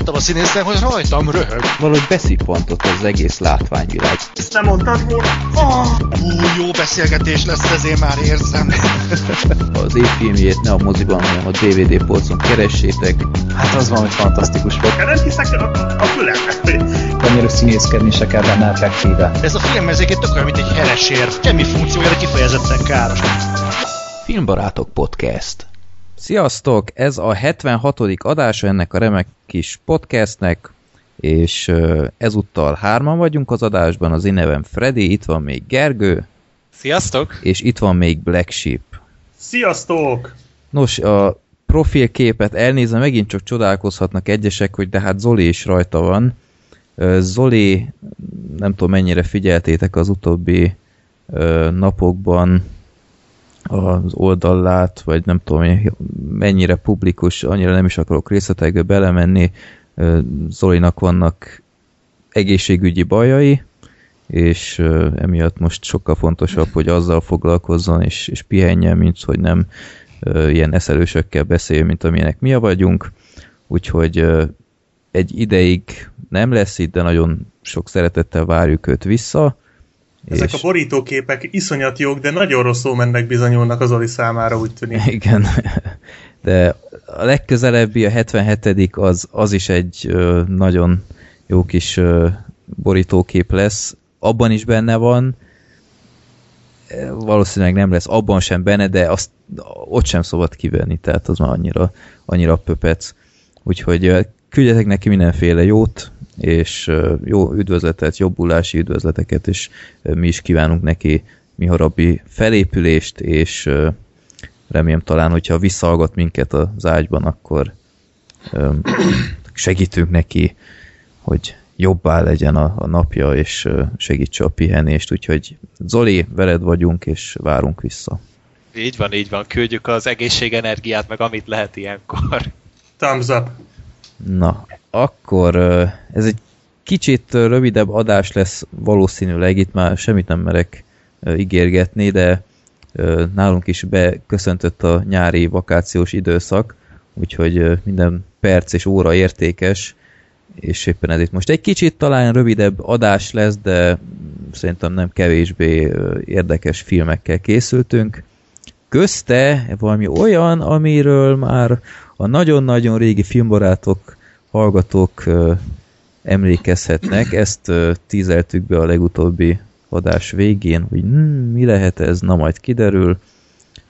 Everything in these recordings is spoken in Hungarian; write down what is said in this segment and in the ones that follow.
láttam a színészen, hogy rajtam röhög. Valahogy beszippantott az egész látványvilág. Ezt nem mondtad volna? Oh, ú, jó beszélgetés lesz, ezért már érzem. az évfilmjét ne a moziban, hanem a DVD polcon keressétek. Hát az valami fantasztikus volt. Nem hiszek a, a fülemnek. Annyira színészkedni se kell benne effektíve. Ez a film ezeket tök olyan, mint egy heresér. Semmi funkciója, de kifejezetten káros. Filmbarátok Podcast. Sziasztok! Ez a 76. adása ennek a remek kis podcastnek, és ezúttal hárman vagyunk az adásban, az én nevem Freddy, itt van még Gergő. Sziasztok! És itt van még Black Sheep. Sziasztok! Nos, a profilképet elnézve megint csak csodálkozhatnak egyesek, hogy de hát Zoli is rajta van. Zoli, nem tudom mennyire figyeltétek az utóbbi napokban, az oldalát, vagy nem tudom, mennyire publikus, annyira nem is akarok részletekbe belemenni. Zolinak vannak egészségügyi bajai, és emiatt most sokkal fontosabb, hogy azzal foglalkozzon, és, és pihenjen, mint hogy nem ilyen eszelősökkel beszél, mint amilyenek mi vagyunk. Úgyhogy egy ideig nem lesz itt, de nagyon sok szeretettel várjuk őt vissza ezek és... a borítóképek iszonyat jók, de nagyon rosszul mennek bizonyulnak az Oli számára, úgy tűnik. Igen, de a legközelebbi, a 77 az, az is egy ö, nagyon jó kis ö, borítókép lesz. Abban is benne van, valószínűleg nem lesz abban sem benne, de azt ott sem szabad kivenni, tehát az már annyira, annyira pöpec. Úgyhogy küldjetek neki mindenféle jót, és jó üdvözletet, jobbulási üdvözleteket, és mi is kívánunk neki miharabbi felépülést, és remélem talán, hogyha visszahallgat minket az ágyban, akkor segítünk neki, hogy jobbá legyen a, a napja, és segítse a pihenést, úgyhogy Zoli, veled vagyunk, és várunk vissza. Így van, így van, küldjük az egészségenergiát, meg amit lehet ilyenkor. Thumbs up! Na, akkor ez egy kicsit rövidebb adás lesz valószínűleg, itt már semmit nem merek ígérgetni, de nálunk is beköszöntött a nyári vakációs időszak, úgyhogy minden perc és óra értékes, és éppen ez itt most egy kicsit talán rövidebb adás lesz, de szerintem nem kevésbé érdekes filmekkel készültünk. Közte valami olyan, amiről már a nagyon-nagyon régi filmbarátok, hallgatók emlékezhetnek. Ezt tízeltük be a legutóbbi adás végén, hogy hmm, mi lehet ez, na majd kiderül.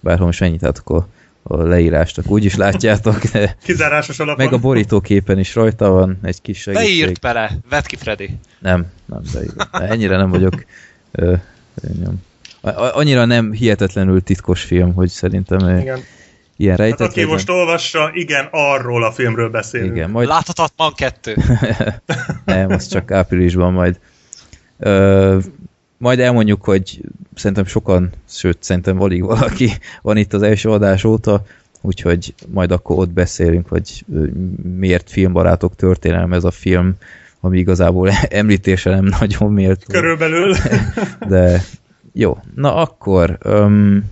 Bár ha most megnyitjátok a, a leírást, akkor úgyis látjátok. De Kizárásos alapon. Meg a borítóképen is rajta van egy kis segítség. Beírt bele, vedd ki Freddy. Nem, nem beírt. Ennyire nem vagyok. Ö, annyira nem hihetetlenül titkos film, hogy szerintem Igen ilyen rejtett hát, aki most olvassa, igen, arról a filmről beszélünk. Igen, majd... Láthatatlan kettő. Nem, az csak áprilisban majd. Ö, majd elmondjuk, hogy szerintem sokan, sőt, szerintem alig valaki van itt az első adás óta, úgyhogy majd akkor ott beszélünk, hogy miért filmbarátok történelme ez a film, ami igazából említése nem nagyon méltó. Körülbelül. De jó, na akkor um,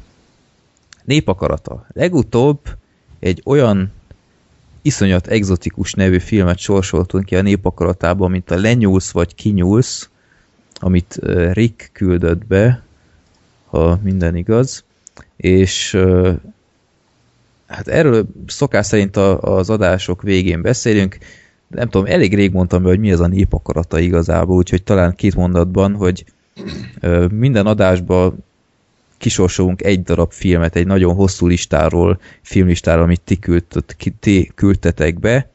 népakarata. Legutóbb egy olyan iszonyat egzotikus nevű filmet sorsoltunk ki a népakaratában, mint a Lenyúlsz vagy Kinyúlsz, amit Rick küldött be, ha minden igaz, és hát erről szokás szerint az adások végén beszélünk, nem tudom, elég rég mondtam be, hogy mi ez a népakarata igazából, úgyhogy talán két mondatban, hogy minden adásban kisorsolunk egy darab filmet, egy nagyon hosszú listáról, filmlistáról, amit ti, küldtött, ti küldtetek be,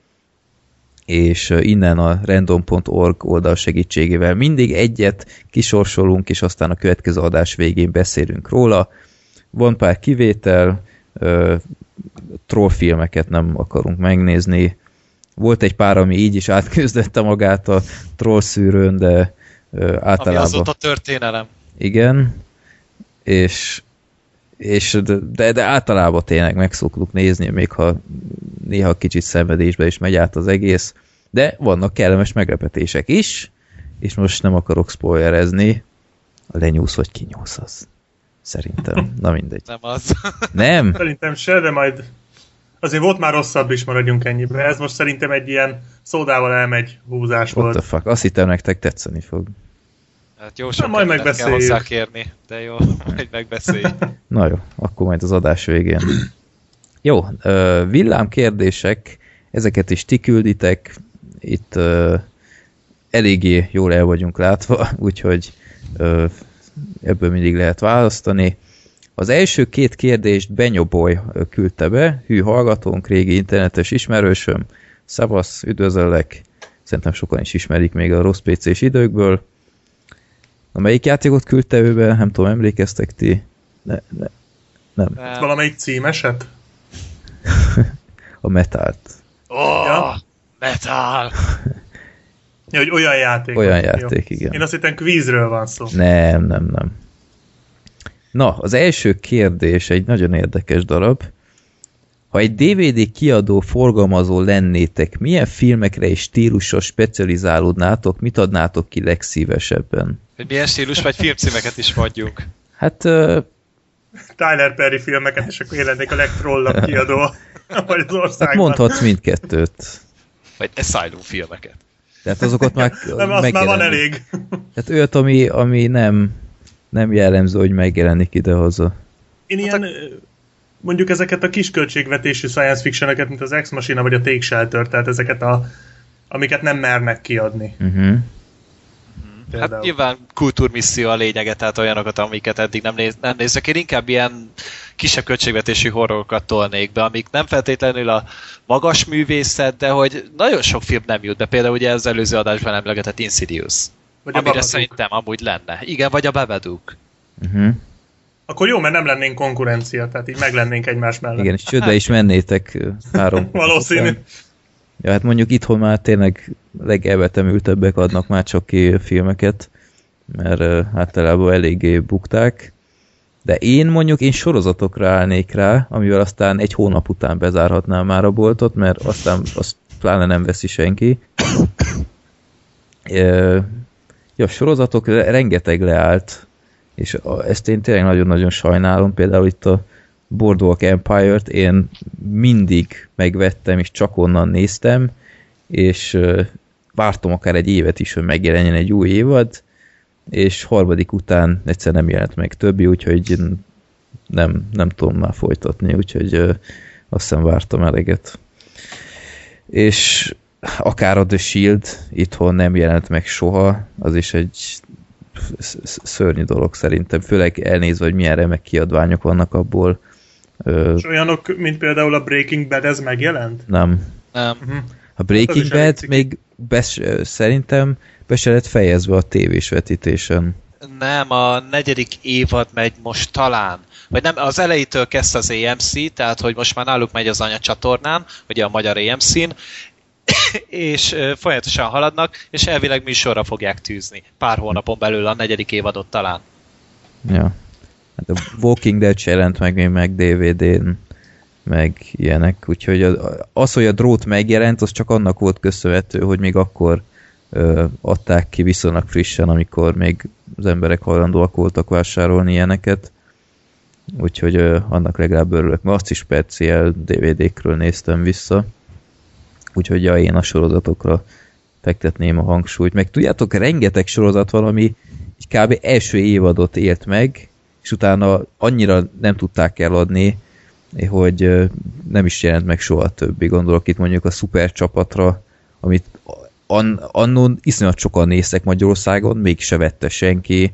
és innen a random.org oldal segítségével mindig egyet kisorsolunk, és aztán a következő adás végén beszélünk róla. Van pár kivétel, trollfilmeket nem akarunk megnézni. Volt egy pár, ami így is átküzdette magát a troll szűrőn, de általában... Ami azóta történelem. Igen, és, és de, de általában tényleg meg szoktuk nézni, még ha néha kicsit szenvedésbe is megy át az egész, de vannak kellemes meglepetések is, és most nem akarok spoilerezni, a lenyúsz vagy kinyúsz az. Szerintem. Na mindegy. Nem az. Nem? Szerintem se, de majd Azért volt már rosszabb is, maradjunk ennyibe. Ez most szerintem egy ilyen szódával elmegy húzás What volt. the fuck? Azt hittem nektek tetszeni fog. Hát jó sok majd embert kell megbeszéljük. hozzá kérni, de jó, majd megbeszéljük. Na jó, akkor majd az adás végén. Jó, villám kérdések, ezeket is ti külditek, itt eléggé jól el vagyunk látva, úgyhogy ebből mindig lehet választani. Az első két kérdést Benyoboy küldte be, hű hallgatónk, régi internetes ismerősöm, szavasz, üdvözöllek, szerintem sokan is ismerik még a rossz PC-s időkből. Na, melyik játékot küldte ő be? Nem tudom, emlékeztek ti? Ne, ne, nem, Nem. Valamelyik címeset? a metált. Oh, Ja. metal! Ja, hogy olyan játék. Olyan Jó. játék, igen. Én azt hittem kvízről van szó. Nem, nem, nem. Na, az első kérdés egy nagyon érdekes darab. Ha egy DVD kiadó forgalmazó lennétek, milyen filmekre és stílusra specializálódnátok, mit adnátok ki legszívesebben? Hogy milyen stílus vagy filmcímeket is mondjunk. Hát ö, Tyler Perry filmeket, és akkor én lennék a legtrollabb kiadó vagy az hát országban. mondhatsz mindkettőt. Vagy Asylum filmeket. Tehát azokat már Nem, azt már van elég. Tehát olyat, ami, ami nem, nem jellemző, hogy megjelenik idehaza. Én ilyen, mondjuk ezeket a kis költségvetésű science fictioneket, mint az Ex Machina vagy a Take Shelter, tehát ezeket a amiket nem mernek kiadni. Uh-huh. Például. Hát nyilván kultúrmisszió a lényege, tehát olyanokat, amiket eddig nem, néz, nem nézek. Én inkább ilyen kisebb költségvetésű horrorokat tolnék be, amik nem feltétlenül a magas művészet, de hogy nagyon sok film nem jut be. Például ugye az előző adásban emlegetett Insidious. Vagy a amire Babadook. szerintem amúgy lenne. Igen, vagy a Babadook. Uh-huh. Akkor jó, mert nem lennénk konkurencia, tehát így meg lennénk egymás mellett. Igen, és csődbe is mennétek három. Valószínű. után. Ja, hát mondjuk itthon már tényleg legelvetemültebbek adnak már csak ki filmeket, mert általában eléggé bukták. De én mondjuk én sorozatokra állnék rá, amivel aztán egy hónap után bezárhatnám már a boltot, mert aztán azt pláne nem veszi senki. Ja, sorozatok re- rengeteg leállt, és ezt én tényleg nagyon-nagyon sajnálom. Például itt a Boardwalk Empire-t én mindig megvettem, és csak onnan néztem, és vártam akár egy évet is, hogy megjelenjen egy új évad, és harmadik után egyszer nem jelent meg többi, úgyhogy nem, nem tudom már folytatni, úgyhogy ö, azt hiszem vártam eleget. És akár a The Shield itthon nem jelent meg soha, az is egy szörnyű dolog szerintem, főleg elnézve, hogy milyen remek kiadványok vannak abból. És olyanok, mint például a Breaking Bad, ez megjelent? nem. Nem. Uh-huh. A Breaking elég Bad még bes, szerintem be se lett fejezve a tévés vetítésen. Nem, a negyedik évad megy most talán. Vagy nem, az elejétől kezdte az AMC, tehát hogy most már náluk megy az anyacsatornán, ugye a magyar AMC-n, és folyamatosan haladnak, és elvileg műsorra fogják tűzni. Pár hónapon belül a negyedik évadot talán. Ja. Hát a Walking Dead se jelent meg még meg DVD-n, meg ilyenek, úgyhogy az, hogy a drót megjelent, az csak annak volt köszönhető, hogy még akkor ö, adták ki viszonylag frissen, amikor még az emberek hajlandóak voltak vásárolni ilyeneket. Úgyhogy ö, annak legalább örülök, mert azt is speciál DVD-kről néztem vissza. Úgyhogy ja, én a sorozatokra fektetném a hangsúlyt. Meg tudjátok, rengeteg sorozat van, ami kb. első évadot élt meg, és utána annyira nem tudták eladni, hogy nem is jelent meg soha többi. Gondolok itt mondjuk a szuper csapatra, amit an, annól iszonyat sokan néztek Magyarországon, még se vette senki,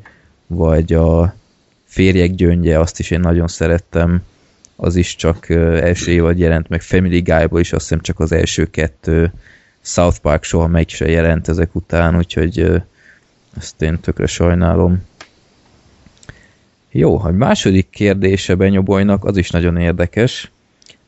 vagy a férjek gyöngye, azt is én nagyon szerettem, az is csak első évad jelent meg, Family Guy-ból is azt hiszem csak az első kettő, South Park soha meg se jelent ezek után, úgyhogy ezt én tökre sajnálom. Jó, a második kérdése Benyobolynak, az is nagyon érdekes.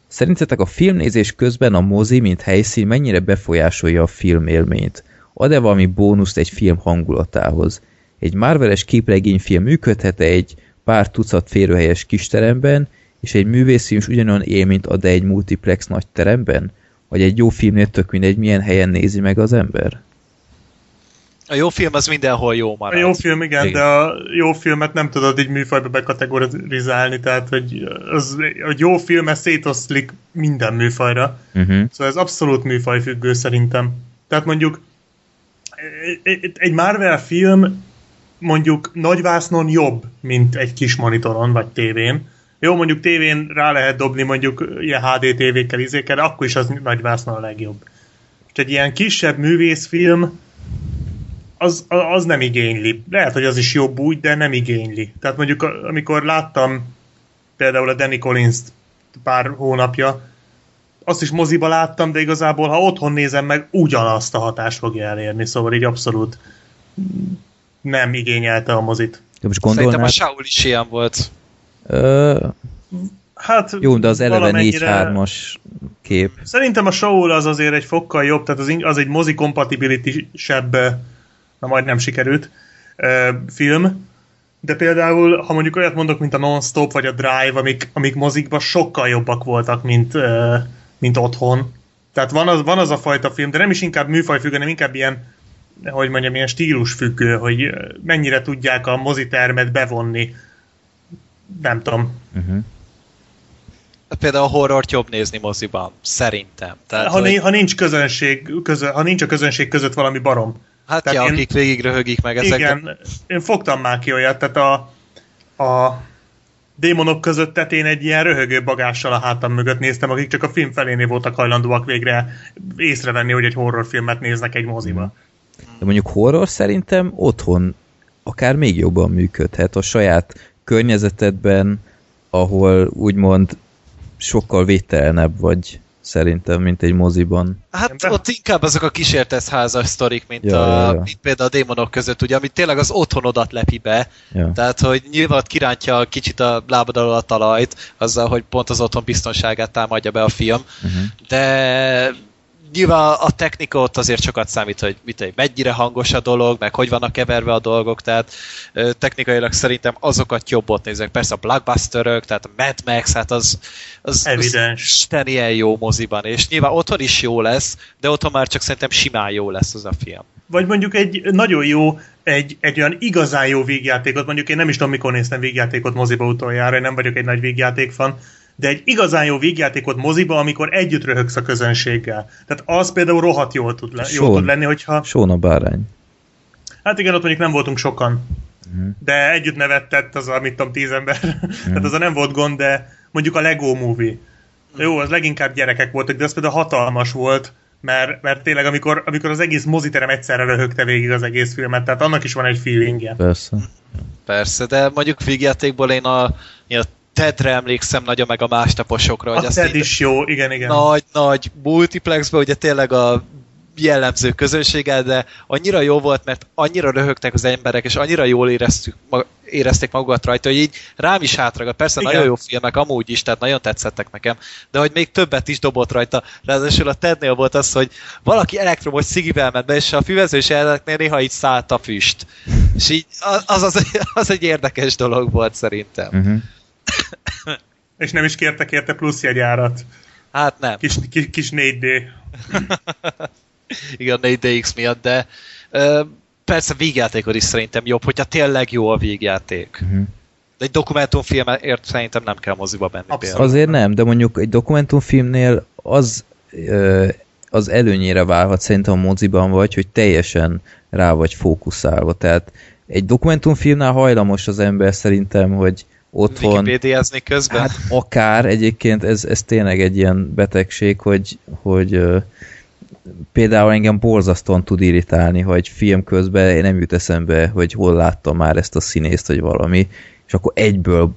Szerintetek a filmnézés közben a mozi, mint helyszín mennyire befolyásolja a film élményt? Ad-e valami bónuszt egy film hangulatához? Egy Marveles képregényfilm működhet egy pár tucat férőhelyes kisteremben, és egy művészfilm is ugyanolyan élményt ad -e egy multiplex nagy teremben? Vagy egy jó filmnél tök mindegy, milyen helyen nézi meg az ember? A jó film az mindenhol jó A marad. jó film, igen, Igen. de a jó filmet nem tudod így műfajba bekategorizálni, tehát hogy az, a jó film ez szétoszlik minden műfajra. Uh-huh. Szóval ez abszolút műfajfüggő szerintem. Tehát mondjuk egy- egy Marvel film mondjuk nagyvásznon jobb, mint egy kis monitoron vagy tévén. Jó, mondjuk tévén rá lehet dobni mondjuk ilyen HD tévékkel, izékkel, de akkor is az nagyvásznon a legjobb. És egy ilyen kisebb művészfilm az, az nem igényli. Lehet, hogy az is jobb úgy, de nem igényli. Tehát mondjuk amikor láttam például a Danny Collins-t pár hónapja, azt is moziba láttam, de igazából, ha otthon nézem meg, ugyanazt a hatást fogja elérni, szóval így abszolút nem igényelte a mozit. De most Szerintem a gondolnád, Saul is ilyen volt. Ö, Hát jó, de az eleve valamennyire- 4-3-as kép. Szerintem a Saul az azért egy fokkal jobb, tehát az, az egy mozi kompatibilitysebb, na majd nem sikerült, film. De például, ha mondjuk olyat mondok, mint a Non-Stop vagy a Drive, amik, amik mozikban sokkal jobbak voltak, mint, mint otthon. Tehát van az, van az a fajta film, de nem is inkább műfajfüggő, hanem inkább ilyen, hogy mondjam, ilyen stílusfüggő, hogy ö, mennyire tudják a mozitermet bevonni. Nem tudom. Uh-huh. Például a horrort jobb nézni moziban. Szerintem. Tehát, Ha, hogy, ha, nincs közönség, közö, ha nincs a közönség között valami barom. hát tehát ja, én- akik végig röhögik meg ezeket. Igen, én fogtam már ki olyat, tehát a, a démonok között tetén egy ilyen röhögő bagással a hátam mögött néztem, akik csak a film felénél voltak hajlandóak végre észrevenni, hogy egy horrorfilmet néznek egy moziba. De mondjuk horror szerintem otthon akár még jobban működhet a saját környezetedben, ahol úgymond sokkal vételenebb vagy szerintem, mint egy moziban. Hát Nem? ott inkább azok a kísértett házas sztorik, mint, Ja, a, ja, ja. mint például a démonok között, ugye, amit tényleg az otthonodat lepi be, Ja. tehát, hogy nyilván ott kirántja kicsit a lábad alól a talajt, azzal, hogy pont az otthon biztonságát támadja be a film, Uh-huh. de nyilván a technika ott azért sokat számít, hogy mit, hogy mennyire hangos a dolog, meg hogy vannak keverve a dolgok, tehát technikailag szerintem azokat jobb ott nézek. Persze a blockbusterök, tehát a Mad Max, hát az, az, az Evidens. Isten ilyen jó moziban, és nyilván otthon is jó lesz, de otthon már csak szerintem simán jó lesz az a film. Vagy mondjuk egy nagyon jó, egy, egy olyan igazán jó vígjátékot, mondjuk én nem is tudom, mikor néztem vígjátékot moziba utoljára, én nem vagyok egy nagy vígjáték fan, de egy igazán jó vígjátékot moziba, amikor együtt röhögsz a közönséggel. Tehát az például rohadt jól tud, le, jól Sean. tud lenni, hogyha... Sóna bárány. Hát igen, ott mondjuk nem voltunk sokan. Mhm. De együtt nevettett az a, mit tudom, tíz ember. Tehát az a nem volt gond, de mondjuk a Lego Movie. Jó, az leginkább gyerekek voltak, de az például hatalmas volt, mert, mert tényleg amikor, amikor az egész moziterem egyszerre röhögte végig az egész filmet, tehát annak is van egy feelingje. Persze. Persze, de mondjuk vígjátékból én a, én a Tedre emlékszem nagyon meg a másnaposokra, A Ted is jó, igen, igen. nagy-nagy multiplexben, ugye tényleg a jellemző közönséggel, de annyira jó volt, mert annyira röhögtek az emberek, és annyira jól éreztük, ma, érezték magukat rajta, hogy így rám is hátragadt. Persze Igen. nagyon jó filmek amúgy is, tehát nagyon tetszettek nekem, de hogy még többet is dobott rajta. Ráadásul a Tednél volt az, hogy valaki elektromos cigivel ment be, és a füvezős eleknél néha így szállt a füst. És így az, az, az egy érdekes dolog volt szerintem. Uh-huh. És nem is kértek érte plusz jegyárat. Hát nem. Kis, kis, kis 4D. Igen, 4DX miatt, de ö, persze vígjátékod is szerintem jobb, hogyha tényleg jó a vígjáték. Uh-huh. De egy dokumentumfilmért szerintem nem kell moziba menni Abszolút. Azért nem, de mondjuk egy dokumentumfilmnél az ö, az előnyére válhat szerintem a moziban vagy, hogy teljesen rá vagy fókuszálva. Tehát egy dokumentumfilmnál hajlamos az ember szerintem, hogy otthon... Wikipédiázni közben? Hát akár egyébként ez, ez tényleg egy ilyen betegség, hogy, hogy például engem borzasztóan tud irritálni, hogy film közben nem jut eszembe, hogy hol láttam már ezt a színészt, vagy valami, és akkor egyből,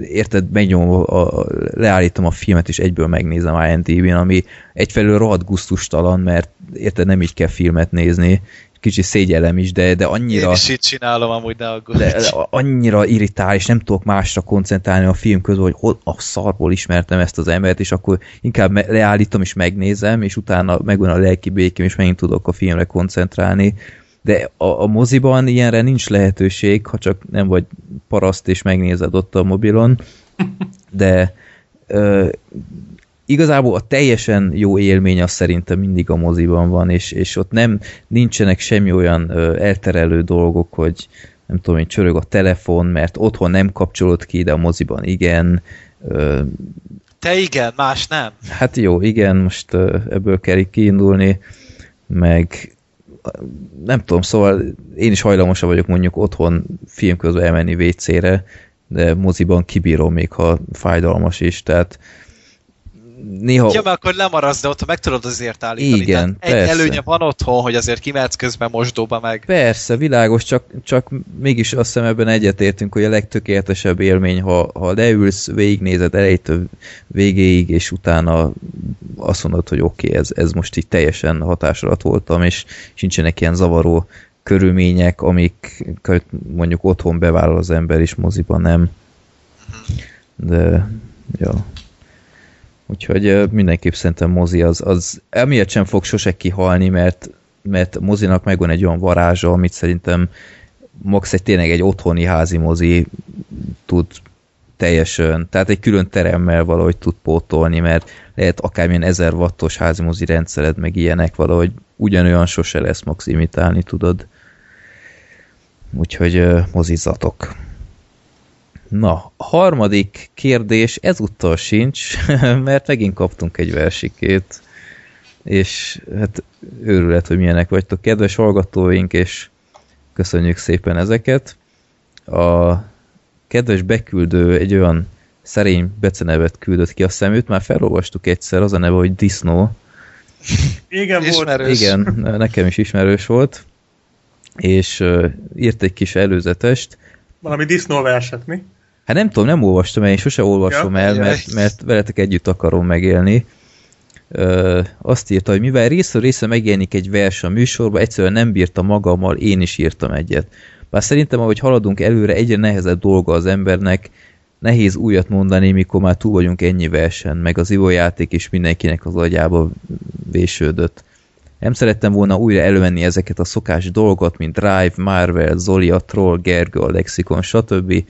érted, megnyomom, a, leállítom a filmet, és egyből megnézem IMDb-n, ami egyfelől rohadt gusztustalan, mert érted, nem így kell filmet nézni, kicsit szégyellem is, de, de annyira... Én is így csinálom amúgy, ne aggódj. De, de annyira irritál, és nem tudok másra koncentrálni a film közben, hogy hol a szarból ismertem ezt az embert, és akkor inkább leállítom és megnézem, és utána megvan a lelki békém, és megint tudok a filmre koncentrálni. De a, a moziban ilyenre nincs lehetőség, ha csak nem vagy paraszt, és megnézed ott a mobilon. De igazából a teljesen jó élmény az szerintem mindig a moziban van, és, és ott nem nincsenek semmi olyan ö, elterelő dolgok, hogy nem tudom, hogy csörög a telefon, mert otthon nem kapcsolod ki, de a moziban igen. Ö, Te igen, más nem. hát jó, igen, most ebből kell így kiindulni, meg nem tudom, szóval én is hajlamosabb vagyok mondjuk otthon film közben elmenni WC-re, de moziban kibírom még, ha fájdalmas is, tehát néha... Ja, mert akkor lemaradsz, de ott meg tudod azért állítani. Igen, Tehát egy persze. előnye van otthon, hogy azért kimehetsz közben mosdóba meg. Persze, világos, csak, csak mégis azt hiszem ebben egyetértünk, hogy a legtökéletesebb élmény, ha, ha leülsz, végignézed elejétől végéig, és utána azt mondod, hogy oké, okay, ez, ez most így teljesen hatás alatt voltam, és sincsenek ilyen zavaró körülmények, amik mondjuk otthon bevállal az ember, és moziban nem. De, ja. Úgyhogy mindenképp szerintem mozi az, az emiatt sem fog sose kihalni, mert, mert a mozinak megvan egy olyan varázsa, amit szerintem max egy tényleg egy otthoni házi mozi tud teljesen, tehát egy külön teremmel valahogy tud pótolni, mert lehet akármilyen 1000 wattos házi mozi rendszered, meg ilyenek valahogy ugyanolyan sose lesz max imitálni, tudod. Úgyhogy ö, mozizzatok. Na, a harmadik kérdés ezúttal sincs, mert megint kaptunk egy versikét, és hát őrület, hogy milyenek vagytok, kedves hallgatóink, és köszönjük szépen ezeket. A kedves beküldő egy olyan szerény becenevet küldött ki, a szeműt már felolvastuk egyszer, az a neve, hogy Disznó. Igen, volt. Ismerős. Igen, nekem is ismerős volt, és írt egy kis előzetest, Valami disznóverset, mi? Hát nem tudom, nem olvastam el, én sose olvasom Ja, el, mert, mert veletek együtt akarom megélni. Ö, azt írta, hogy mivel részről része megjelenik egy vers a műsorba, egyszerűen nem bírta magammal, én is írtam egyet. Bár szerintem, ahogy haladunk előre, egyre nehezebb dolga az embernek, nehéz újat mondani, mikor már túl vagyunk ennyi versen, meg az ivójáték is mindenkinek az agyába vésődött. Nem szerettem volna újra elővenni ezeket a szokás dolgot, mint Drive, Marvel, Zoli, a Troll, Gergő, a Lexikon, stb.,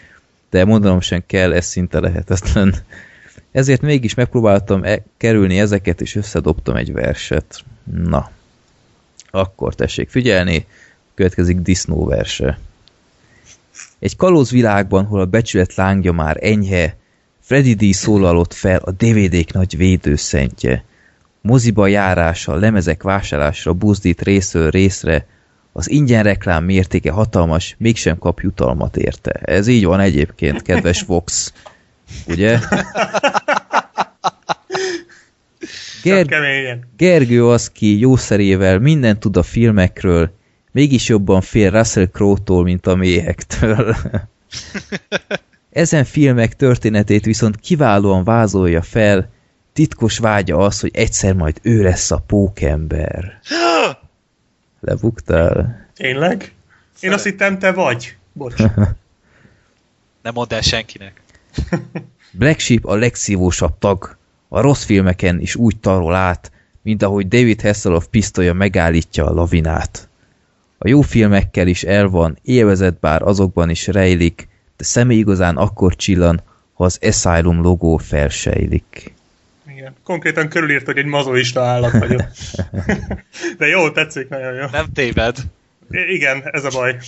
de mondanom sem kell, ez szinte lehetetlen. Ezért mégis megpróbáltam e- kerülni ezeket, és összedobtam egy verset. Na, akkor tessék figyelni, következik Disznó verse. Egy kalóz világban, hol a becsület lángja már enyhe, Freddy D szólalott fel a DVD-k nagy védőszentje. Moziba járása, lemezek vásárlásra buzdít részről részre, az ingyen reklám mértéke hatalmas, mégsem kap jutalmat érte. Ez így van egyébként, kedves Vox. Ugye? Ger-. Gergő az ki jószerével mindent tud a filmekről, mégis jobban fél Russell Crowe-tól, mint a méhektől. Ezen filmek történetét viszont kiválóan vázolja fel, titkos vágya az, hogy egyszer majd ő lesz a pókember. Lebuktál? Tényleg? Én azt hittem, te vagy. Bocs. Nem mondd el senkinek. Black Sheep a legszívósabb tag. A rossz filmeken is úgy tarol át, mint ahogy David Hasselhoff pisztolya megállítja a lavinát. A jó filmekkel is el van, élvezett bár azokban is rejlik, de személy igazán akkor csillan, ha az Asylum logó felsejlik. Igen. Konkrétan körülírt, hogy egy mazoista állat vagyok. De jó, tetszik, nagyon jó. Nem téved. I- igen, ez a baj.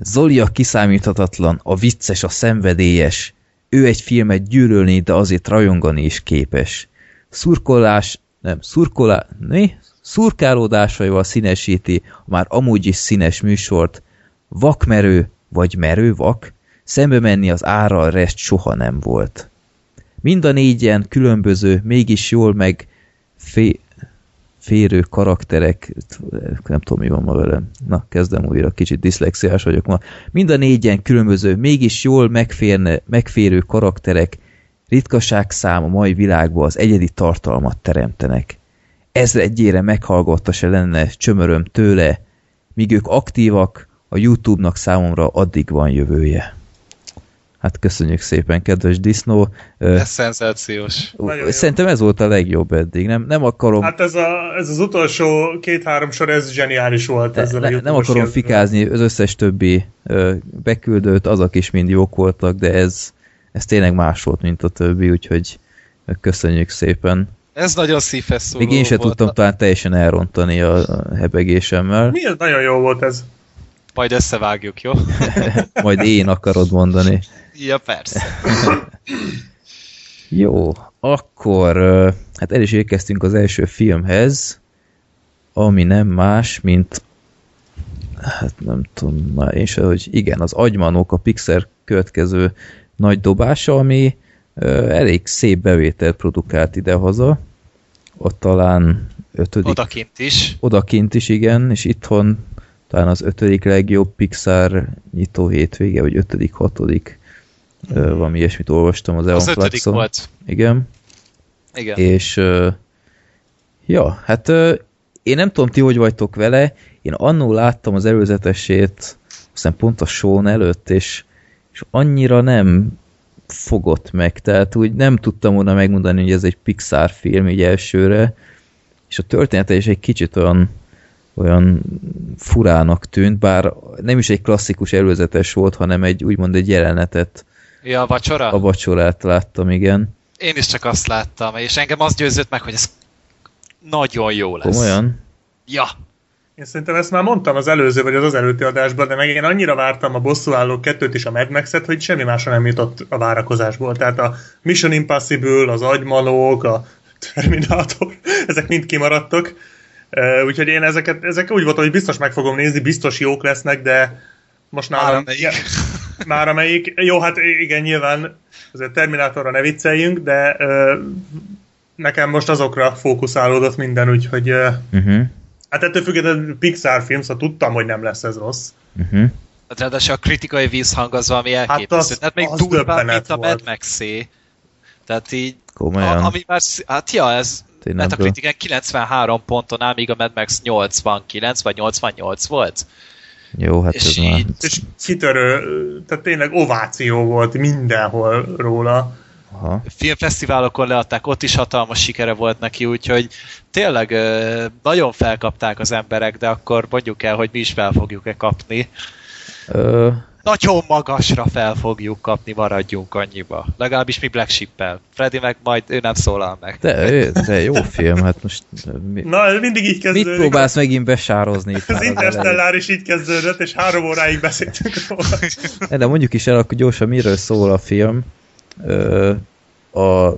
Zoli a kiszámíthatatlan, a vicces, a szenvedélyes. Ő egy filmet gyűlölni, de azért rajongani is képes. Szurkolás, nem, szurkolá, mi? Szurkálódásaival színesíti a már amúgy is színes műsort. Vakmerő, vagy merő vak, szembe menni az árral rest soha nem volt. Mind a négyen különböző, mégis jól meg fé, férő karakterek, nem tudom mi van ma velem, na kezdem újra, kicsit diszlexiás vagyok ma, mind a négyen különböző, mégis jól megférne, megférő karakterek, ritkaság szám a mai világban az egyedi tartalmat teremtenek. Ezre egyére meghallgatta se lenne csömöröm tőle, míg ők aktívak, a Youtube-nak számomra addig van jövője. Hát köszönjük szépen, kedves disznó. Ez szenzációs. Nagyon jó. Szerintem ez volt a legjobb eddig. Nem, nem akarom Hát ez, a, ez az utolsó két-három sor, ez zseniális volt. Ne, ezzel a ne, nem akarom jelzővel. fikázni az összes többi ö, beküldőt, azok is mind jók voltak, de ez, ez tényleg más volt, mint a többi, úgyhogy köszönjük szépen. Ez nagyon szívhez szóló Még én sem volt. tudtam talán teljesen elrontani a, hebegésemmel. Mi ez? Nagyon jó volt ez. Majd összevágjuk, jó? Majd én akarod mondani. Ja, persze. Jó, akkor hát el is érkeztünk az első filmhez, ami nem más, mint hát nem tudom már én sem, hogy igen, az Agymanok, a Pixar következő nagy dobása, ami ö, elég szép bevételt produkált idehaza. Ott talán ötödik Odakint is. odakint is, igen, és itthon talán az ötödik legjobb Pixar nyitó hétvége, vagy ötödik, hatodik, ö, valami ilyesmit olvastam az Az Eon ötödik Flaxon. volt. Igen, Igen. és ja, hát én nem tudom, ti hogy vagytok vele, én annó láttam az előzetesét, aztán pont a show előtt, és, és annyira nem fogott meg, tehát úgy nem tudtam volna megmondani, hogy ez egy Pixar film így elsőre, és a története is egy kicsit olyan, olyan furának tűnt, bár nem is egy klasszikus előzetes volt, hanem egy úgymond egy jelenetet, Ja, a vacsora? a vacsorát láttam, igen. Én is csak azt láttam, és engem az győzött meg, hogy ez nagyon jó lesz. Komolyan? Ja. Én szerintem ezt már mondtam az előző vagy az az előtti adásban, de meg én annyira vártam a bosszúálló kettőt és a Mad Max-et, hogy semmi másra nem jutott a várakozásból. Tehát a Mission Impossible, az Agymanók, a Terminator, ezek mind kimaradtak. Úgyhogy én ezeket, ezek úgy voltam, hogy biztos meg fogom nézni, biztos jók lesznek, de most Már nálam... amelyik. Ja, már amelyik. Jó, hát igen, nyilván azért Terminátorra ne vicceljünk, de uh, nekem most azokra fókuszálódott minden, úgyhogy uh, Uh-huh. Hát ettől függetlenül Pixar film, szóval tudtam, hogy nem lesz ez rossz. Uh-huh. Hát ráadásul a kritikai vízhang az valami elképesztő. az- Tehát még durvább, mint a Mad max Tehát így, Komolyan. a, ami már, hát ja, ez Tényleg, Metacritiken 93 ponton áll, míg a Mad Max 89 vagy 88 volt. Jó, hát És ez már... így- És kitörő, tehát tényleg ováció volt mindenhol róla. Aha. Filmfesztiválokon leadták, ott is hatalmas sikere volt neki, úgyhogy tényleg nagyon felkapták az emberek, de akkor mondjuk el, hogy mi is fel fogjuk-e kapni. Ö, Nagyon magasra fel fogjuk kapni, maradjunk annyiba. Legalábbis mi Black Sheep-el. Freddy meg majd ő nem szólal meg. de, de jó film, hát most mi, Na, mindig így mit kezdődik. próbálsz megint besározni? itt Az Interstellár is így kezdődött, és három óráig beszéltünk róla. elején? De mondjuk is el, akkor gyorsan miről szól a film. Ö, a,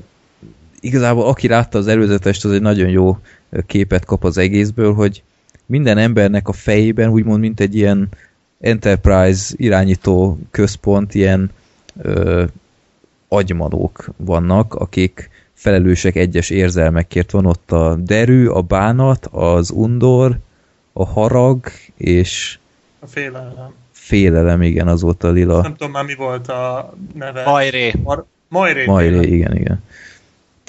igazából aki látta az előzetest, az egy nagyon jó képet kap az egészből, hogy minden embernek a fejében úgymond, mint egy ilyen Enterprise irányító központ, ilyen ö, agymanók vannak, akik felelősek egyes érzelmekért. Van ott a derű, a bánat, az undor, a harag, és A félelem. félelem, igen, az volt a lila. Nem tudom már mi volt a neve. Majré. Mar- Majré. Majré, tényleg. igen, igen.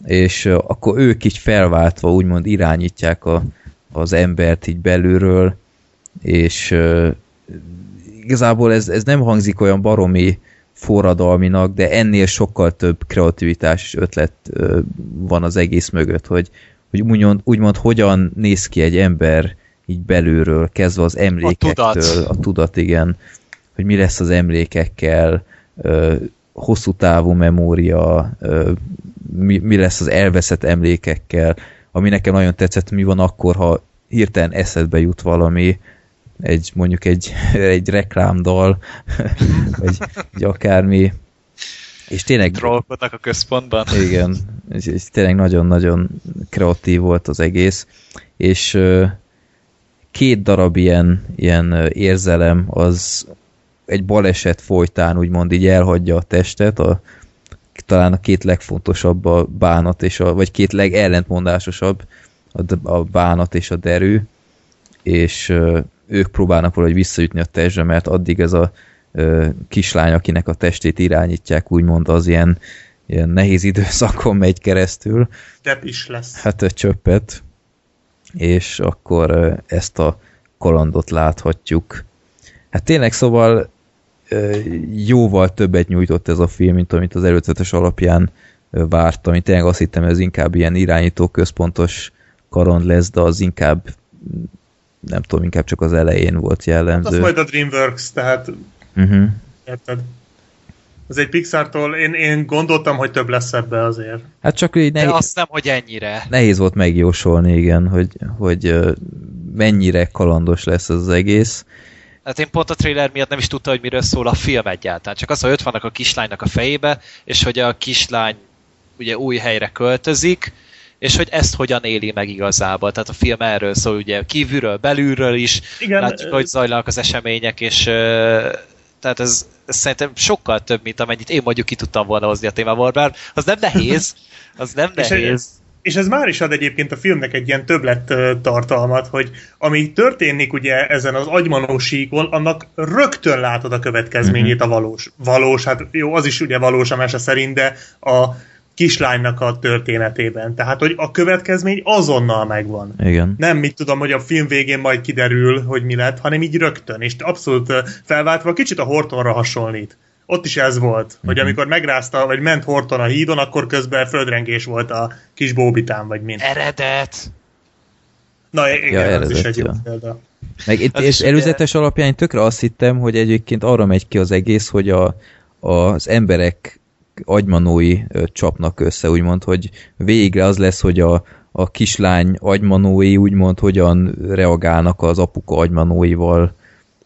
És uh, akkor ők így felváltva úgymond irányítják a, az embert így belülről, és uh, igazából ez, ez nem hangzik olyan baromi forradalminak, de ennél sokkal több kreativitás és ötlet van az egész mögött, hogy, hogy úgymond, úgymond hogyan néz ki egy ember így belülről, kezdve az emlékektől, tudat. a tudat, igen, hogy mi lesz az emlékekkel, hosszú távú memória, mi lesz az elveszett emlékekkel, ami nekem nagyon tetszett, mi van akkor, ha hirtelen eszedbe jut valami, egy mondjuk egy, egy reklámdal, vagy egy akármi, és tényleg Trollkodnak a központban. igen, és, és tényleg nagyon-nagyon kreatív volt az egész, és két darab ilyen, ilyen érzelem az egy baleset folytán úgymond így elhagyja a testet, a, talán a két legfontosabb a bánat, és a, vagy két legellentmondásosabb a, a bánat és a derű, és ők próbálnak valahogy visszajutni a testbe, mert addig ez a ö, kislány, akinek a testét irányítják, úgymond az ilyen, ilyen nehéz időszakon megy keresztül, Depp is lesz. hát egy csöppet, és akkor ö, ezt a kalandot láthatjuk. Hát tényleg szóval ö, jóval többet nyújtott ez a film, mint amit az előzetes alapján vártam. Én tényleg azt hittem, ez inkább ilyen irányító központos kaland lesz, de az inkább nem tudom, inkább csak az elején volt Az jellemző. majd a DreamWorks, tehát Uh-huh. érted? Az egy Pixar-tól, én, én gondoltam, hogy több lesz ebbe azért. Hát csak így De nehéz, azt nem, hogy ennyire. nehéz volt megjósolni, igen, hogy, hogy mennyire kalandos lesz ez az egész. Hát én pont a trailer miatt nem is tudta, hogy miről szól a film egyáltalán. Csak az, hogy ott vannak a kislánynak a fejébe, és hogy a kislány ugye új helyre költözik, és hogy ezt hogyan éli meg igazából. Tehát a film erről szól, ugye kívülről, belülről is, Igen, látjuk, hogy zajlanak az események, és tehát ez, ez szerintem sokkal több, mint amennyit én mondjuk ki tudtam volna hozni a témából, bár az nem nehéz, az nem nehéz. és ez már is ad egyébként a filmnek egy ilyen többlet tartalmat, hogy ami történik ugye ezen az agymanó síkon, annak rögtön látod a következményét a valós. Valós, hát jó, az is ugye valós a mese szerint, de a kislánynak a történetében. Tehát, hogy a következmény azonnal megvan. Igen. Nem, mit tudom, hogy a film végén majd kiderül, hogy mi lett, hanem így rögtön, és abszolút felváltva, kicsit a Hortonra hasonlít. Ott is ez volt, hogy amikor megrázta, vagy ment Horton a hídon, akkor közben földrengés volt a kis bóbitán, vagy mind. Eredet! Na igen, Ja, ja, az is eredet, egy jó példa. Meg itt, és előzetes alapján én tökre azt hittem, hogy egyébként arra megy ki az egész, hogy a, az emberek agymanói csapnak össze, úgymond, hogy végre az lesz, hogy a, a kislány agymanói úgymond hogyan reagálnak az apuka agymanóival.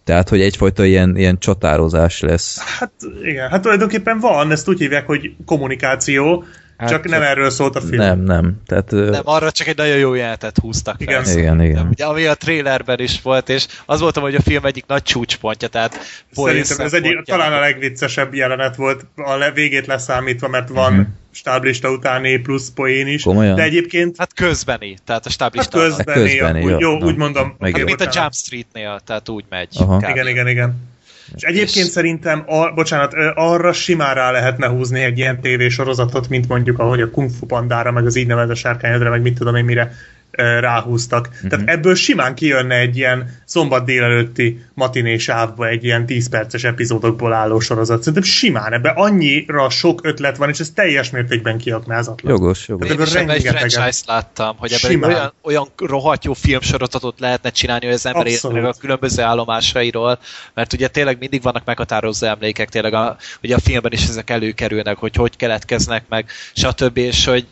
Tehát, hogy egyfajta ilyen, ilyen csatározás lesz. Hát igen, hát tulajdonképpen van, ezt úgy hívják, hogy kommunikáció, Hát, csak nem erről szólt a film. Nem, nem. Tehát, Nem, arra csak egy nagyon jó jelenetet húztak fel. Igen. Igen, igen. Ugye, ami a trailerben is volt, és az voltam, hogy a film egyik nagy csúcspontja, tehát poén Szerintem ez egy, talán a legviccesebb jelenet volt, a le- végét leszámítva, mert van Mhm. stáblista utáni plusz poén is. Komolyan? De egyébként Hát közbeni, tehát a hát stáblista. közbeni, közbeni, úgy, jó. jó, Na, úgy mondom. meg jó. mint a. Jump Streetnél, tehát úgy megy. Aha. kb. Igen, igen, igen. És egyébként És- szerintem, a, bocsánat, arra simán rá lehetne húzni egy ilyen tévésorozatot, mint mondjuk ahogy a Kung Fu Pandára, meg az így nevezett sárkányodra, meg mit tudom én mire ráhúztak. Mhm. Uh-huh. Tehát ebből simán kijönne egy ilyen szombat délelőtti matiné sávba egy ilyen 10 perces epizódokból álló sorozat. Szerintem simán, ebben annyira sok ötlet van, és ez teljes mértékben kiaknázatlan. Jogos, jogos. Én ebből is ebben egy franchise láttam, hogy ebben Simán. olyan, olyan rohadt jó filmsorozatot lehetne csinálni, hogy az ember meg a különböző állomásairól, mert ugye tényleg mindig vannak meghatározó emlékek, tényleg a, ugye a filmben is ezek előkerülnek, hogy hogy keletkeznek meg, stb. és hogy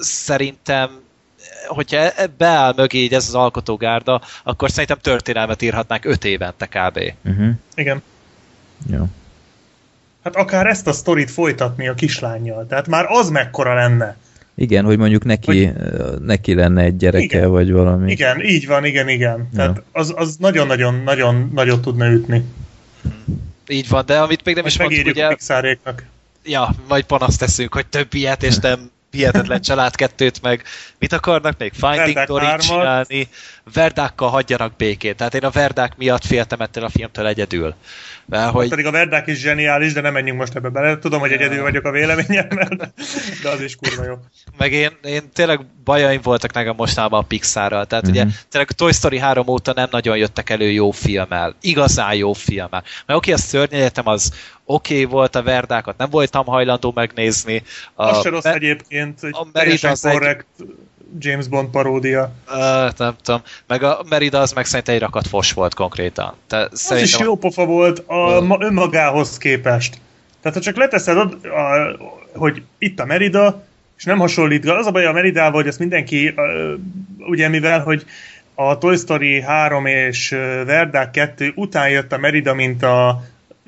szerintem hogyha e- beáll mögé így ez az alkotógárda, akkor szerintem történelmet írhatnánk öt évente kb. Uh-huh. Igen. Jó. Hát akár ezt a sztorit folytatni a kislányjal. Tehát már az mekkora lenne. Igen, hogy mondjuk neki, ö, neki lenne egy gyereke, Igen. vagy valami. Igen, így van, igen, igen. Tehát Ja. az, az nagyon-nagyon nagyon nagyot tudna ütni. Így van, de amit még nem Most is mondtuk, ugye, a Pixaréknak. ja, majd panaszt teszünk, hogy több ilyet, és nem hihetetlen család kettőt, meg mit akarnak még? Finding Dory csinálni, Verdákkal hagyjanak békét. Tehát én a Verdák miatt féltem ettől a filmtől egyedül. Mert hogy Pedig a Verdák is zseniális, de nem menjünk most ebbe bele. Tudom, hogy egyedül vagyok a véleményemmel, de- az is kurva jó. meg én, én tényleg bajaim voltak nekem mostában a Pixarral. Tehát uh-huh. ugye Mhm. tényleg a Toy Story 3 óta nem nagyon jöttek elő jó filmmel. Igazán jó filmmel. Mert oké, a szörnyegyetem az oké okay volt, a Verdákat nem voltam hajlandó megnézni. A, Az se rossz Be- egyébként, egy a Merida az egy- korrekt James Bond paródia. Uh, nem tudom. Meg a Merida az meg szerintem egy rakat fos volt konkrétan. Te, Az is jó pofa volt a, ma, önmagához képest. Tehát ha csak leteszed, od, a, hogy itt a Merida, és nem hasonlít, az a baj a Meridával, hogy ezt mindenki, ugye mivel, hogy a Toy Story 3 és Verdák 2 után jött a Merida, mint a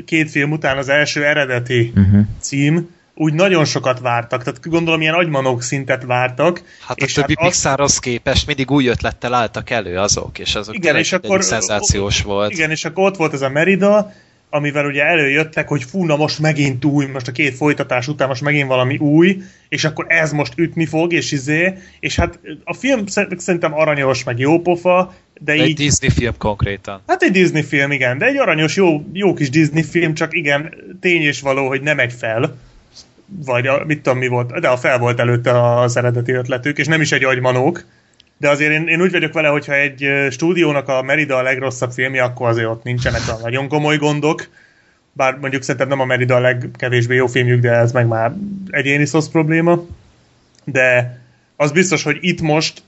két film után az első eredeti Uh-huh. cím, úgy nagyon sokat vártak, tehát gondolom ilyen agymanók szintet vártak. Hát a többi az- Pixarhoz képest mindig új ötlettel álltak elő azok, és azok Igen, és akkor- szenzációs volt. Igen, és akkor ott volt ez a Merida, amivel ugye előjöttek, hogy fú, na most megint új, most a két folytatás után most megint valami új, és akkor ez most ütni fog, és izé, és hát a film szer- szerintem aranyos, meg jó pofa, de Egy így... Disney film konkrétan. Hát egy Disney film, igen, de egy aranyos, jó, jó kis Disney film, csak igen, tény és való, hogy nem megy fel, vagy a, mit tudom mi volt, de a fel volt előtte az eredeti ötletük, és nem is egy agymanók, de azért én, én úgy vagyok vele, hogyha egy stúdiónak a Merida a legrosszabb filmje, akkor azért ott nincsenek a nagyon komoly gondok, bár mondjuk szerintem nem a Merida a legkevésbé jó filmjük, de ez meg már egyéni szosz probléma, de az biztos, hogy itt most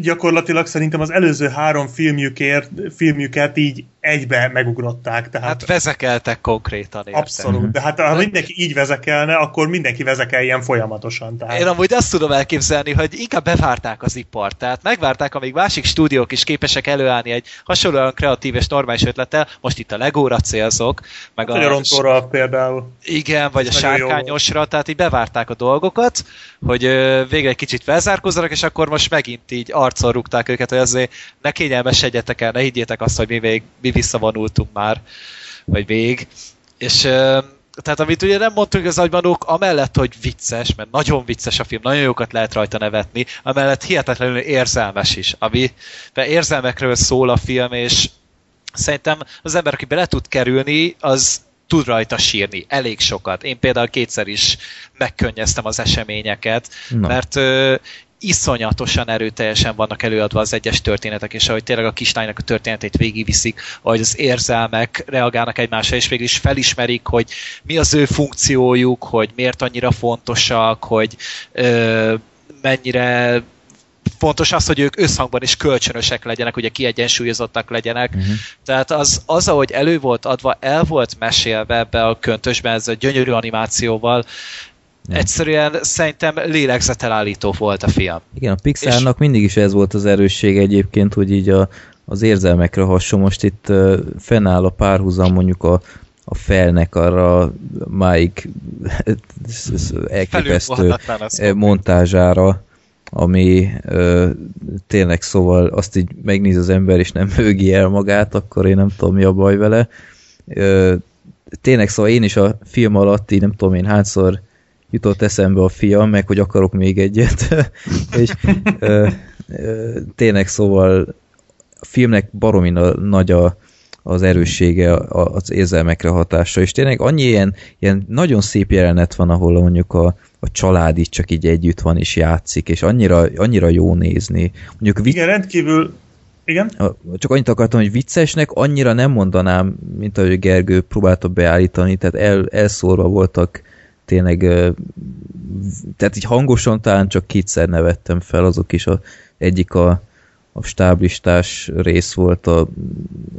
gyakorlatilag szerintem az előző három filmjükért, filmjüket így egybe megugrották. Tehát Hát vezekeltek konkrétan, érted? abszolút. De hát ha mindenki így vezekelne, akkor mindenki vezekeljen folyamatosan. Tehát... Én amúgy azt tudom elképzelni, hogy inkább bevárták az ipart. Tehát megvárták, amíg másik stúdiók is képesek előállni egy hasonlóan kreatív és normális ötlettel. Most itt a Legóra célzok, meg Vagy a rontóra például. Igen, vagy a Nagyon jó sárkányosra, tehát így bevárták a dolgokat, hogy végre egy kicsit felzárkózzanak, és akkor most megint így arcon rúgták őket, hogy azért ne kényelmesedjetek el, ne higgyétek azt, hogy mi, vég, mi visszavonultunk már, vagy vég. És tehát amit ugye nem mondtunk az agymanók, amellett, hogy vicces, mert nagyon vicces a film, nagyon jókat lehet rajta nevetni, amellett hihetetlenül érzelmes is, ami érzelmekről szól a film, és szerintem az ember, aki bele tud kerülni, az tud rajta sírni, elég sokat. Én például kétszer is megkönnyeztem az eseményeket, Na. mert ö, iszonyatosan erőteljesen vannak előadva az egyes történetek, és ahogy tényleg a kislánynak a történetét végigviszik, ahogy az érzelmek reagálnak egymásra, és végül is felismerik, hogy mi az ő funkciójuk, hogy miért annyira fontosak, hogy ö, mennyire fontos az, hogy ők összhangban is kölcsönösek legyenek, ugye kiegyensúlyozottak legyenek. Mhm. Tehát az, az, ahogy elő volt adva, el volt mesélve ebbe a köntösben, ez a gyönyörű animációval, egyszerűen szerintem lélegzetelállító volt a film. Igen, a Pixarnak mindig is ez volt az erőssége egyébként, hogy így a, az érzelmekre hason. Most itt uh, fennáll a párhuzam mondjuk a, a felnek arra máig elképesztő montázsára, ami ö, tényleg szóval azt így megnéz az ember, és nem mögi el magát, akkor én nem tudom, mi a baj vele. Ö, tényleg szóval én is a film alatt így nem tudom én hányszor jutott eszembe a fiam, meg hogy akarok még egyet. és ö, ö, tényleg szóval a filmnek baromi na- nagy a, az erőssége, a- az érzelmekre hatása, és tényleg annyi ilyen, ilyen nagyon szép jelenet van, ahol mondjuk a, a család így csak így együtt van és játszik, és annyira, annyira jó nézni. Mondjuk vicc, Igen, rendkívül... Igen? csak annyit akartam, hogy viccesnek annyira nem mondanám, mint ahogy Gergő próbálta beállítani, tehát el, elszórva voltak tényleg, tehát így hangosan talán csak kétszer nevettem fel, azok is a, egyik a, a stáblistás rész volt a,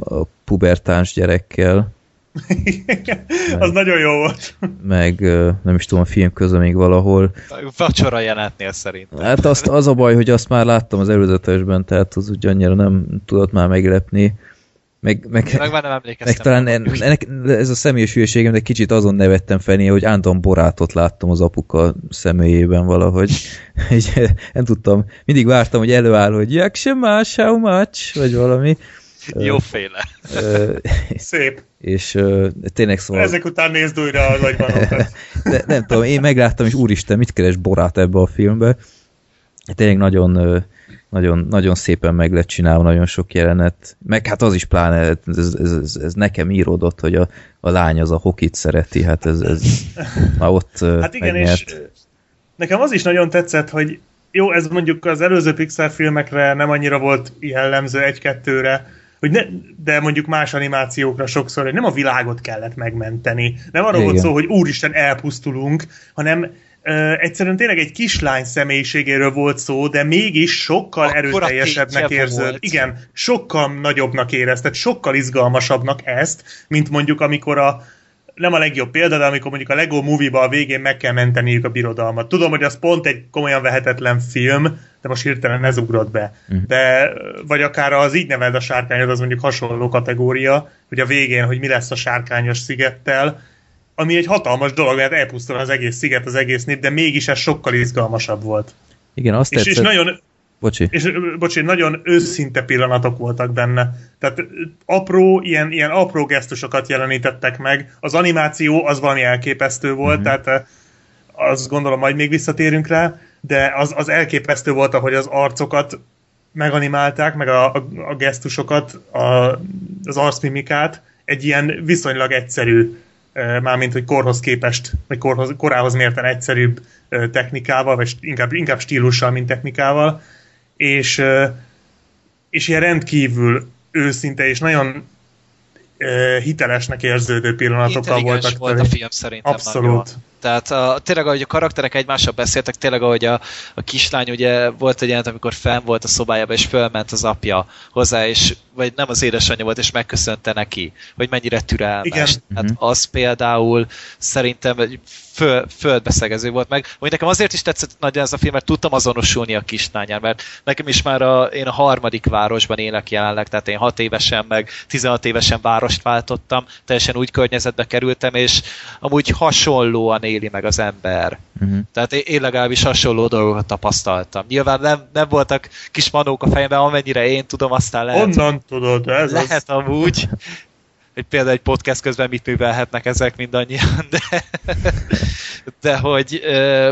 a pubertáns gyerekkel, az nagyon jó volt. meg nem is tudom, a film közben még valahol. Vacsora jelenetnél szerintem. Hát azt, az a baj, hogy azt már láttam az előzetesben, tehát az úgy annyira nem tudott már meglepni. Meg, meg, Meg már nem meg emlékeztem. talán en- ennek, ez a személyes hülyeségem, de kicsit azon nevettem fel, néha, hogy Anton Borátot láttam az apuka személyében valahogy. Így, nem tudtam, mindig vártam, hogy előáll, hogy jak sem más, how much, vagy valami. Jóféle. Ö, Szép. és ö, tényleg szóval... Ezek után nézd újra az agybanókat. De, nem tudom, én megláttam, és úristen, mit keres Borát ebbe a filmbe. Tényleg nagyon, ö, nagyon, nagyon szépen meg lett csinálva, nagyon sok jelenet. Meg hát az is pláne, ez, ez, ez, ez nekem íródott, hogy a, a lány az a hokit szereti, hát ez, ez már ott Hát igen, megnyert. és nekem az is nagyon tetszett, hogy jó, ez mondjuk az előző Pixar filmekre nem annyira volt jellemző egy-kettőre, hogy ne, de mondjuk más animációkra sokszor, hogy nem a világot kellett megmenteni. Nem arról volt szó, hogy úristen elpusztulunk, hanem egyszerűen tényleg egy kislány személyiségéről volt szó, de mégis sokkal Akkora erőteljesebbnek volt. Igen, sokkal nagyobbnak érezted, sokkal izgalmasabbnak ezt, mint mondjuk amikor a nem a legjobb példa, de amikor mondjuk a Lego Movie-ba a végén meg kell menteniük a birodalmat. Tudom, hogy az pont egy komolyan vehetetlen film, de most hirtelen ez ugrott be. Mhm. De, vagy akár az így neveld a sárkányod, az mondjuk hasonló kategória, hogy a végén, hogy mi lesz a sárkányos szigettel, ami egy hatalmas dolog, mert elpusztul az egész sziget, az egész nép, de mégis ez sokkal izgalmasabb volt. Igen, azt És, és tetszett. nagyon, Bocsi. és ö, bocs, nagyon őszinte pillanatok voltak benne. Tehát apró, ilyen, ilyen apró gesztusokat jelenítettek meg. Az animáció az valami elképesztő volt, Mhm. mm-hmm. tehát azt gondolom majd még visszatérünk rá, de az, az elképesztő volt, ahogy az arcokat meganimálták, meg a, a, a gesztusokat, a, az arcmimikát egy ilyen viszonylag egyszerű, mármint hogy korhoz képest, vagy korhoz, korához mérten egyszerűbb technikával, vagy inkább, inkább stílussal, mint technikával, és, és ilyen rendkívül őszinte és nagyon hitelesnek érződő pillanatokkal voltak. volt a film szerintem Abszolút. Tehát a, tényleg, ahogy a karakterek egymással beszéltek, tényleg, ahogy a, a kislány ugye volt egy jelent, amikor fenn volt a szobájában, és fölment az apja hozzá, és vagy nem az édesanyja volt, és megköszönte neki, hogy mennyire türelmes. Igen. Hát Mhm. az például szerintem egy föl, földbeszegező volt meg. Hogy nekem azért is tetszett nagyon ez a film, mert tudtam azonosulni a kislányán, mert nekem is már a, én a harmadik városban élek jelenleg, tehát én 6 évesen meg 16 évesen várost váltottam, teljesen úgy környezetbe kerültem, és amúgy hasonlóan éli meg az ember. Uh-huh. Tehát én, én legalábbis hasonló dolgokat tapasztaltam. Nyilván nem, nem voltak kis manók a fejemben, amennyire én tudom, aztán lehet, Onnan tudod, ez lehet az... amúgy, hogy például egy podcast közben mit művelhetnek ezek mindannyian, de, de hogy ö,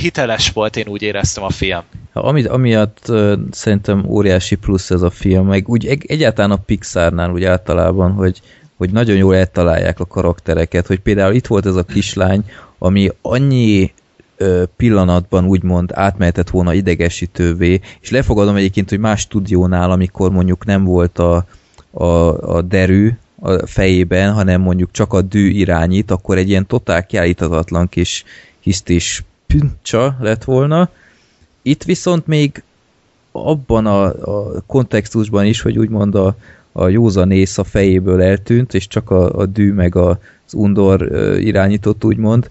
hiteles volt, én úgy éreztem a film. Amit, amiatt uh, szerintem óriási plusz ez a film, meg úgy egy, egyáltalán a Pixarnál úgy általában, hogy, hogy nagyon jól eltalálják a karaktereket, hogy például itt volt ez a kislány, ami annyi pillanatban úgymond átmehetett volna idegesítővé, és lefogadom egyébként, hogy más stúdiónál, amikor mondjuk nem volt a, a, a derű a fejében, hanem mondjuk csak a dű irányít, akkor egy ilyen totál kiállíthatatlan kis hisztis püncsa lett volna. Itt viszont még abban a, a kontextusban is, hogy úgymond a, a józanész a fejéből eltűnt, és csak a, a dű meg a, az undor irányított, úgymond,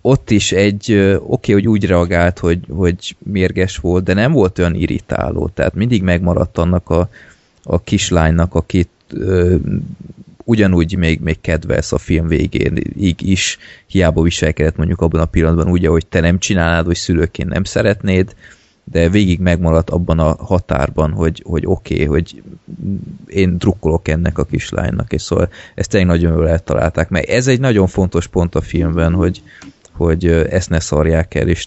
ott is egy, oké, okay, hogy úgy reagált, hogy, hogy mérges volt, de nem volt olyan irritáló, tehát mindig megmaradt annak a, a kislánynak, akit ö, ugyanúgy még, még kedvelsz a film végéig is, hiába viselkedett mondjuk abban a pillanatban úgy, ahogy te nem csinálnád, vagy szülőként nem szeretnéd, de végig megmaradt abban a határban, hogy, hogy oké, okay, hogy én drukkolok ennek a kislánynak, és szóval ezt tényleg nagyon jól eltalálták, mert ez egy nagyon fontos pont a filmben, hogy, hogy ezt ne szarják el, és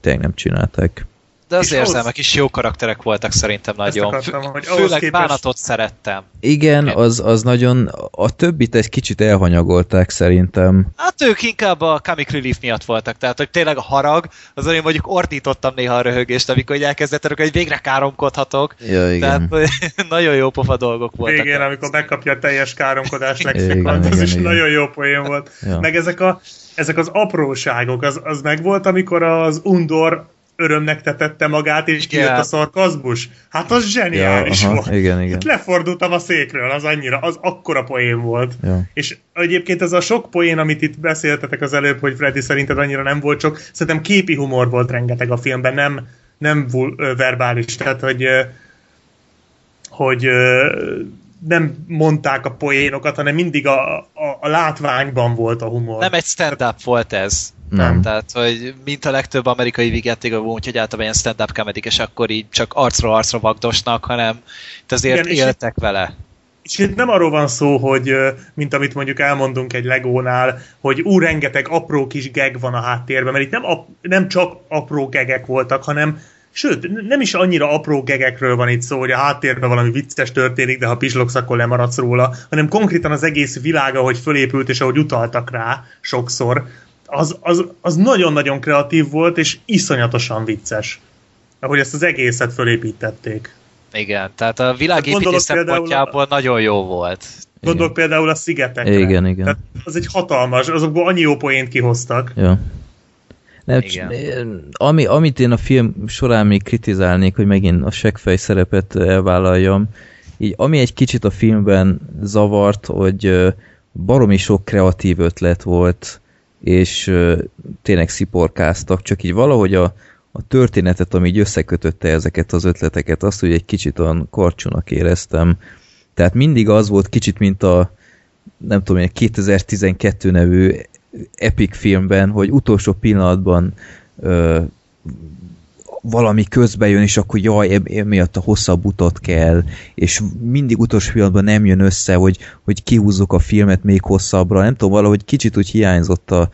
tényleg nem csinálták. De az És ahhoz- érzelmek is jó karakterek voltak szerintem nagyon. akartam, hogy ahhoz Főleg képest- bánatot szerettem. Igen, Igen. az, az nagyon, a többit egy kicsit elhanyagolták szerintem. Hát ők inkább a comic relief miatt voltak, tehát hogy tényleg a harag, azon én mondjuk ordítottam néha a röhögést, amikor hogy elkezdett hogy végre káromkodhatok. Ja, igen. Tehát nagyon jó pofa dolgok voltak. Végén, amikor megkapja a teljes káromkodás Igen, lexikont, az igen, is igen. nagyon jó poén volt. Ja. Meg ezek, a, ezek az apróságok, az, az meg volt, amikor az Undor örömnek tetette magát, és kijött a szarkazmus. Hát az zseniális Ja, aha, volt. igen, igen. Hát lefordultam a székről, az annyira, az akkora poén volt. Ja. És egyébként ez a sok poén, amit itt beszéltetek az előbb, hogy Freddy szerinted annyira nem volt sok, szerintem képi humor volt rengeteg a filmben, nem, nem vul, ö, verbális, tehát hogy ö, hogy ö, nem mondták a poénokat, hanem mindig a, a, a látványban volt a humor. Nem egy stand-up volt ez. Nem. Tehát, hogy mint a legtöbb amerikai vigyátékban, úgyhogy általában ilyen stand-up kemedik, és akkor így csak arcról arcra vagdosnak, hanem itt azért Igen, és éltek vele. És itt nem arról van szó, hogy mint amit mondjuk elmondunk egy Legónál, hogy ú, rengeteg apró kis geg van a háttérben, mert itt nem, ap- nem csak apró gegek voltak, hanem Sőt, nem is annyira apró gegekről van itt szó, hogy a háttérben valami vicces történik, de ha pislogsz, akkor lemaradsz róla, hanem konkrétan az egész világa, hogy fölépült, és ahogy utaltak rá sokszor, az, az, az nagyon-nagyon kreatív volt, és iszonyatosan vicces. Ahogy ezt az egészet fölépítették. Igen, tehát a világépítés Gondolok például a- szempontjából nagyon jó volt. Gondolok például a szigetekre. Igen, igen. Tehát az egy hatalmas, azokból annyi jó poént kihoztak. Ja. Nem, Igen. c- ami, amit én a film során még kritizálnék, hogy megint a seggfej szerepet elvállaljam, így ami egy kicsit a filmben zavart, hogy baromi sok kreatív ötlet volt, és ö, tényleg sziporkáztak, csak így valahogy a, a történetet, ami így összekötötte ezeket az ötleteket, azt, hogy egy kicsit olyan karcsúnak éreztem. Tehát mindig az volt kicsit, mint a nem tudom, egy 2012 nevű epic filmben, hogy utolsó pillanatban ö, valami közbe jön, és akkor jaj, em- emiatt a hosszabb utat kell, és mindig utolsó pillanatban nem jön össze, hogy, hogy kihúzzuk a filmet még hosszabbra, nem tudom, valahogy kicsit úgy hiányzott a,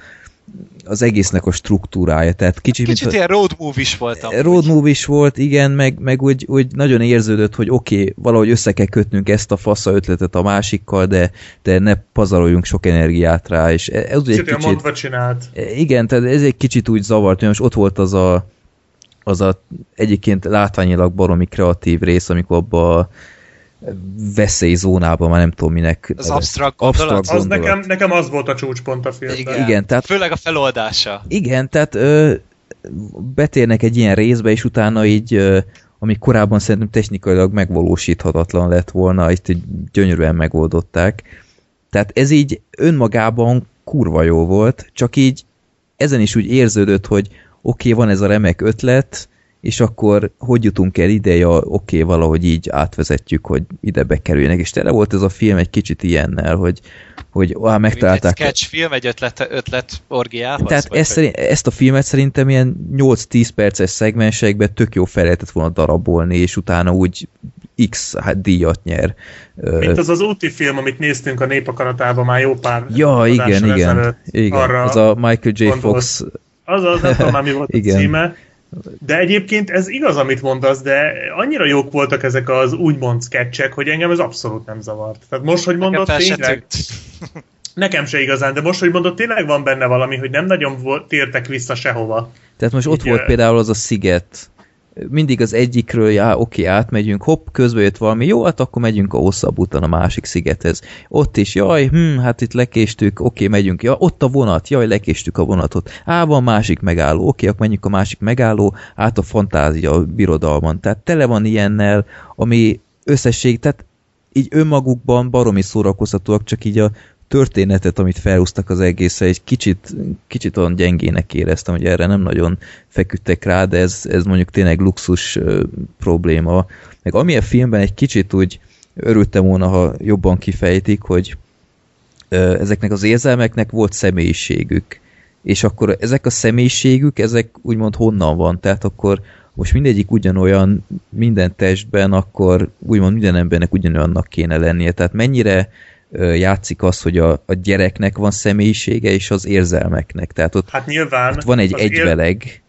az egésznek a struktúrája, tehát kicsit, Kicsit mint ilyen road movie is voltam. road movie is volt, igen, meg, meg úgy, úgy nagyon érződött, hogy oké, okay, valahogy össze kell kötnünk ezt a fasza ötletet a másikkal, de, de ne pazaroljunk sok energiát rá, és ez úgy egy Kicsit kicsit... mondva csinált. Igen, tehát ez egy kicsit úgy zavart, hogy most ott volt az a, az a egyébként látványilag baromi kreatív rész, amikor abba a veszélyzónában, már nem tudom minek. Az absztrakt gondolat? absztrakt Az gondolat. nekem, nekem az volt a csúcspont a filmben. Igen. Igen, tehát Főleg a feloldása. Igen, tehát ö, betérnek egy ilyen részbe, és utána így, ö, ami korábban szerintem technikailag megvalósíthatatlan lett volna, itt így gyönyörűen megoldották. Tehát ez így önmagában kurva jó volt, csak így ezen is úgy érződött, hogy oké, okay, van ez a remek ötlet, és akkor hogy jutunk el ide, ja, oké, okay, valahogy így átvezetjük, hogy ide bekerüljenek. És tele volt ez a film egy kicsit ilyennel, hogy, hogy á, Mint egy megtalálták. sketch film, egy ötlet, ötlet orgiához? Tehát ezt, szerint, ezt a filmet szerintem ilyen 8-10 perces szegmensekben tök jó fel lehetett volna darabolni, és utána úgy X hát díjat nyer. Mint az az úti film, amit néztünk a népakaratában már jó pár ja, igen, igen. igen. Arra Az a Michael J. gondolsz. Fox. Az az, nem tudom már mi volt Igen. a címe. De egyébként ez igaz, amit mondasz, de annyira jók voltak ezek az úgymond sketchek, hogy engem ez abszolút nem zavart. Tehát most, hogy mondod, tényleg, nekem se igazán, de most, hogy mondod, tényleg van benne valami, hogy nem nagyon volt, tértek vissza sehova. Tehát most ott Így, volt ö, például az a sziget. Mindig az egyikről, já, oké, átmegyünk, hopp, közben jött valami, jó, hát akkor megyünk a hosszabb úton a másik szigethez. Ott is, jaj, hm, hát itt lekéstük, oké, megyünk, ja, ott a vonat, jaj, lekéstük a vonatot. Á, van másik megálló, oké, akkor menjünk a másik megálló, át a fantázia birodalman. Tehát tele van ilyennel, ami összesség, tehát így önmagukban baromi szórakoztatóak, csak így a történetet, amit felhúztak az egészre, egy kicsit, kicsit olyan gyengének éreztem, hogy erre nem nagyon feküdtek rá, de ez, ez mondjuk tényleg luxus ö, probléma. Meg ami a filmben egy kicsit úgy örültem volna, ha jobban kifejtik, hogy ö, ezeknek az érzelmeknek volt személyiségük. És akkor ezek a személyiségük, ezek úgymond honnan van? Tehát akkor most mindegyik ugyanolyan minden testben, akkor úgymond minden embernek ugyanolyannak kéne lennie. Tehát mennyire játszik az, hogy a, a gyereknek van személyisége, és az érzelmeknek. Tehát ott, Hát nyilván... ott van egy az ér- egyveleg.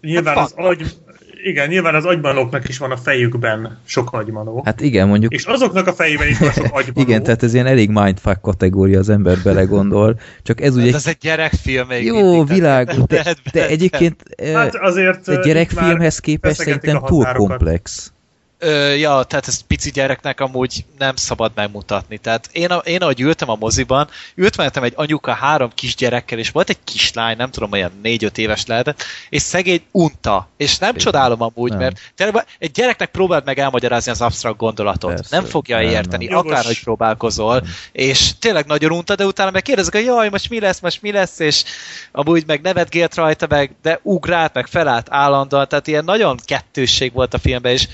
Nyilván Hát az agy... Igen, nyilván az agymanóknak is van a fejükben sok agymanó. Hát igen, mondjuk És azoknak a fejében is van sok agymanó. igen, tehát ez ilyen elég mindfuck kategória, az ember belegondol. Csak ez ugye Hát ez egy gyerekfilm jó, nem de, de egyébként Hát azért... egy gyerekfilmhez képest szerintem túl határokat. komplex. Ö, ja, tehát ezt pici gyereknek amúgy nem szabad megmutatni. Tehát én, a, én ahogy ültem a moziban, ült mellettem egy anyuka három kisgyerekkel, és volt egy kislány, nem tudom, olyan négy-öt éves lehetett, és szegény unta. És nem Igen. csodálom amúgy, Nem. mert tényleg egy gyereknek próbáld meg elmagyarázni az absztrakt gondolatot. Persze. nem fogja Nem, érteni, nem. Akárhogy próbálkozol, és tényleg nagyon unta, de utána meg kérdezik, hogy jaj, most mi lesz, most mi lesz, és amúgy meg nevetgélt rajta, meg, de ugrált, meg felállt állandóan, tehát ilyen nagyon kettősség volt a filmben, és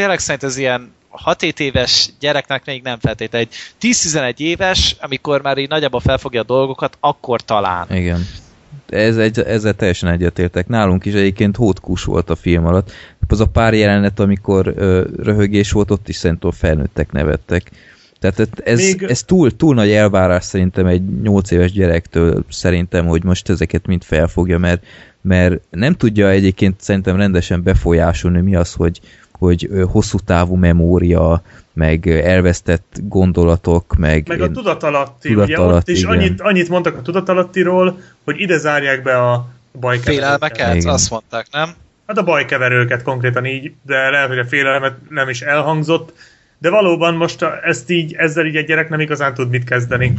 tényleg szerint ez ilyen 6-7 éves gyereknek még nem feltétlenül. Egy 10-11 éves, amikor már így nagyjából felfogja a dolgokat, akkor talán. Igen. Ez egy, ezzel teljesen egyetértek. Nálunk is egyébként hótkus volt a film alatt. Az a pár jelenet, amikor ö, röhögés volt, ott is szerintem felnőttek nevettek. Tehát ez, Még- ez túl, túl nagy elvárás szerintem egy 8 éves gyerektől szerintem, hogy most ezeket mind felfogja, mert, mert nem tudja egyébként szerintem rendesen befolyásolni mi az, hogy, hogy hosszú távú memória, meg elvesztett gondolatok, meg, Meg a én- tudatalatti, Tudatalatti, ugye ott is igen. annyit, annyit mondtak a tudatalattiról, hogy ide zárják be a bajkeverőket. Félelmeket, Igen. azt mondták, nem? Hát a bajkeverőket konkrétan így, de lehet, hogy a félelmet nem is elhangzott, de valóban most a, ezt így, ezzel így egy gyerek nem igazán tud mit kezdeni.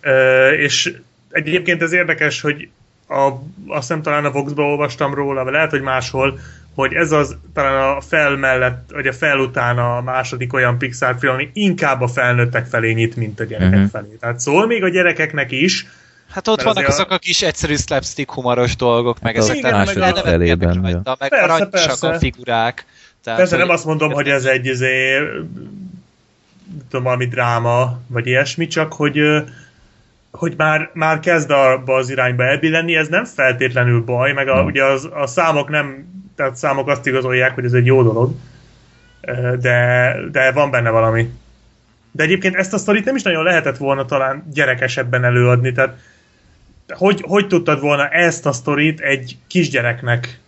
Ö, és egyébként ez érdekes, hogy a, azt hiszem talán a Vox-ba olvastam róla, vagy lehet, hogy máshol, hogy ez az talán a fel mellett, vagy a fel után a második olyan Pixar film, ami inkább a felnőttek felé nyit, mint a gyerekek uh-huh. felé. Tehát szól még a gyerekeknek is, Hát ott Mert vannak azért azok a kis egyszerű slapstick humoros dolgok, meg Hát a ezek Igen, második meg a- felében, rajta, meg Persze, aranyosak persze. a figurák. Tehát, Persze hogy- nem azt mondom, hogy ez egy izé, tudom, valami dráma, vagy ilyesmi, csak hogy hogy már, már kezd abba az irányba elbillenni, ez nem feltétlenül baj, meg a, Nem. ugye az, a számok nem, tehát számok azt igazolják, hogy ez egy jó dolog, de, de van benne valami. De egyébként ezt a sztorit nem is nagyon lehetett volna talán gyerekesebben előadni, tehát hogy, hogy tudtad volna ezt a sztorit egy kisgyereknek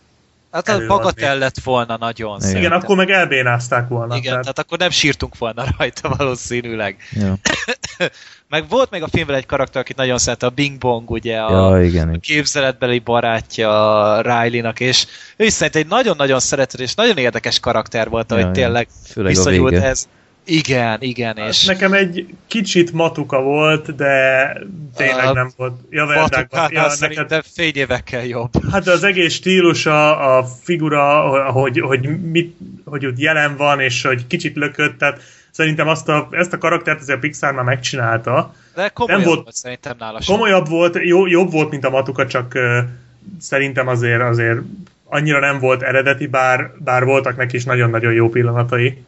Hát a előadni. bagatell lett volna nagyon Igen, Igen, szerintem. akkor meg elbénázták volna. Igen, tehát... tehát, akkor nem sírtunk volna rajta valószínűleg. Ja, Meg volt még a filmben egy karakter, akit nagyon szeret, a Bing Bong, ugye a, ja igen. a képzeletbeli barátja Riley-nak, és ő is szerint egy nagyon-nagyon szeretett és nagyon érdekes karakter volt, hogy Ja, ja. tényleg viszonyult vége. Igen, igen, és Nekem egy kicsit matuka volt, de tényleg A nem volt. Ja, Verdákban. Ja, neked, szerintem fényévekkel jobb. hát az egész stílusa, a figura, hogy, hogy, mit, hogy ott jelen van, és hogy kicsit lökött, tehát szerintem azt a, ezt a karaktert azért a Pixar már megcsinálta. De komolyan volt- volt szerintem nála sem. Komolyabb volt, jó, jobb volt, mint a Matuka, csak uh, szerintem azért azért annyira nem volt eredeti, bár, bár voltak neki is nagyon-nagyon jó pillanatai.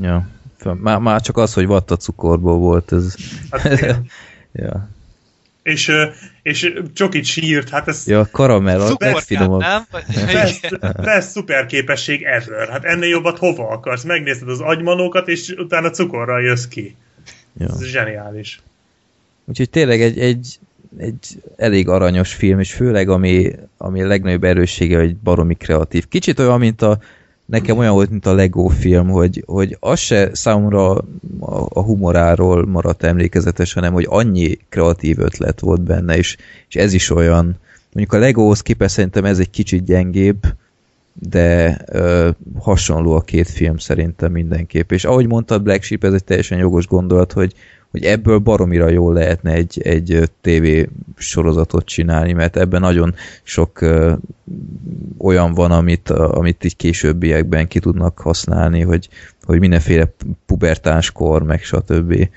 Ja. Már, már csak az, hogy vatta cukorból volt, ez... Hát, ja. és, és csokit sírt, hát ez ja, a karamell, a legfinomabb. nem? best, best szuper képesség ever. Hát ennél jobbat hova akarsz? Megnézted az agymanókat, és utána cukorral jössz ki. Ja. Ez zseniális. Úgyhogy tényleg egy, egy, egy elég aranyos film, és főleg ami, ami a legnagyobb erőssége, hogy baromi kreatív. Kicsit olyan, mint a nekem olyan volt, mint a Lego film, hogy, hogy az se számomra a, a humoráról maradt emlékezetes, hanem hogy annyi kreatív ötlet volt benne, és, és ez is olyan, mondjuk a Legohoz képest szerintem ez egy kicsit gyengébb, de ö, hasonló a két film szerintem mindenképp. És ahogy mondtad, Black Sheep, ez egy teljesen jogos gondolat, hogy, hogy ebből baromira jól lehetne egy, egy TV sorozatot csinálni, mert ebben nagyon sok ö, olyan van, amit, amit így későbbiekben ki tudnak használni, hogy, hogy mindenféle pubertáskor, meg stb.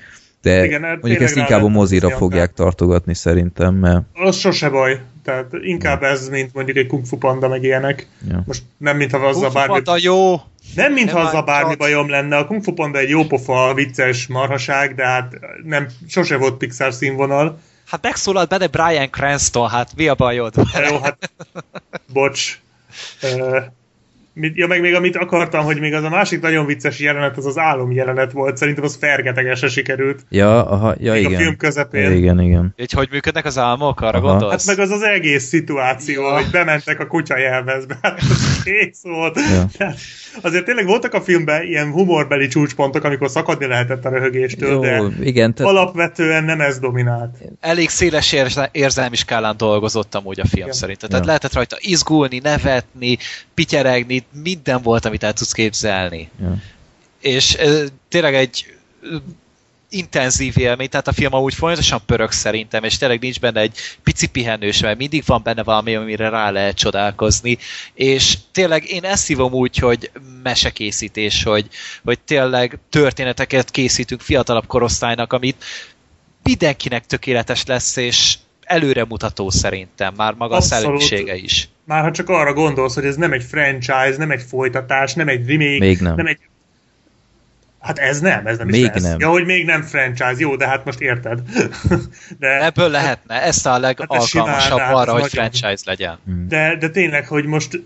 De Igen, hát mondjuk ezt inkább a mozira fogják tartogatni szerintem, mert Az sose baj. Tehát inkább ez, mint mondjuk egy Kung Fu Panda, meg ilyenek. ja. Most nem, mintha azzal bármi... Panda jó! Nem, mintha azzal bármi csak- bajom lenne. A Kung Fu Panda egy jópofa, vicces marhaság, de hát nem, sose volt Pixar színvonal. Hát megszólalt benne Brian Cranston, hát mi a bajod? Jó, hát bocs. Ja, meg még amit akartam, hogy még az a másik nagyon vicces jelenet, az az álom jelenet volt. Szerintem az fergetegesen sikerült. Ja, aha, ja Még igen. a film közepén. Igen, igen. Így hogy működnek az álmok, arra Aha. gondolsz? Hát meg az az egész szituáció, Ja. hogy bementek a kutya jelmezbe. Hát az kész volt. Ja. Tehát Azért tényleg voltak a filmben ilyen humorbeli csúcspontok, amikor szakadni lehetett a röhögéstől, de Jó, igen, tehát alapvetően nem ez dominált. Elég széles érze- érzelmi skálán dolgozott amúgy a film Igen. szerintem. Tehát Ja. lehetett rajta izgulni, nevetni, pityeregni, minden volt, amit el tudsz képzelni. ja. És ö, tényleg egy intenzív élmény, tehát a film amúgy folyamatosan pörög szerintem, és tényleg nincs benne egy pici pihenős, mert mindig van benne valami, amire rá lehet csodálkozni, és tényleg én ezt hívom úgy, hogy mesekészítés, hogy, hogy tényleg történeteket készítünk fiatalabb korosztálynak, amit mindenkinek tökéletes lesz, és előremutató szerintem, már maga Abszolút. a szellemisége is. Már ha csak arra gondolsz, hogy ez nem egy franchise, nem egy folytatás, nem egy remake, Még nem. nem egy Hát ez nem, ez nem Még is lesz. nem. Ja, hogy még nem franchise, jó, de hát most érted. De, Ebből lehetne, ezt a legalkalmasabb Hát simán, hát arra, ez hogy nagyon- franchise legyen. de, de tényleg, hogy most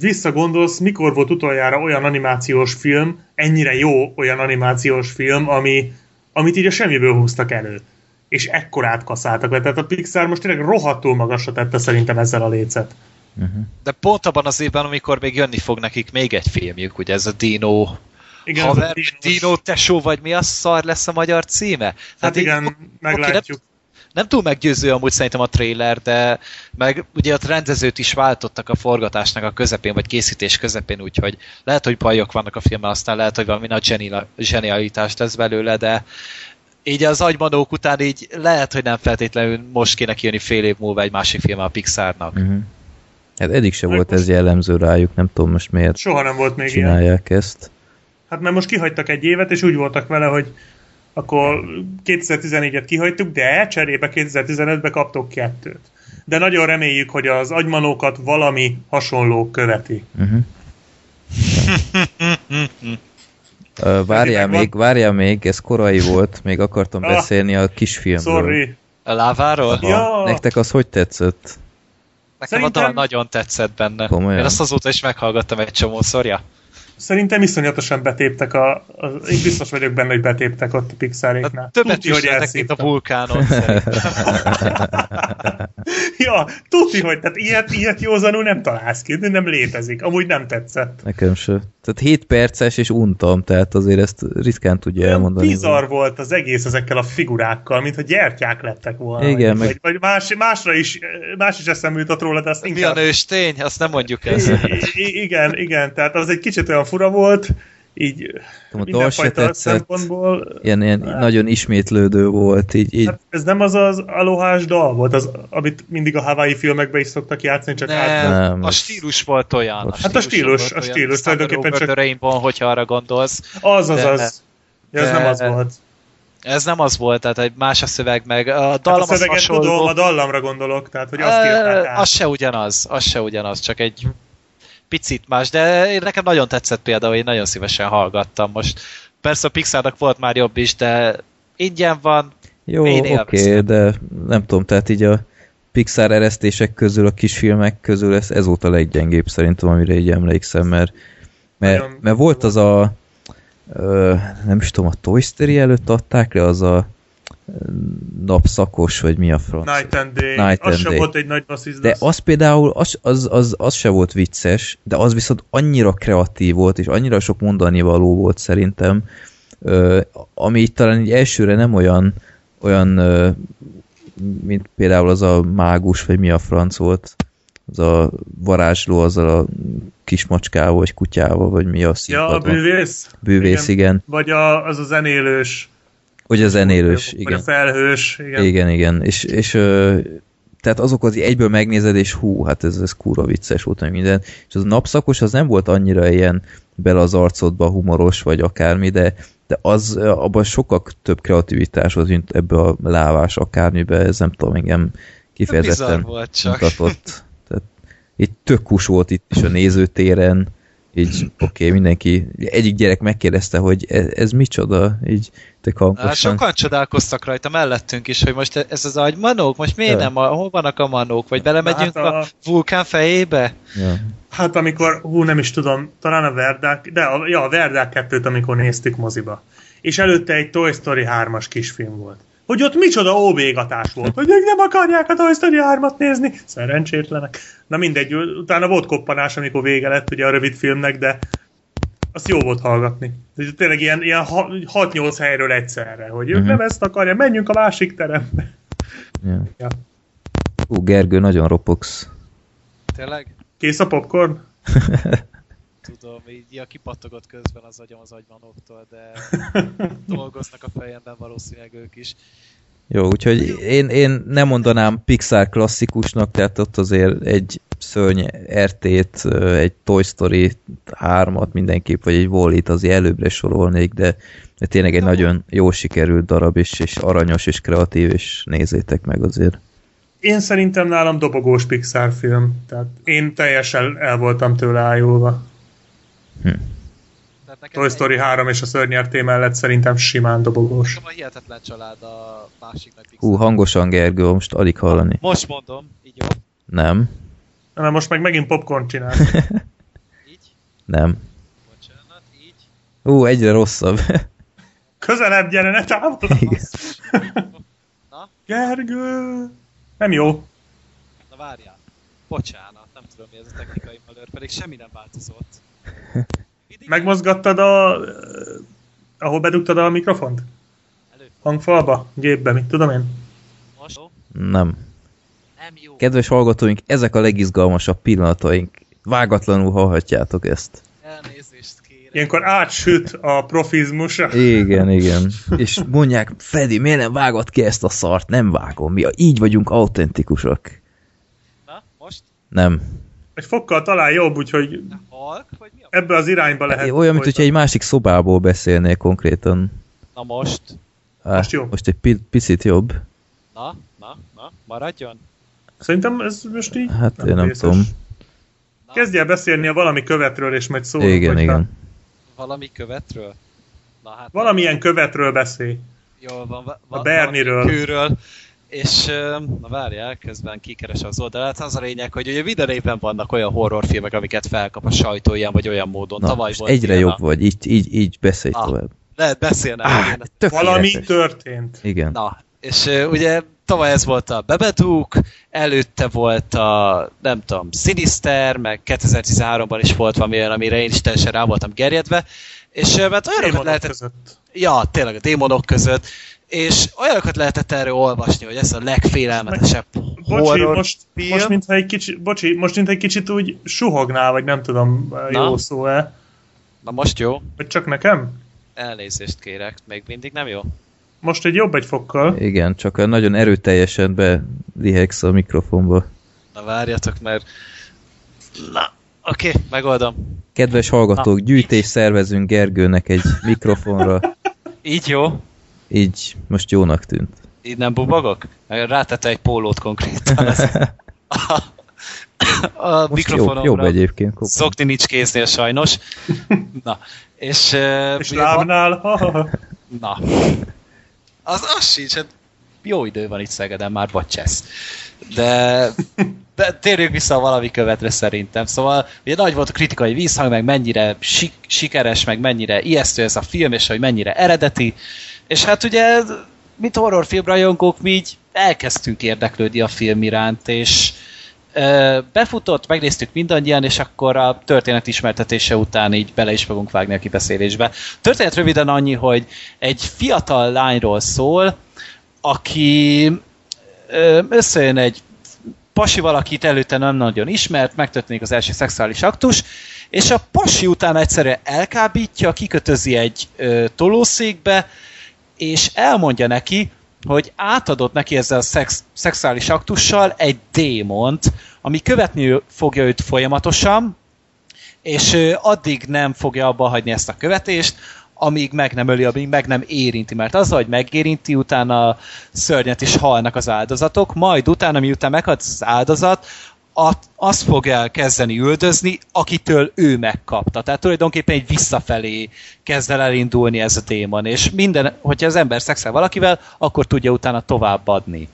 visszagondolsz, mikor volt utoljára olyan animációs film, ennyire jó olyan animációs film, ami, amit így a semmiből húztak elő. És ekkorát kaszáltak le. Tehát a Pixar most tényleg rohadtul magasra tette szerintem ezzel a lécet. De pont abban az évben, amikor még jönni fog nekik még egy filmjük, ugye ez a Dino Igen, Haver, Dino tesó, vagy mi a szar lesz a magyar címe? Hát így- igen, oké, meglátjuk. nem, nem túl meggyőző amúgy szerintem a trailer, de meg ugye ott rendezőt is váltottak a forgatásnak a közepén, vagy készítés közepén, úgyhogy lehet, hogy bajok vannak a filmmel, aztán lehet, hogy valami nagy zseni- zsenialitás lesz belőle, de így az agymanók után így lehet, hogy nem feltétlenül most kéne kijönni fél év múlva egy másik film a Pixarnak. Uh-huh. Hát eddig se volt most- ez jellemző rájuk, nem tudom most miért Soha nem volt még ilyen. csinálják ezt. Hát mert most kihagytak egy évet, és úgy voltak vele, hogy akkor 2014-et kihagytuk, de cserébe 2015-be kaptok kettőt. De nagyon reméljük, hogy az agymanókat valami hasonló követi. Uh-huh. Uh, várjál még, várjál még, ez korai volt, még akartam Ah, beszélni a kisfilmről. Sorry. A láváról? Ja. Nektek az hogy tetszett? Nekem Szerintem- a dal nagyon tetszett benne. Komolyan? Én azt azóta is meghallgattam egy csomószor, ja. Szerintem iszonyatosan betéptek a, a... Én biztos vagyok benne, hogy betéptek ott a Pixaréknál. Hát többet is lehetnek, mint a vulkánon. Ja, tudni, hogy tehát ilyet, ilyet józanul nem találsz ki, de nem létezik. Amúgy nem tetszett. Nekem se. Tehát 7 perces és untam, tehát azért ezt ritkán tudja Olyan elmondani. bizarr volt az egész ezekkel a figurákkal, mintha gyertyák lettek volna. Igen, meg- vagy más, másra is, más is eszembe jutott róla, de azt Mi a inkább... nőstény? Azt nem mondjuk. I- i- igen, igen, tehát az egy kicsit olyan fura volt, így a se mindenfajta szempontból. Ilyen, ilyen nagyon ismétlődő volt, így, így Hát ez nem az az alohás dal volt, az, amit mindig a Hawaii filmekben is szoktak játszani, csak át... Nem, Nem, a stílus volt olyan. Hát a stílus, a stílus, tulajdonképpen csak- the Rainbow, hogyha arra gondolsz. Az, az, De- az. Ja, ez de- nem az volt. Ez nem az volt, tehát egy más a szöveg, meg a Hát dallam a az szöveget hasonló. tudom, a dallamra gondolok, tehát hogy azt át. Az se ugyanaz, az se ugyanaz, csak egy picit más, de én nekem nagyon tetszett például, én nagyon szívesen hallgattam most. Persze a Pixarnak volt már jobb is, de ingyen van, Jó, oké, okay, de nem tudom, tehát így a Pixar eresztések közül, a kisfilmek közül ez, ez volt a leggyengébb szerintem, amire így emlékszem, mert, mert, mert volt az a ö, nem is tudom, a Toy Story előtt adták le, az a napszakos, vagy mi a franc. Night and Day. Night az and sem Day. volt egy nagy basszus. De az például, az, az, az, az se volt vicces, de az viszont annyira kreatív volt, és annyira sok mondani való volt szerintem, ami így talán így elsőre nem olyan, olyan mint például az a mágus, vagy mi a franc volt, az a varázsló, azzal a kismacskával, vagy kutyával, vagy mi a Ja, a színpadon. bűvész? Bűvész, igen. Vagy a, az a zenélős. Vagy a zenélős, Vagy igen. a felhős. Igen. Igen, igen. És, és ö, tehát azokat így egyből megnézed, és hú, hát ez, ez kurva vicces volt, meg minden. És az a napszakos, az nem volt annyira ilyen bele az arcodba humoros, vagy akármi, de, de az, abban sokkal több kreativitás volt, mint ebbe a lávás akármibe, ez nem tudom, engem kifejezetten volt csak. mutatott. Tehát így tök kus volt itt is a nézőtéren, így oké, okay, mindenki, egyik gyerek megkérdezte, hogy ez, ez micsoda, így Hát hangosan. sokan csodálkoztak rajta mellettünk is, hogy most ez az agy manók, most miért Ja. nem, a, hol vannak a manók, vagy belemegyünk Hát a- a vulkán fejébe? Ja. Hát amikor, hú, nem is tudom, talán a Verdák, de a, ja, a Verdák 2-t, amikor néztük moziba. És előtte egy Toy Story 3-as kisfilm volt. Hogy ott micsoda óvégatás volt, hogy ők nem akarják a Toy Story 3-at nézni. Szerencsétlenek. Na mindegy, utána volt koppanás, amikor vége lett ugye a rövid filmnek, de azt jó volt hallgatni. Ez Tényleg ilyen, ilyen ha- 6-8 helyről egyszerre, hogy ők Mhm. nem ezt akarják, menjünk a másik terembe. Ja. Ja. Ú, Gergő, nagyon ropogsz. Tényleg? Kész a popcorn? Tudom, így ja, kipattogott közben az agyam az agymanóktól, de dolgoznak a fejemben valószínűleg ők is. Jó, úgyhogy én, én nem mondanám Pixar klasszikusnak, tehát ott azért egy szörny RT-t, egy Toy Story 3-at mindenképp, vagy egy Wall-E-t azért előbbre sorolnék, de, de tényleg egy nagyon jó sikerült darab, és, és aranyos, és kreatív, és nézzétek meg azért. Én szerintem nálam dobogós Pixar film. Tehát én teljesen el voltam tőle ájulva. Nekem Toy Story 3 és a szörnyerté mellett szerintem simán dobogós. A hihetetlen család a másik nagy Hú, hangosan Gergő, most alig hallani. Most mondom, így jó, Nem, Na most meg megint popcorn csinál. így, nem. bocsánat, így. Ú, egyre rosszabb. Közelebb gyere, ne! Igen. Na, Gergő! Nem jó. na várjál. Bocsánat, nem tudom mi ez a technikai malőr, pedig semmi nem változott. Megmozgattad a... ahol bedugtad a mikrofont? elő. Hangfalba? Gépbe, mit tudom én? Nem. Nem jó. Kedves hallgatóink, ezek a legizgalmasabb pillanataink. Vágatlanul hallhatjátok ezt. Elnézést kérek. Ilyenkor átsüt a profizmusa. Igen, igen. És mondják, Fedi, miért nem vágod ki ezt a szart? Nem vágom. Mi így vagyunk autentikusak. Na, most? Nem. Egy fokkal talán jobb, úgyhogy halk, vagy mi a... ebbe az irányba lehet. Olyan, mint hogyha egy másik szobából beszélnél konkrétan. Na most? Á, Most jó. Most egy pi- picit jobb. Na, na, na, maradjon. Szerintem ez most így Hát én nem tudom. Kezdj el beszélni a valami követről, és majd szólunk. Igen, igen. Valami követről? Na hát... Valamilyen követről beszélj. Jól van. Va- A Berniről. Kőről. És na várjál, közben kikeres az oldalát. Az a lényeg, hogy ugye minden évben vannak olyan horrorfilmek, amiket felkap a sajtó ilyen vagy olyan módon. Na, Tavaly volt egyre ilyen jobb a... vagy. Így, így, így beszélj Ah, tovább. Lehet én. tökéletes. Valami történt. Igen. Na, És ugye tavaly ez volt a Bebedúk, előtte volt a, nem tudom, Sinister, meg 2013-ban is volt valami olyan, amire én is teljesen rá voltam gerjedve, és mert olyanokat Démonok lehetett között. Ja, tényleg a démonok között. És olyanokat lehetett erről olvasni, hogy ez a legfélelmetesebb Bocsi, horror most, film. most mintha egy kicsit, bocsi, most mintha egy kicsit úgy suhognál, vagy nem tudom, Na? jó szó-e. Na most jó, Vagy csak nekem? elnézést kérek, még mindig nem jó. Most egy jobb egy fokkal. Igen, csak nagyon erőteljesen belihegsz a mikrofonba. Na várjatok, mert... Na, oké, okay, megoldom. Kedves hallgatók, gyűjtés szervezünk Gergőnek egy mikrofonra. Így jó? Így most jónak tűnt. Így nem bubagok? Rátette egy pólót konkrétan. A, a Most jobb, mikrofonomra. jobb egyébként. Kopa. Szokni nincs kéznél sajnos. Na, és... És lábnál. Na. Az, az sincs, hát jó idő van itt Szegeden már, vagy csesz. De, de térjünk vissza a valami követre szerintem. Szóval ugye nagy volt a kritikai vízhang, meg mennyire sik, sikeres, meg mennyire ijesztő ez a film, és hogy mennyire eredeti. És hát ugye, mint horrorfilmrajongók, mi így elkezdtünk érdeklődni a film iránt, és befutott, megnéztük mindannyian, és akkor a történet ismertetése után így bele is fogunk vágni a kibeszélésbe. Történet röviden annyi, hogy egy fiatal lányról szól, aki összejön egy pasi valakit előtte nem nagyon ismert, megtörténik az első szexuális aktus, és a pasi után egyszerűen elkábítja, kikötözi egy tolószékbe, és elmondja neki, hogy átadott neki ezzel a szex, szexuális aktussal egy démont, ami követni fogja őt folyamatosan, és addig nem fogja abba hagyni ezt a követést, amíg meg nem öli, amíg meg nem érinti, mert azzal, hogy megérinti, utána szörnyet is halnak az áldozatok, majd utána, miután meghalt az áldozat, at- azt fogja el kezdeni üldözni, akitől ő megkapta. Tehát tulajdonképpen egy visszafelé kezd el elindulni ez a démon, és minden, hogyha az ember szexel valakivel, akkor tudja utána továbbadni.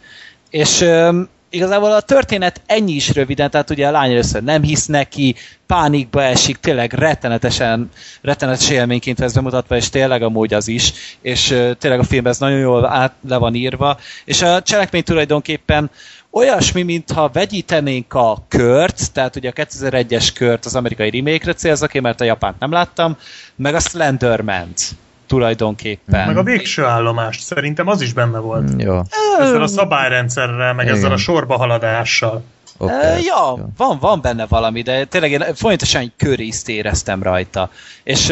És öm, igazából a történet ennyi is röviden, tehát ugye a lány először nem hisz neki, pánikba esik, tényleg rettenetesen, rettenetes élményként lesz bemutatva, és tényleg amúgy az is, és ö, tényleg a filmben ez nagyon jól át, le van írva, és a cselekmény tulajdonképpen olyasmi, mintha vegyítenénk a kört, tehát ugye a 2001-es kört az amerikai remake-re célzak én, mert a japánt nem láttam, meg a Slenderman-t tulajdonképpen. Meg a végső állomást, szerintem az is benne volt. Ja, Ezzel a szabályrendszerrel, meg ezzel Igen. a sorba haladással. Okay. Ja, van, van benne valami, de tényleg én folyamatosan egy körészt éreztem rajta. És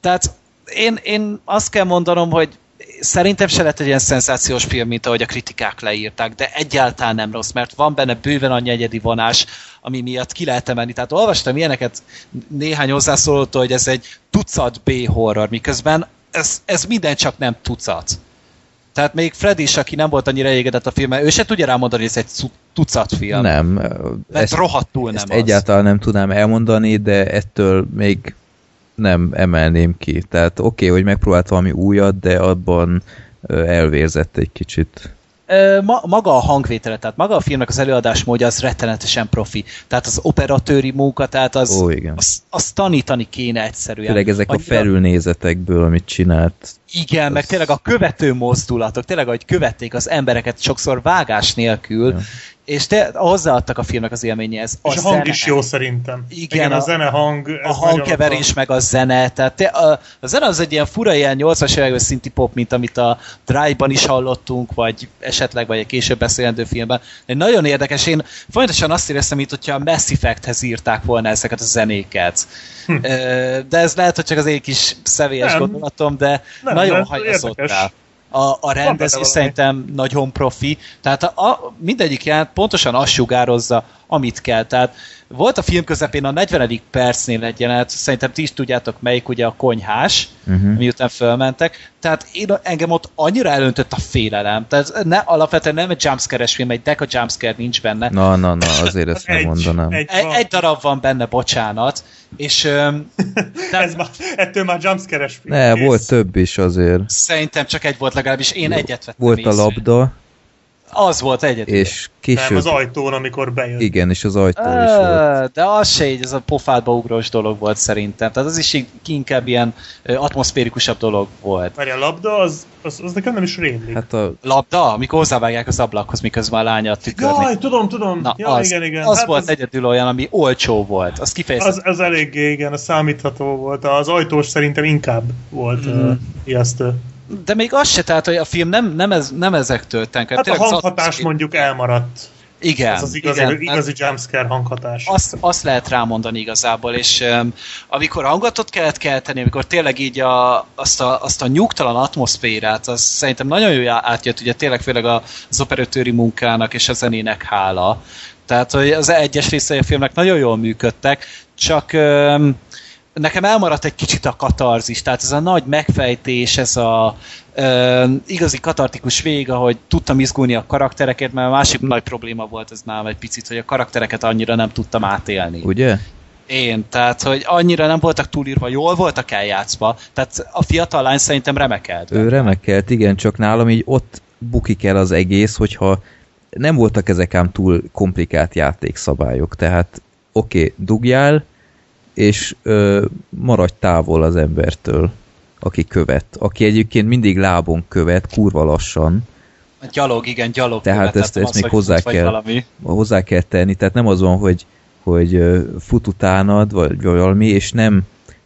tehát én, én azt kell mondanom, hogy szerintem se lett egy ilyen szenzációs film, mint ahogy a kritikák leírták, de egyáltalán nem rossz, mert van benne bőven annyi egyedi vonás, ami miatt ki lehet emelni. Tehát olvastam ilyeneket néhány hozzászólótól, hogy ez egy tucat B-horror, miközben ez, ez minden csak nem tucat. Tehát még Freddy is, aki nem volt annyira elégedett a filmmel, ő se tudja rámondani, hogy ez egy tucat film. Nem, Mert ezt, rohadtul nem ezt az. egyáltalán nem tudnám elmondani, de ettől még nem emelném ki. Tehát oké, okay, hogy megpróbált valami újat, de abban elvérzett egy kicsit. Ma, maga a hangvétele, tehát maga a filmnek az előadás módja az rettenetesen profi. Tehát az operatőri munka, tehát az, Ó, igen. az, az tanítani kéne egyszerűen. Tényleg ezek a Annyira- felülnézetekből, amit csinált. Igen, meg tényleg a követő mozdulatok, tényleg, hogy követték az embereket sokszor vágás nélkül, Ja. És te, hozzáadtak a filmnek az élményéhez. És a hang zene. is jó szerintem. Igen, Igen a- a, zene hang. a hangkeverés, meg a zene, tehát te, a, a zene az egy ilyen fura, ilyen 80-as években szinti pop, mint amit a Drive-ban is hallottunk, vagy esetleg vagy egy később beszélendő filmben. Egy nagyon érdekes, én folyamatosan azt éreztem, mint hogyha a Mass Effect-hez írták volna ezeket a zenéket. Hm. De ez lehet, hogy csak az én kis személyes Nem. gondolatom, de Nem, nagyon hajazott rá. A, a valami. szerintem nagyon profi, tehát a, a, mindegyik jelent pontosan azt sugározza, amit kell. Tehát volt a film közepén a 40. percnél egy jelenet, szerintem ti is tudjátok melyik, ugye a konyhás, uh-huh. miután fölmentek. Tehát én, engem ott annyira elöntött a félelem. Tehát ne, alapvetően nem egy jumpscare-es film, egy deka jumpscare nincs benne. Na, na, na, azért ezt nem Egy, mondanám. egy, Egy, van. egy darab van benne, bocsánat. És öm, tehát Ez már, ettől már jumpscare-es film. Ne, kész. volt több is azért. szerintem csak egy volt legalábbis, én egyet vettem Volt a észre. labda, Az volt egyedül. és Nem, később... az ajtón, amikor bejött. Igen, és az ajtó is volt. De az se így, ez a pofádba ugrós dolog volt szerintem. Tehát az is így inkább ilyen atmoszférikusabb dolog volt. Várj, a labda, az, az, az nekem nem is rémlik. Hát a, Labda, amikor hozzávágják az ablakhoz, miközben a lánya a tükörnek. Jaj, tudom, tudom. Na, ja, az, igen, igen. az hát volt az, egyedül olyan, ami olcsó volt. Az kifejezetten az, az eléggé, igen, a számítható volt. Az ajtós szerintem inkább volt mm. uh, ijesztő. De még az se, tehát, hogy a film nem, nem, ez, nem ezektől tenked. Hát a hanghatás mondjuk elmaradt. Igen, Ez az igazi, igen. igazi jumpscare hanghatás. azt, azt lehet rámondani igazából, és um, amikor hangatot kellett kelteni, amikor tényleg így a, azt, a, azt a nyugtalan atmoszférát, az szerintem nagyon jól átjött, ugye tényleg főleg az operatőri munkának és a zenének hála. Tehát, hogy az egyes részei a filmnek nagyon jól működtek, csak um, nekem elmaradt egy kicsit a katarzis, tehát ez a nagy megfejtés, ez a ö, igazi katartikus vég, ahogy tudtam izgulni a karaktereket, mert a másik nagy probléma volt ez nálam egy picit, hogy a karaktereket annyira nem tudtam átélni. ugye? Én, tehát, hogy annyira nem voltak túlírva, jól voltak eljátszva, tehát a fiatal lány szerintem remekelt. Ő remekelt, igen, csak nálam így ott bukik el az egész, hogyha nem voltak ezek ám túl komplikált játékszabályok, tehát oké, okay, dugjál, és ö, maradj távol az embertől, aki követ. Aki egyébként mindig lábon követ, kurva lassan, A gyalog, igen, gyalog. Tehát követett, ezt- ezt az, még hozzá kell. Valami. hozzá kell tenni, tehát nem az van, hogy, hogy fut utánad, vagy valami, és nem,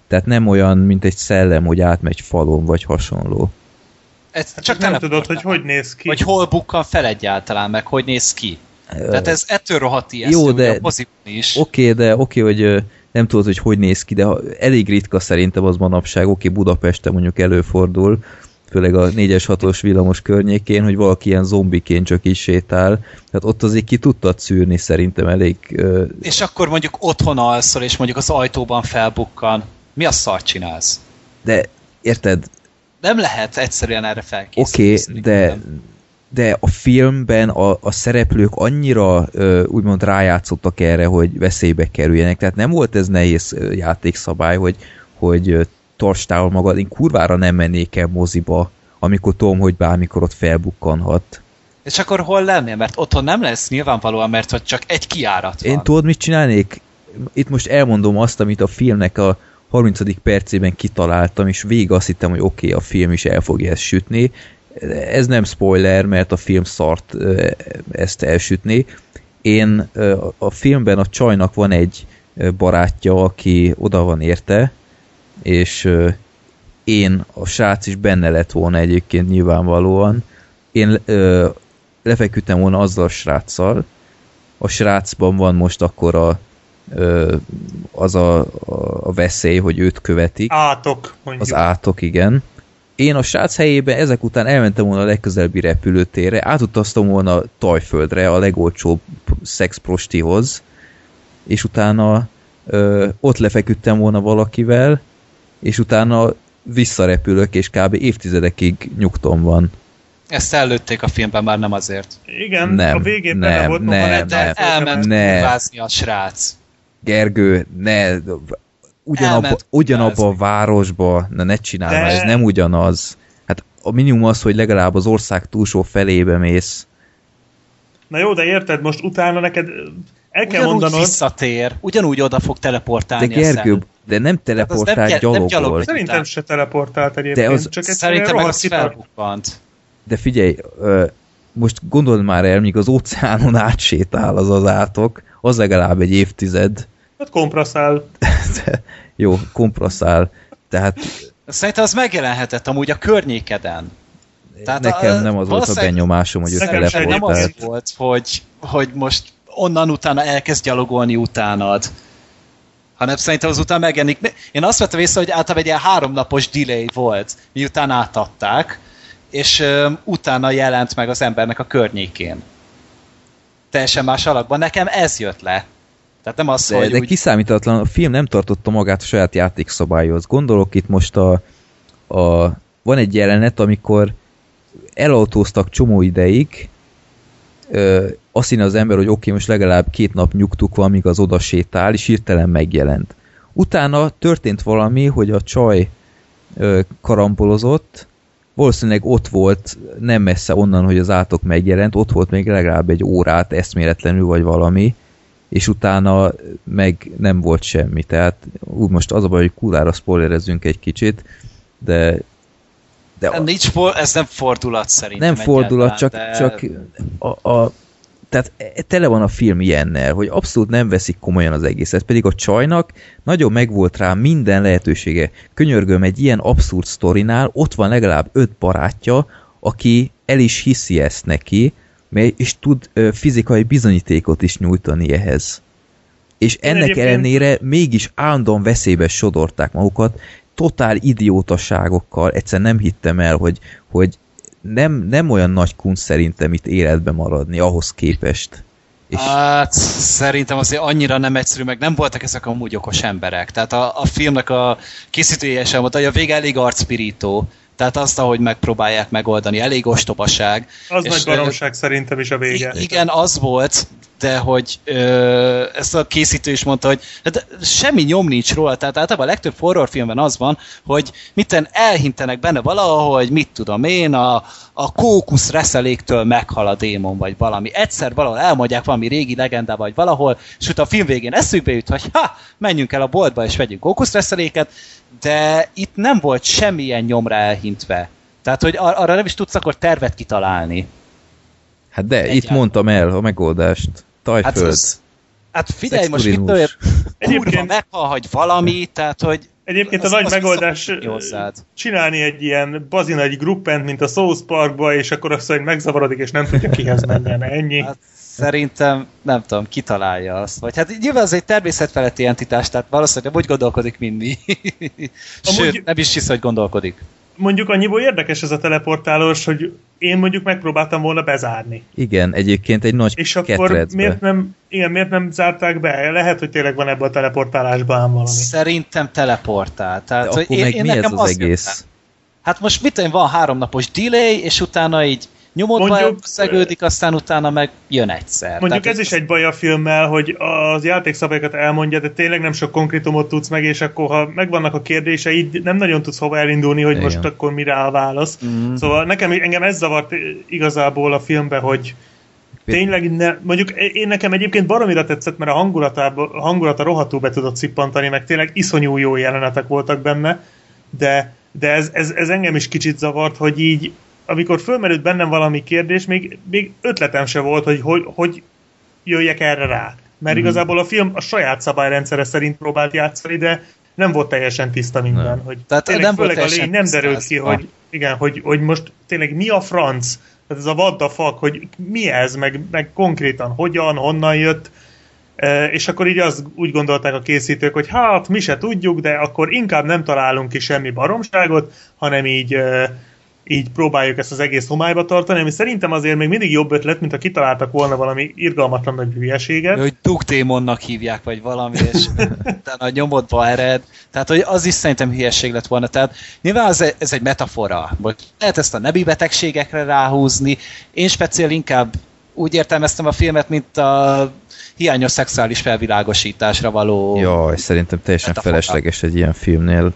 tehát nem olyan, mint egy szellem, hogy átmegy falon, vagy hasonló. Ez Hát csak nem tudod, hogy hogy néz ki. Vagy hol bukkan fel egyáltalán, meg hogy néz ki. Tehát ez ettől rohadt ijesztő, Jó, de- a moziban is. Oké, okay, de oké, okay, hogy nem tudod, hogy hogy néz ki, de elég ritka szerintem az manapság, oké, Budapesten mondjuk előfordul, főleg a 4-es 6-os villamos környékén, hogy valaki ilyen zombiként csak is sétál. Tehát ott azért ki tudtad szűrni szerintem elég... Ö, És akkor mondjuk otthon alszol, és mondjuk az ajtóban felbukkan. Mi a szart csinálsz? de érted, Nem lehet egyszerűen erre felkészülni. Oké, okay, de, de a filmben a, a szereplők annyira ö, úgymond rájátszottak erre, hogy veszélybe kerüljenek, tehát nem volt ez nehéz játékszabály, hogy, hogy tarts távol magad, én kurvára nem mennék el moziba, amikor tudom, hogy bármikor ott felbukkanhat. És akkor hol lennél? Mert otthon nem lesz nyilvánvalóan, mert hogy csak egy kiárat van. Én tudod, mit csinálnék? Itt most elmondom azt, amit a filmnek a 30. percében kitaláltam, és végig azt hittem, hogy oké, okay, a film is el fogja ezt sütni. Ez nem spoiler, mert a film szart ezt elsütni. Én a filmben a csajnak van egy barátja, aki oda van érte, és én, a srác is benne lett volna egyébként nyilvánvalóan. Én ö, lefeküdtem volna azzal a sráccal, a srácban van most akkor a, ö, az a, a, a veszély, hogy őt követik, Átok, mondjuk. az átok, igen. Én a srác helyében ezek után elmentem volna a legközelebbi repülőtérre, átutaztam volna Tajföldre, a legolcsóbb szexprostihoz, és utána ö, ott lefeküdtem volna valakivel, és utána visszarepülök, és kb. évtizedekig nyugtom van. Ezt előtték a filmben, már nem azért. Igen, Nem, a végén nem, benne volt, nem, nem. De elment Ne. kurvázni a srác. Gergő, ne, ugyanabba, ugyanabba a városba, na ne csinálj De- már, ez nem ugyanaz. Hát a minimum az, hogy legalább az ország túlsó felébe mész. Na jó, de érted, most utána neked el kell Ugyanúgy mondanod, visszatér, ugyanúgy oda fog De teleportálni Gergő, a de nem teleportál nem gy- nem gyalogol. gyalog- szerintem se teleportált egyébként, De az- csak Szerintem az felbukkant. De figyelj, ö, most gondold már el, míg az óceánon átsétál az az átok, az legalább egy évtized. Hát kompraszál. De, jó, kompraszál. Tehát Szerintem az megjelenhetett amúgy a környékeden. Tehát nekem a- nem az volt a benyomásom, hogy ő se, Nem az teleportált. volt, hogy, hogy most onnan utána elkezd gyalogolni utánad. Hanem szerintem azután megjelenik. Én azt vettem észre, hogy általában egy ilyen háromnapos delay volt, miután átadták, és öm, utána jelent meg az embernek a környékén. Teljesen más alakban. Nekem ez jött le. Tehát nem az, De, hogy de úgy... kiszámítatlan, a film nem tartotta magát a saját játékszabályhoz. Gondolok itt most a, a... Van egy jelenet, amikor elautóztak csomó ideig, ö, azt hinne az ember, hogy oké, okay, most legalább két nap nyugtuk van, míg az oda sétál, és hirtelen megjelent. Utána történt valami, hogy a csaj ö, karambolozott, valószínűleg ott volt, nem messze onnan, hogy az átok megjelent, ott volt még legalább egy órát eszméletlenül, vagy valami, és utána meg nem volt semmi. Tehát úgy most az a baj, hogy kulára spoilerezzünk egy kicsit, de de a, nincs for, ez nem fordulat szerintem. Nem fordulat, csak, de... csak a, a, tehát tele van a film ilyennel, hogy abszolút nem veszik komolyan az egészet, pedig a csajnak nagyon megvolt rá minden lehetősége. Könyörgöm, egy ilyen abszurd sztorinál ott van legalább öt barátja, aki el is hiszi ezt neki, és tud fizikai bizonyítékot is nyújtani ehhez. És ennek egyébként... ellenére mégis állandóan veszélybe sodorták magukat, totál idiótaságokkal, egyszer nem hittem el, hogy, hogy nem, nem olyan nagy kunst szerintem itt életbe maradni ahhoz képest. És... Hát szerintem azért annyira nem egyszerű, meg nem voltak ezek a úgy okos emberek. Tehát a, a filmnek a készítője sem volt, hogy a vége elég arcpirító, tehát azt, ahogy megpróbálják megoldani, elég ostobaság. Az és nagy baromság szerintem is a vége. Igen, az volt, de hogy ö, ezt a készítő is mondta, hogy hát semmi nyom nincs róla, tehát általában a legtöbb horrorfilmben az van, hogy mitten elhintenek benne valahogy, mit tudom én, a, a kókusz reszeléktől meghal a démon, vagy valami. Egyszer valahol elmondják valami régi legendá, vagy valahol, és utána a film végén eszükbe jut, hogy ha, menjünk el a boltba, és vegyünk kókuszreszeléket, de itt nem volt semmilyen nyomra elhintve. Tehát, hogy ar- arra nem is tudsz akkor tervet kitalálni. Hát de, Egyáltalán. itt mondtam el a megoldást. Tajföld. Hát, az, hát figyelj, most mit olyan kurva meghalhagy valami, tehát, hogy Egyébként az, a nagy az megoldás csinálni egy ilyen bazina egy gruppent, mint a South Parkba, és akkor azt mondja, megzavarodik, és nem tudja kihez menni, ennyi. Hát Szerintem, nem tudom, kitalálja azt. Vagy hát nyilván az egy természetfeletti entitás, tehát valószínűleg úgy gondolkodik mindig. Sőt, Amúgy, nem is hisz, hogy gondolkodik. Mondjuk annyiból érdekes ez a teleportálós, hogy én mondjuk megpróbáltam volna bezárni. Igen, egyébként egy nagy És akkor miért nem, igen, miért nem zárták be? Lehet, hogy tényleg van ebben a teleportálásban ám valami. Szerintem teleportál. Tehát, De akkor én, meg én mi ez az, az egész? Jönne. Hát most mit van három delay, és utána így nyomodba szegődik, aztán utána meg jön egyszer. Mondjuk Tehát ez is egy baj a filmmel, hogy az játékszabályokat elmondja, de tényleg nem sok konkrétumot tudsz meg, és akkor ha megvannak a kérdéseid, nem nagyon tudsz hova elindulni, hogy Igen. most akkor mire a válasz. Mm. Szóval nekem engem ez zavart igazából a filmbe, hogy tényleg ne, mondjuk én nekem egyébként baromira tetszett, mert a hangulata, a hangulata rohadtul be tudott szippantani, meg tényleg iszonyú jó jelenetek voltak benne, de, de ez, ez, ez engem is kicsit zavart, hogy így amikor fölmerült bennem valami kérdés, még, még ötletem se volt, hogy, hogy hogy jöjjek erre rá. Mert mm. igazából a film a saját szabályrendszere szerint próbált játszani, de nem volt teljesen tiszta minden. Nem. Hogy Tehát tényleg, nem főleg volt a lény nem derült ki, hogy, igen, hogy, hogy most tényleg mi a franc, tehát ez a what the fuck, hogy mi ez, meg, meg konkrétan hogyan, honnan jött, e, és akkor így az úgy gondolták a készítők, hogy hát mi se tudjuk, de akkor inkább nem találunk ki semmi baromságot, hanem így e, így próbáljuk ezt az egész homályba tartani, ami szerintem azért még mindig jobb ötlet, mint ha kitaláltak volna valami irgalmatlan nagy hülyeséget. Hogy dugdémonnak hívják, vagy valami, és utána a nyomodba ered. Tehát, hogy az is szerintem hülyeség lett volna. Tehát nyilván ez, ez egy metafora, hogy lehet ezt a nebi betegségekre ráhúzni. Én speciál inkább úgy értelmeztem a filmet, mint a hiányos szexuális felvilágosításra való... Jaj, szerintem teljesen metafora. felesleges egy ilyen filmnél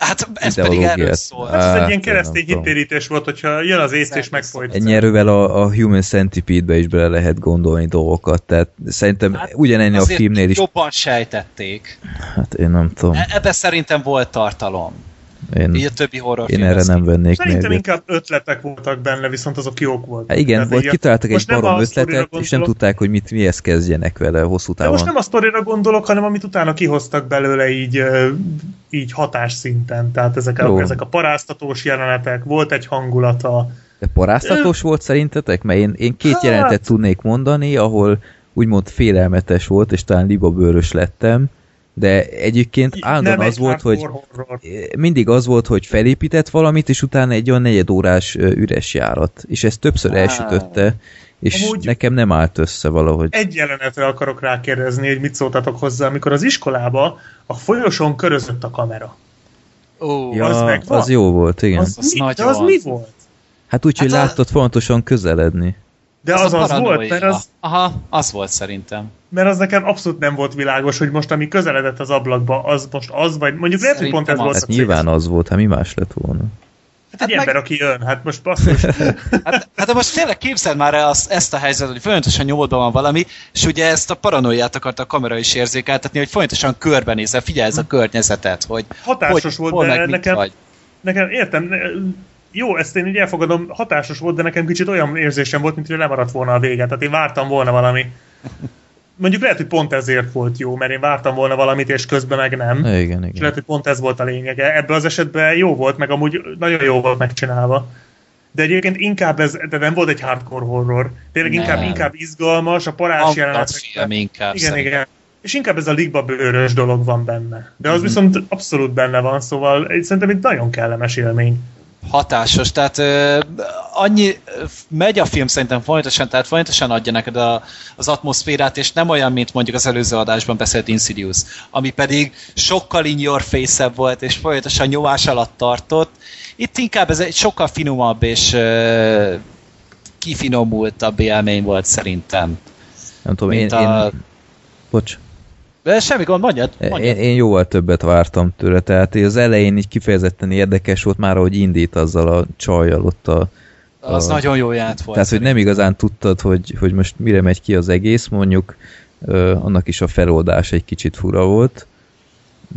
Hát ez pedig erről szól. Hát ez egy ilyen keresztény hittérítés volt, hogyha jön az észt és megfolyt. Ennyi erővel a, a Human Centipede-be is bele lehet gondolni dolgokat, tehát szerintem hát ugyanennyi a filmnél is... jobban sejtették. Hát én nem tudom. E ebbe szerintem volt tartalom. Én, Így a többi horror Én erre nem vennék Szerintem mérget. inkább ötletek voltak benne, viszont azok jók voltak. Hát igen, vagy kitaláltak egy barom ötletet, és nem tudták, hogy mit, mihez kezdjenek vele hosszú távon. De most nem a sztorira gondolok, hanem amit utána kihoztak belőle így, így hatásszinten. Tehát ezek a, ezek a paráztatós jelenetek, volt egy hangulata. De paráztatós volt szerintetek? Mert én, én két hát... jelenetet tudnék mondani, ahol úgymond félelmetes volt, és talán libabőrös lettem de egyébként állandóan az volt, hogy horror. mindig az volt, hogy felépített valamit, és utána egy olyan negyedórás üres járat. És ezt többször elsütötte, és Amúgy nekem nem állt össze valahogy. Egy jelenetre akarok rákérdezni, hogy mit szóltatok hozzá, amikor az iskolába a folyosón körözött a kamera. Ó, ja, az, meg az jó volt, igen. Az, az, mi, de az mi volt? Hát úgy, hát hogy a... láttad fontosan közeledni. De az az, az volt, mert az... Aha, az volt szerintem. Mert az nekem abszolút nem volt világos, hogy most ami közeledett az ablakba, az most az, vagy mondjuk lehet, hogy pont ez volt hát nyilván az volt, hát mi más lett volna. Hát egy Hát meg- ember, aki jön, hát most basszus. Hát, hát de most tényleg képzeld már el azt, ezt a helyzetet, hogy folyamatosan nyomodban van valami, és ugye ezt a paranoiát akarta a kamera is érzékeltetni, hogy folyamatosan körbenézel, figyelj a környezetet, hogy Hatásos hogy, volt, hol de meg mit nekem, vagy. nekem, értem, jó, ezt én így elfogadom, hatásos volt, de nekem kicsit olyan érzésem volt, mint hogy lemaradt volna a vége. Tehát én vártam volna valami. Mondjuk lehet, hogy pont ezért volt jó, mert én vártam volna valamit, és közben meg nem. Igen, És igen. lehet, hogy pont ez volt a lényege. Ebben az esetben jó volt, meg amúgy nagyon jó volt megcsinálva. De egyébként inkább ez, de nem volt egy hardcore horror. Tényleg inkább, Nem. inkább izgalmas, a parás jelenetek. inkább. Igen, szerintem. igen. És inkább ez a ligba bőrös dolog van benne. De az Mhm. viszont abszolút benne van, szóval szerintem egy nagyon kellemes élmény. Hatásos, tehát ö, annyi megy a film szerintem folyamatosan, tehát folyamatosan adja neked a, az atmoszférát, és nem olyan, mint mondjuk az előző adásban beszélt Insidious, ami pedig sokkal in your face volt, és folyamatosan nyomás alatt tartott. Itt inkább ez egy sokkal finomabb és ö, kifinomultabb élmény volt szerintem. Nem tudom, én, a- én... Bocs. De semmi gond, mondjad, Én, mondjad. én jóval többet vártam tőle, tehát az elején így kifejezetten érdekes volt már, ahogy indít azzal a csajjal ott a... Az a- nagyon jó jelent volt. Tehát, hogy nem igazán tudtad, hogy, hogy most mire megy ki az egész, mondjuk ö, annak is a feloldás egy kicsit fura volt,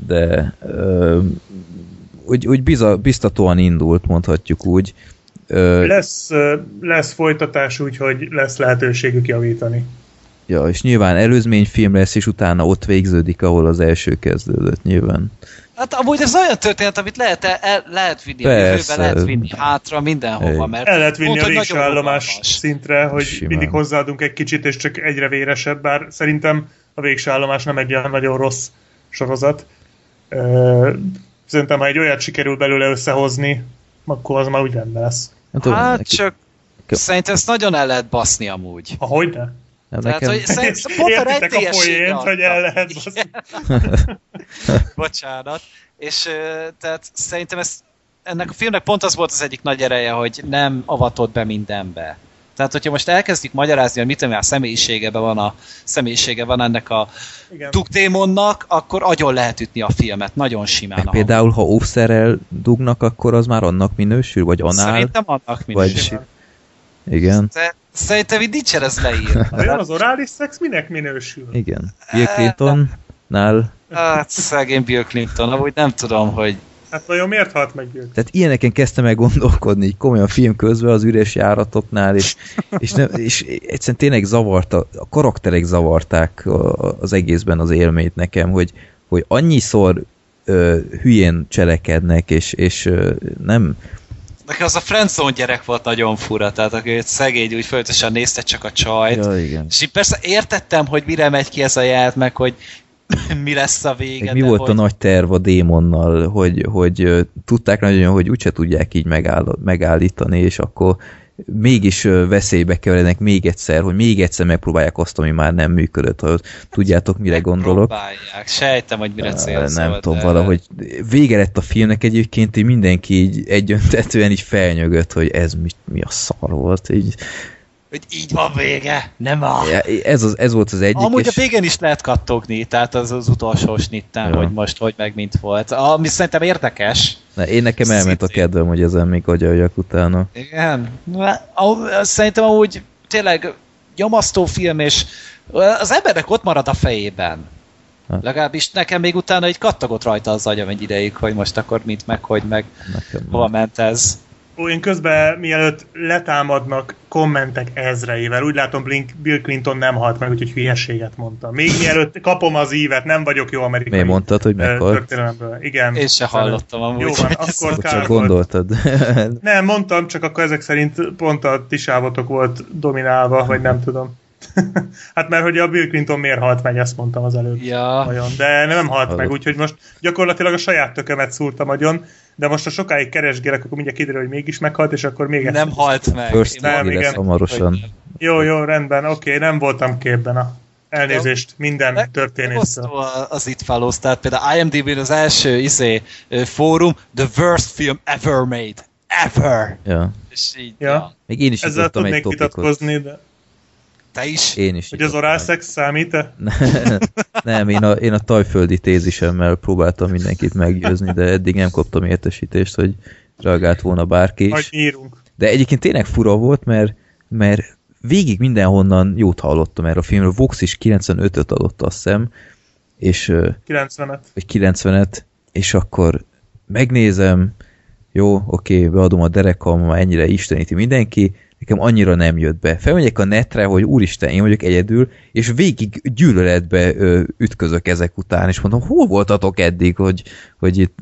de ö, úgy, úgy biza, biztatóan indult, mondhatjuk úgy. Ö, Lesz, lesz folytatás, úgyhogy lesz lehetőségük javítani. Ja, és nyilván előzményfilm lesz, és utána ott végződik, ahol az első kezdődött, nyilván. Hát amúgy ez olyan történet, amit lehet, el, lehet vinni a Persze. jövőbe, lehet vinni hátra, mindenhova, mert El lehet vinni pont, a állomás szintre, hogy Simán. mindig hozzáadunk egy kicsit, és csak egyre véresebb, bár szerintem a végső állomás nem egy olyan nagyon rossz sorozat. Szerintem, ha egy olyat sikerül belőle összehozni, akkor az már úgy rendben lesz. Hát neki- csak szerintem ezt nagyon el lehet baszni amúgy. Ahogy ne? Nem, Tehát, nekem, hogy pont a Értitek a hogy el lehet. Bocsánat. És tehát szerintem ez, ennek a filmnek pont az volt az egyik nagy ereje, hogy nem avatott be mindenbe. Tehát, hogyha most elkezdjük magyarázni, hogy mit tudom a személyisége van a személyisége van ennek a dugdémonnak, akkor agyon lehet ütni a filmet, nagyon simán. meg például, ha óvszerrel dugnak, akkor az már annak minősül, vagy anál? Szerintem annak Vagy- minősül. Igen, De Szerintem itt nincsen ez leírva. Vajon az orális szex minek minősül? igen. Bill Clintonnál Hát szegény Bill Clinton, amúgy nem tudom, hogy Hát vajon miért halt meg őt? Tehát ilyeneken kezdtem el gondolkodni, így komolyan film közben az üres járatoknál, és, és, nem, és egyszerűen tényleg zavarta, a karakterek zavarták az egészben az élményt nekem, hogy, hogy annyiszor ö, hülyén cselekednek, és, és ö, nem, Nekem az a friendzone gyerek volt nagyon fura, tehát aki egy szegény úgy folyamatosan nézte csak a csajt. ja, igen. És így persze értettem, hogy mire megy ki ez a jelt, meg hogy mi lesz a vége. Meg mi volt hogy... a nagy terv a démonnal, hogy, hogy tudták nagyon, hogy úgyse tudják így megáll, megállítani, és akkor mégis veszélybe keverednek még egyszer, hogy még egyszer megpróbálják azt, ami már nem működött, hogy tudjátok, mire gondolok. Próbálják. Sejtem, hogy mire Á, célszol. Nem tudom, de- valahogy vége lett a filmnek egyébként, így mindenki így egyöntetően így felnyögött, hogy ez mi, mi a szar volt. Így, Hogy így van vége. Nem a... ez, az, ez volt az egyik, Amúgy és a végén is lehet kattogni, tehát az az utolsó snitten, Ja. hogy most hogy meg mint volt. Ami szerintem érdekes. ne, én nekem elment a kedvem, hogy ezen még agyaljak utána. Igen. Na, Szerintem amúgy tényleg nyomasztó film, és az embernek ott marad a fejében. Hát. Legalábbis nekem még utána egy kattogott rajta az agyam egy ideig, hogy most akkor mint meg, hogy meg, Nekem hova ment ez. Ó, én közben, mielőtt letámadnak kommentek ezreivel, úgy látom Blink, Bill Clinton nem halt meg, úgyhogy hülyeséget mondtam. Még mielőtt kapom az ívet, nem vagyok jó amerikai Miért mondtad, hogy meghalt? Igen. Én se hallottam amúgy. Jó van, akkor Csak kár volt. gondoltad. Nem, mondtam, csak akkor ezek szerint pont a ti sávotok volt dominálva, vagy nem tudom. hát mert hogy a Bill Clinton miért halt meg, ezt mondtam az előbb. Ja, Nagyon, de nem halt Hallott. meg, úgyhogy most gyakorlatilag a saját tökömet szúrtam agyon, de most ha sokáig keresgélek, akkor mindjárt kiderül, hogy mégis meghalt, és akkor még nem halt meg. First Nem, igen. hamarosan. Jó, jó, rendben, oké, nem voltam képben a elnézést minden a- az It Follows, tehát például IMDb-n az első izé, fórum, the worst film ever made. Ever! Ja. És így, Ja. ja. Még én is Ezzel egy tudnék topikot. vitatkozni, de Te is? Én is hogy az orálszex számít-e? nem, én a, én a tajföldi tézisemmel próbáltam mindenkit meggyőzni, de eddig nem kaptam értesítést, hogy reagált volna bárki Majd is. írunk. De egyébként tényleg fura volt, mert, mert végig mindenhonnan jót hallottam erről a filmről. Vox is 95-öt adott, azt hiszem, és ö, 90-et. vagy 90-et, és akkor megnézem, jó, oké, beadom a derekam, már ennyire isteníti mindenki, nekem annyira nem jött be. Felmegyek a netre, hogy úristen, én vagyok egyedül, és végig gyűlöletbe ö, ütközök ezek után, és mondom, hol voltatok eddig, hogy, hogy itt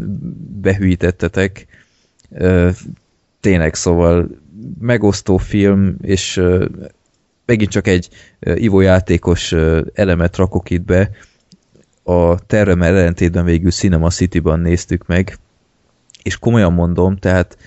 behűítettetek. Ö, tényleg, szóval megosztó film, és ö, megint csak egy ivójátékos elemet rakok itt be, a tervemmel ellentétben végül Cinema City-ban néztük meg, és komolyan mondom, tehát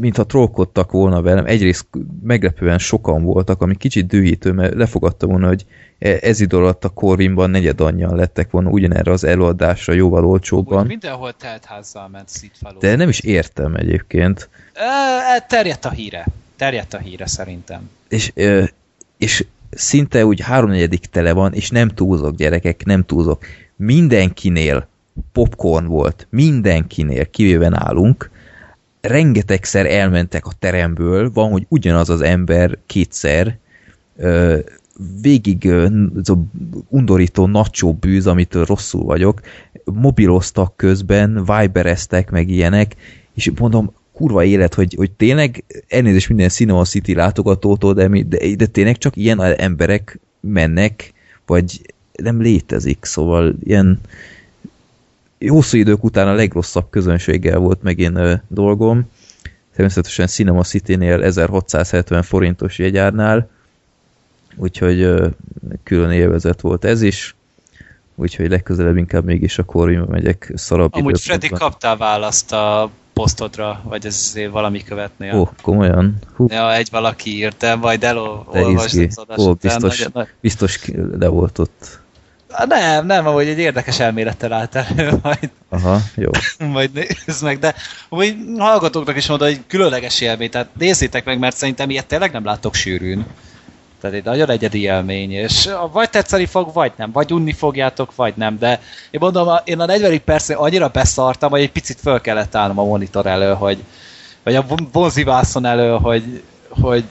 mintha trollkodtak volna velem, egyrészt meglepően sokan voltak, ami kicsit dühítő, mert lefogadtam volna, hogy e- ez idő alatt a Corvinban negyed annyian lettek volna ugyanerre az előadásra jóval Úgy olcsóbban, mindenhol teltházzal ment de nem is értem egyébként. Ö, terjedt a híre. Terjedt a híre szerintem. és, és szinte úgy háromnegyedik tele van, és nem túlzok, gyerekek, nem túlzok. Mindenkinél popcorn volt, mindenkinél, kivéve nálunk, rengetegszer elmentek a teremből, van, hogy ugyanaz az ember kétszer, ö, végig ez a undorító nacsó bűz, amitől rosszul vagyok, mobiloztak közben, vibereztek, meg ilyenek, és mondom, kurva élet, hogy, hogy tényleg elnézést minden Cinema City látogatótól, de, mi- de, de tényleg csak ilyen emberek mennek, vagy nem létezik, szóval ilyen hosszú idők után a legrosszabb közönséggel volt megint ö, dolgom. Természetesen Cinema City-nél 1670 forintos jegyárnál, úgyhogy ö, külön élvezet volt ez is, úgyhogy legközelebb inkább mégis a Corvin megyek szarabb Amúgy Freddy kaptál választ a posztodra, vagy ez valami követnél. Ó, komolyan? Hú, Ja, egy valaki írt, de majd elolvasd az adás Ó, biztos, Nagyon- nagy- biztos le volt ott. Nem, nem, ahogy egy érdekes elmélettel állt elő, majd, Aha, jó. majd nézd meg, de úgy hallgatóknak is mondom, hogy különleges élmény, tehát nézzétek meg, mert szerintem ilyet tényleg nem látok sűrűn. Tehát egy nagyon egyedi élmény, és vagy tetszeni fog, vagy nem, vagy unni fogjátok, vagy nem, de én mondom, én a 40 percnél annyira beszartam, hogy egy picit föl kellett állnom a monitor elő, hogy, vagy a vonzivászon elő, hogy, hogy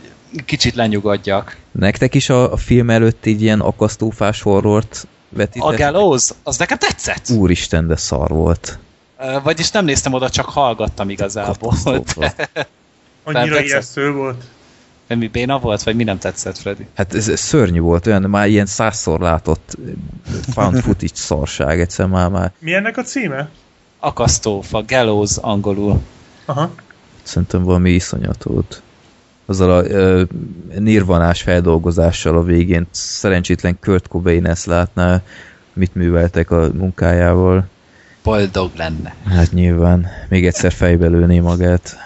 kicsit lenyugodjak. Nektek is a, a film előtt így ilyen akasztófás horrort A vetített? Gallows, az nekem tetszett. Úristen, de szar volt. Vagyis nem néztem oda, csak hallgattam igazából. Annyira ijesztő volt. De mi béna volt, vagy mi nem tetszett, Freddy? Hát ez, ez szörnyű volt, olyan már ilyen százszor látott found footage szarság, egyszer már, már Mi ennek a címe? Akasztófa, Gallows angolul. Aha. szerintem valami iszonyat volt. Azzal a ö, nirvanás feldolgozással a végén szerencsétlen Kurt Cobain ezt látná, mit műveltek a munkájával. Boldog lenne. Hát nyilván még egyszer fejbe lőné magát.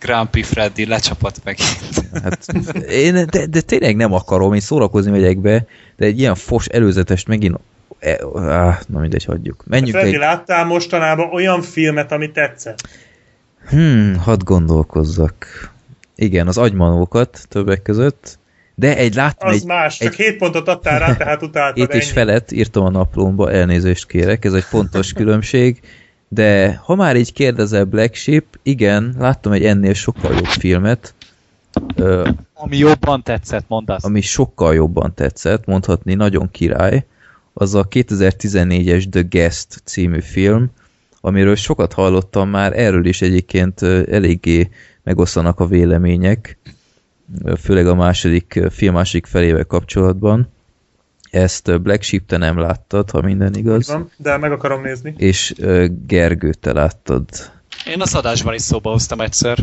Grumpy Freddy lecsapott megint. Hát én, de, de tényleg nem akarom, én szórakozni megyek be, de egy ilyen fos előzetest megint e, áh, na mindegy, hagyjuk. Menjünk Freddy, egy... láttál mostanában olyan filmet, ami tetszett? Hmm, hadd gondolkozzak. Igen, az agymanókat többek között, de egy láttam Az egy, más, csak egy- hét pontot adtál rá, tehát utáltad és ennyi. felett írtam a naplómba, elnézést kérek, ez egy fontos különbség, de ha már így kérdezel Black Sheep, igen, láttam egy ennél sokkal jobb filmet, ö, Ami jobban tetszett, mondd azt. ami sokkal jobban tetszett, mondhatni nagyon király, az a 2014-es The Guest című film, amiről sokat hallottam már, erről is egyébként eléggé megosztanak a vélemények, főleg a második film második felével kapcsolatban. Ezt Black Sheep te nem láttad, ha minden igaz. Van, de meg akarom nézni. És Gergő, te láttad Én az adásban is szóba hoztam egyszer.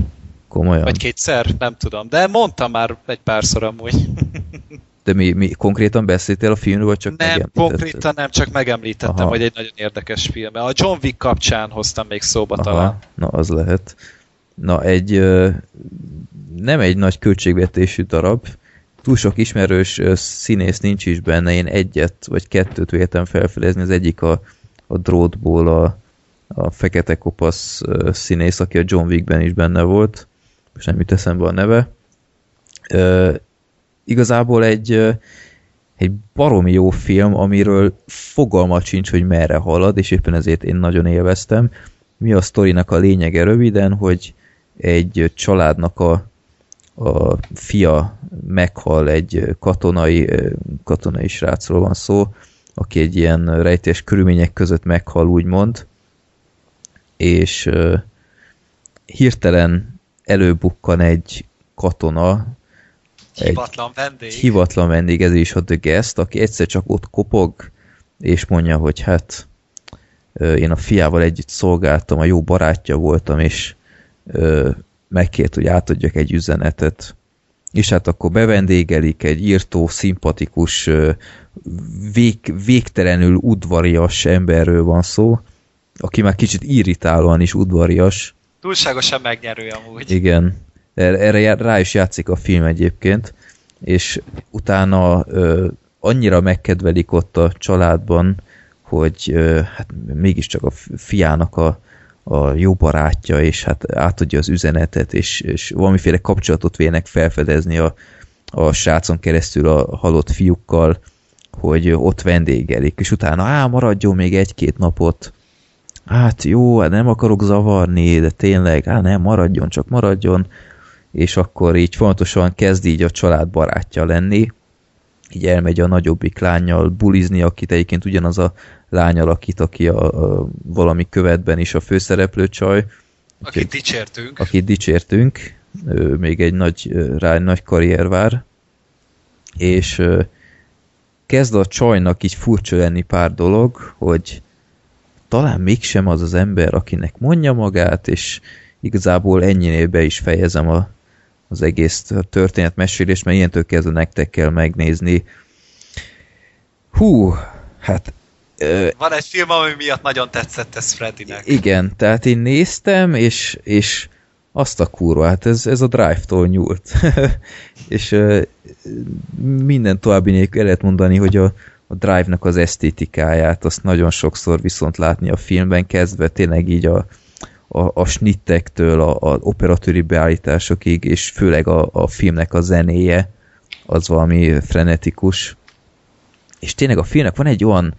komolyan. Vagy kétszer, nem tudom. De mondtam már egy párszor amúgy. De mi, mi konkrétan beszéltél a filmről, vagy csak Nem, konkrétan nem, csak megemlítettem, Aha. hogy egy nagyon érdekes film. A John Wick kapcsán hoztam még szóba talán. Aha, na az lehet. Na egy nem egy nagy költségvetésű darab, túl sok ismerős színész nincs is benne, én egyet vagy kettőt véltem felfedezni, az egyik a, a drótból a, a fekete kopasz színész, aki a John Wickben is benne volt, most nem jut eszembe a neve. Ö, igazából egy egy baromi jó film, amiről fogalmat sincs, hogy merre halad, és éppen ezért én nagyon élveztem. mi a sztorinak a lényege? Röviden, hogy egy családnak a, a fia meghal, egy katonai, katonai srácról van szó, aki egy ilyen rejtés körülmények között meghal, úgymond, és hirtelen előbukkan egy katona, Hivatlan vendég. egy hivatlan vendég, ez is a The Guest, aki egyszer csak ott kopog, és mondja, hogy hát én a fiával együtt szolgáltam, a jó barátja voltam, és megkért, hogy átadjak egy üzenetet. És hát akkor bevendégelik egy írtó, szimpatikus, vég, végtelenül udvarias emberről van szó, aki már kicsit irritálóan is udvarias. Túlságosan megnyerő amúgy. Igen, erre, erre rá is játszik a film egyébként, és utána ö, annyira megkedvelik ott a családban, hogy ö, hát mégiscsak a fi- fiának a, a jó barátja, és hát átadja az üzenetet, és, és valamiféle kapcsolatot vélnek felfedezni a, a srácon keresztül a halott fiúkkal, hogy ott vendégelik, és utána, á, maradjon még egy-két napot, hát jó, hát nem akarok zavarni, de tényleg, hát nem, maradjon, csak maradjon, és akkor így fontosan kezd így a család barátja lenni, így elmegy a nagyobbik lányjal bulizni, akit egyébként ugyanaz a lány alakít, aki a, a valami követben is a főszereplő csaj, Akit dicsértünk. akit dicsértünk, ő még egy nagy, rá egy nagy karrier vár, és kezd a csajnak így furcsa lenni pár dolog, hogy talán mégsem az az ember, akinek mondja magát, és igazából ennyinél be is fejezem a, az egész történetmesélést, mert ilyentől kezdve nektek kell megnézni. Hú, hát ö, Van egy film, ami miatt nagyon tetszett ez Freddynek. igen, tehát én néztem, és, és azt a kurva, hát ez, ez a Drive-tól nyúlt. és ö, minden további nélkül el lehet mondani, hogy a, a Drive-nak az esztétikáját azt nagyon sokszor viszont látni a filmben, kezdve tényleg így a, a, a snittektől, a, a operatőri beállításokig, és főleg a, a filmnek a zenéje, az valami frenetikus. És tényleg a filmnek van egy olyan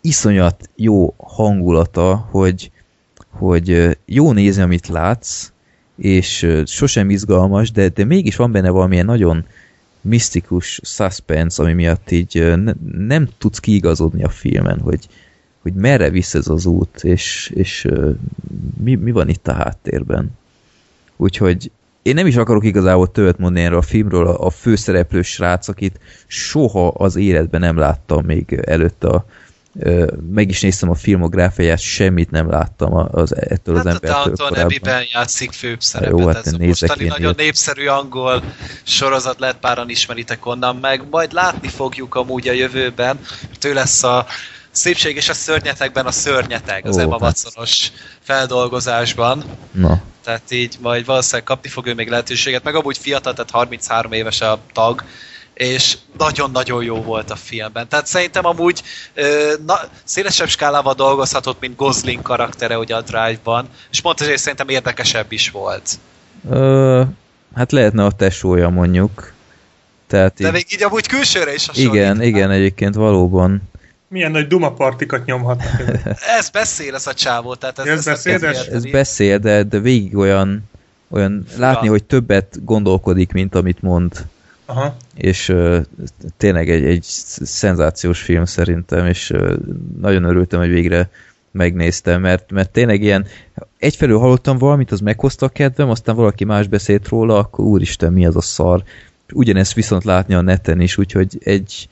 iszonyat jó hangulata, hogy, hogy jó nézni, amit látsz, és sosem izgalmas, de, de mégis van benne valamilyen nagyon misztikus suspense, ami miatt így nem tudsz kiigazodni a filmen, hogy, hogy merre visz ez az út, és, és mi, mi van itt a háttérben. Úgyhogy én nem is akarok igazából többet mondani erről a filmről, a, a főszereplő srác, akit soha az életben nem láttam még előtte a, meg is néztem a filmográfiáját, semmit nem láttam az, ettől Hát az a embertől Downton korábban. Abbey-ben játszik főbb szerepet. Jó, hát ez a nézek mostani nagyon ilyet. népszerű angol sorozat, lehet páran ismeritek onnan meg. Majd látni fogjuk amúgy a jövőben, ő lesz a Szépség és a szörnyetekben a szörnyeteg, az Ó, Emma hát. Watsonos feldolgozásban. Na, Tehát így majd valószínűleg kapni fog ő még lehetőséget, meg amúgy fiatal, tehát 33 éves a tag, és nagyon-nagyon jó volt a filmben. Tehát szerintem amúgy ö, na, szélesebb skálával dolgozhatott, mint Gosling karaktere ugye a Drive-ban, és pont ezért szerintem érdekesebb is volt. ö, hát lehetne a tesója mondjuk. Tehát De így, még így amúgy külsőre is hasonlít. igen, igen, egyébként valóban. Milyen nagy dumapartikat nyomhatnak. Ez beszél ez a csávó, tehát ez, Ez kell beszédes? érteni. Ez beszél, de, de végig olyan, olyan látni, hogy többet gondolkodik, mint amit mond. Aha. És uh, tényleg egy, egy szenzációs film szerintem, és uh, nagyon örültem, hogy végre megnéztem, mert, mert tényleg ilyen, egyfelől hallottam valamit, az meghozta a kedvem, aztán valaki más beszélt róla, akkor úristen, mi az a szar. Ugyanezt viszont látni a neten is, úgyhogy egy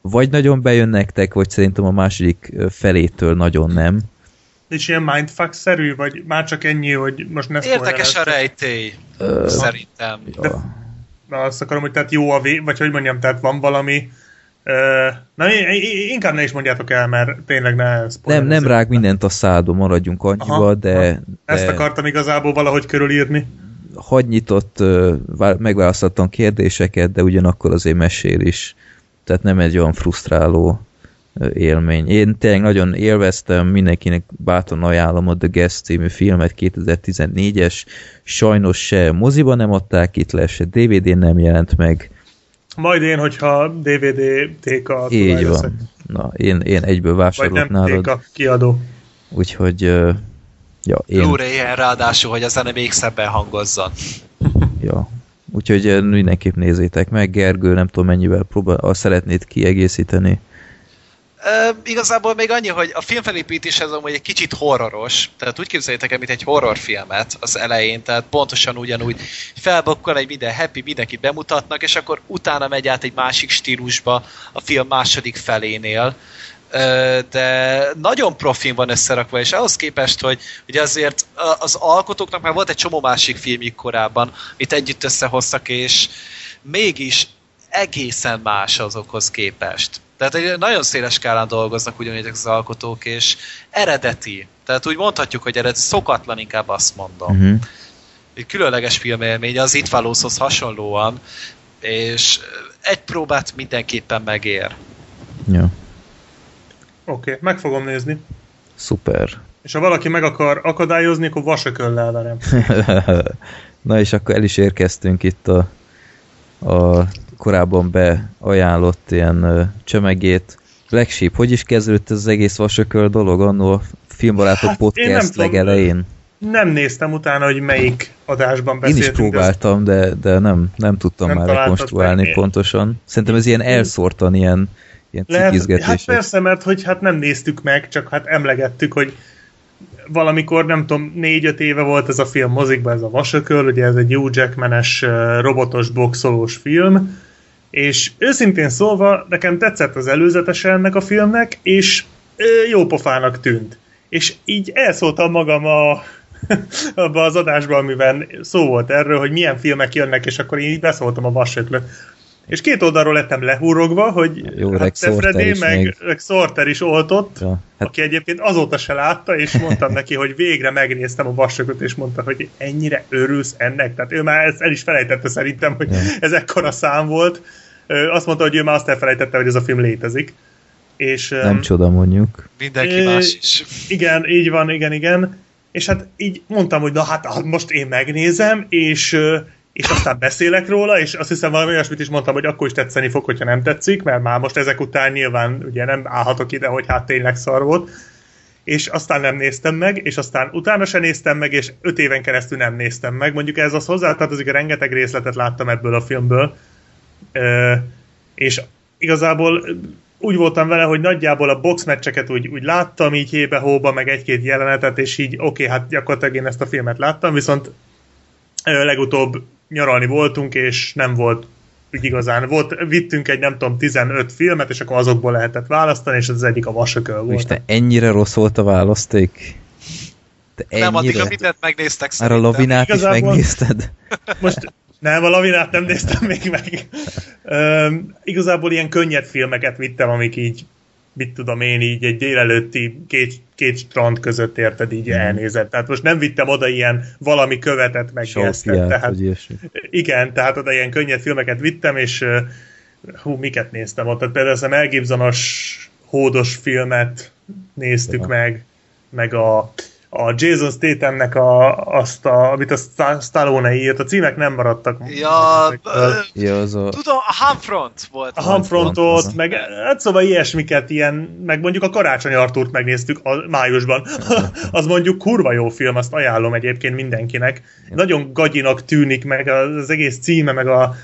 vagy nagyon bejön nektek, vagy szerintem a második felétől nagyon nem. És ilyen mindfuck-szerű, vagy már csak ennyi, hogy most ne Érdekes a rejtély, Ö, szerintem. ja. Na, azt akarom, hogy tehát jó a vé... vagy hogy mondjam, tehát van valami... Na, inkább ne is mondjátok el, mert tényleg ne Nem, nem rág mindent a szádba, maradjunk annyiba, Aha, de, aha. Ezt de akartam igazából valahogy körülírni. hagy nyitott, megválasztottam kérdéseket, de ugyanakkor azért mesél is. Tehát nem egy olyan frusztráló élmény. Én tényleg nagyon élveztem, mindenkinek bátran ajánlom a The Guest című filmet, 2014-es. Sajnos se moziban nem adták itt le, se DVD-n nem jelent meg. Majd én, hogyha DVD téka Így tulaj leszek. van. Na, én, én egyből Vagy vásárolok nem nálad. téka kiadó. Úgyhogy Ja, én, Blu-ray-en ráadásul, hogy a zene még szebben hangozzon. ja. Úgyhogy eh, mindenképp nézzétek meg. Gergő, nem tudom mennyivel próbál, szeretnéd kiegészíteni. Ö, igazából még annyi, hogy a filmfelépítés ez amúgy egy kicsit horroros, tehát úgy képzeljétek el, mint egy horrorfilmet az elején, tehát pontosan ugyanúgy felbokkal egy minden happy, mindenkit bemutatnak, és akkor utána megy át egy másik stílusba a film második felénél, de nagyon profin van összerakva, és ahhoz képest, hogy ugye azért az alkotóknak már volt egy csomó másik filmjük korábban, amit együtt összehoztak, és mégis egészen más azokhoz képest. Tehát egy nagyon széles skálán dolgoznak ugyanígy az alkotók, és eredeti. Tehát úgy mondhatjuk, hogy eredeti, szokatlan inkább azt mondom. Uh-huh. Egy különleges filmélmény az It Follows-hoz hasonlóan, és egy próbát mindenképpen megér. Ja, Oké, okay, meg fogom nézni. szuper. És ha valaki meg akar akadályozni, akkor vasököllel verem. Na és akkor el is érkeztünk itt a, a korábban beajánlott ilyen ö, csemegét. Black Sheep, hogy is kezdődött ez az egész vasököl dolog annó a Filmbarátok Hát, én nem podcast tudom, legelején? Nem néztem utána, hogy melyik adásban Én beszéltünk. is próbáltam, de, de nem, nem tudtam Nem már rekonstruálni meg. pontosan. Szerintem ez ilyen elszórtan, ilyen, ilyen Lehet, hát persze, mert hogy hát nem néztük meg, csak hát emlegettük, hogy valamikor, nem tudom, négy-öt éve volt ez a film mozikban, ez a Vasököl, ugye ez egy Hugh Jackman-es robotos boxolós film, és őszintén szólva nekem tetszett az előzetese ennek a filmnek, és jó pofának tűnt. És így elszóltam magam a, abba az adásban, amiben szó volt erről, hogy milyen filmek jönnek, és akkor én így beszóltam a vasöklöt. És két oldalról lettem lehúrogva, hogy Jó, hát Rex te Sorter Freddy, is meg. Rex Sorter is oltott, Ja, hát... aki egyébként azóta se látta, és mondtam neki, hogy végre megnéztem a vasököt, és mondta, hogy ennyire örülsz ennek. Tehát ő már ezt el is felejtette szerintem, hogy Ja. ez ekkora szám volt. Azt mondta, hogy ő már azt elfelejtette, hogy ez a film létezik. És, nem csoda mondjuk. Mindenki más is. igen, így van, igen, igen. És hát így mondtam, hogy na hát most én megnézem, és, és aztán beszélek róla, és azt hiszem valami olyasmit is mondtam, hogy akkor is tetszeni fog, hogyha nem tetszik, mert már most ezek után nyilván ugye nem állhatok ide, hogy hát tényleg szar volt. És aztán nem néztem meg, és aztán utána se néztem meg, és öt éven keresztül nem néztem meg. Mondjuk ez az hozzátartozik, hogy rengeteg részletet láttam ebből a filmből. És igazából úgy voltam vele, hogy nagyjából a boxmeccseket úgy, úgy láttam, így hébe-hóba, meg egy-két jelenetet, és így oké, okay, hát gyakorlatilag én ezt a filmet láttam, viszont legutóbb nyaralni voltunk, és nem volt úgy igazán. Volt, vittünk egy nem tudom 15 filmet, és akkor azokból lehetett választani, és az egyik a vasököl volt. Isten, ennyire rossz volt a választék? De Nem, addig a mindent megnéztek Már a lavinát is megnézted? Most nem, a lavinát nem néztem még meg. Üm, igazából ilyen könnyed filmeket vittem, amik így, mit tudom én, így egy délelőtti két, két strand között érted, így Mhm. elnézett. Tehát most nem vittem oda ilyen valami követet, meg Tehát, igen, tehát oda ilyen könnyed filmeket vittem, és hú, miket néztem ott? Tehát például a Mel Gibsonos hódos filmet néztük Ja. meg, meg a, a Jason Stathamnek a, azt, a, amit a Sta- Stallone írt, a címek nem maradtak. Ja, Ja, az a... tudom, a Homefront volt. a Homefrontot, Aha. meg hát szóval ilyesmiket, ilyen, meg mondjuk a Karácsony Artúrt megnéztük a, májusban. az mondjuk kurva jó film, azt ajánlom egyébként mindenkinek. Nagyon gagyinak tűnik, meg az egész címe, meg a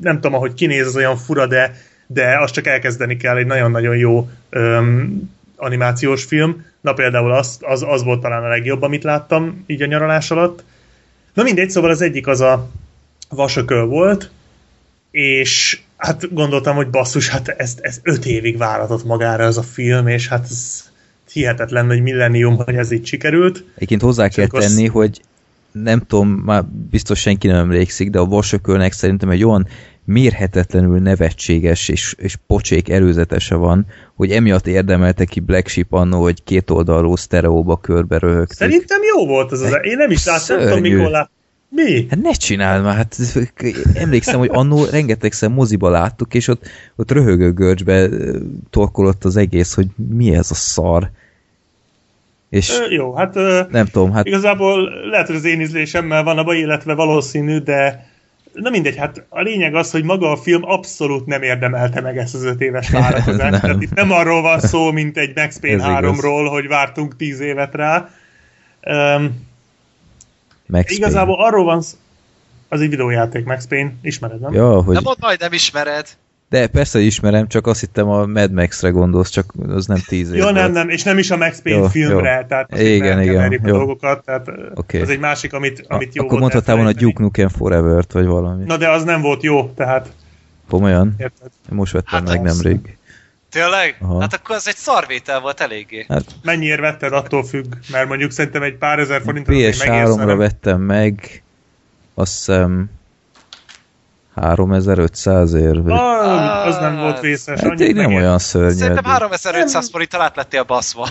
nem tudom, ahogy kinéz, az olyan fura, de, de azt csak elkezdeni kell, egy nagyon-nagyon jó öm, animációs film. Na például az, az, az volt talán a legjobb, amit láttam így a nyaralás alatt. Na mindegy, szóval az egyik az a Vasököl volt, és hát gondoltam, hogy basszus, hát ezt, ez öt évig váratott magára ez a film, és hát ez hihetetlen, hogy millennium, hogy ez így sikerült. Egyébként hozzá kell Csak azt- tenni, hogy nem tudom, már biztos senki nem emlékszik, de a vasökölnek szerintem egy olyan mérhetetlenül nevetséges és, és pocsék előzetese van, hogy emiatt érdemelte ki Black Sheep annó, hogy két oldalú sztereóba körbe röhögtük. Szerintem jó volt az az, én nem is láttam, nem tudom mikor lát. Mi? Hát ne csináld már, hát emlékszem, hogy annó rengetegszer moziba láttuk, és ott, ott röhögő görcsbe torkolott az egész, hogy mi ez a szar. És Ö, jó, hát ö, nem tudom, hát Igazából lehet, hogy az én ízlésemmel van a baj, illetve valószínű, de na mindegy, hát a lényeg az, hogy maga a film abszolút nem érdemelte meg ezt az öt éves várakozást. Nem. Tehát itt nem arról van szó, mint egy Max Payne igaz. 3-ról, hogy vártunk tíz évet rá. Um, Max igazából arról van szó, az egy videójáték, Max Payne, ismered, nem? Payne. Ja, hogy... De mondd majd, nem ismered. De persze ismerem, csak azt hittem a Mad Max-re gondolsz, csak az nem tíz év Jó, nem, nem, és nem is a Max Payne Jó, filmre, jó. tehát Igen, igen, a jó. dolgokat, tehát Oké. az egy másik, amit, amit jó Akkor volt mondhatál volna elfelejteni. Duke Nukem Forever-t, vagy valami. Na de az nem volt jó, tehát Komolyan? érted? Most vettem Hát meg az- nemrég. Tényleg? Aha. Hát akkor ez egy szarvétel volt eléggé. Hát Mennyiért vetted, attól függ, mert mondjuk szerintem egy pár ezer forint az még PS3-ra megérsz, vettem meg, azt hiszem 3500 ér. vagy- Ah, az nem volt vészes. Hát így nem olyan szörnyű. Szerintem eddig. 3500 forinttal át lettél baszva.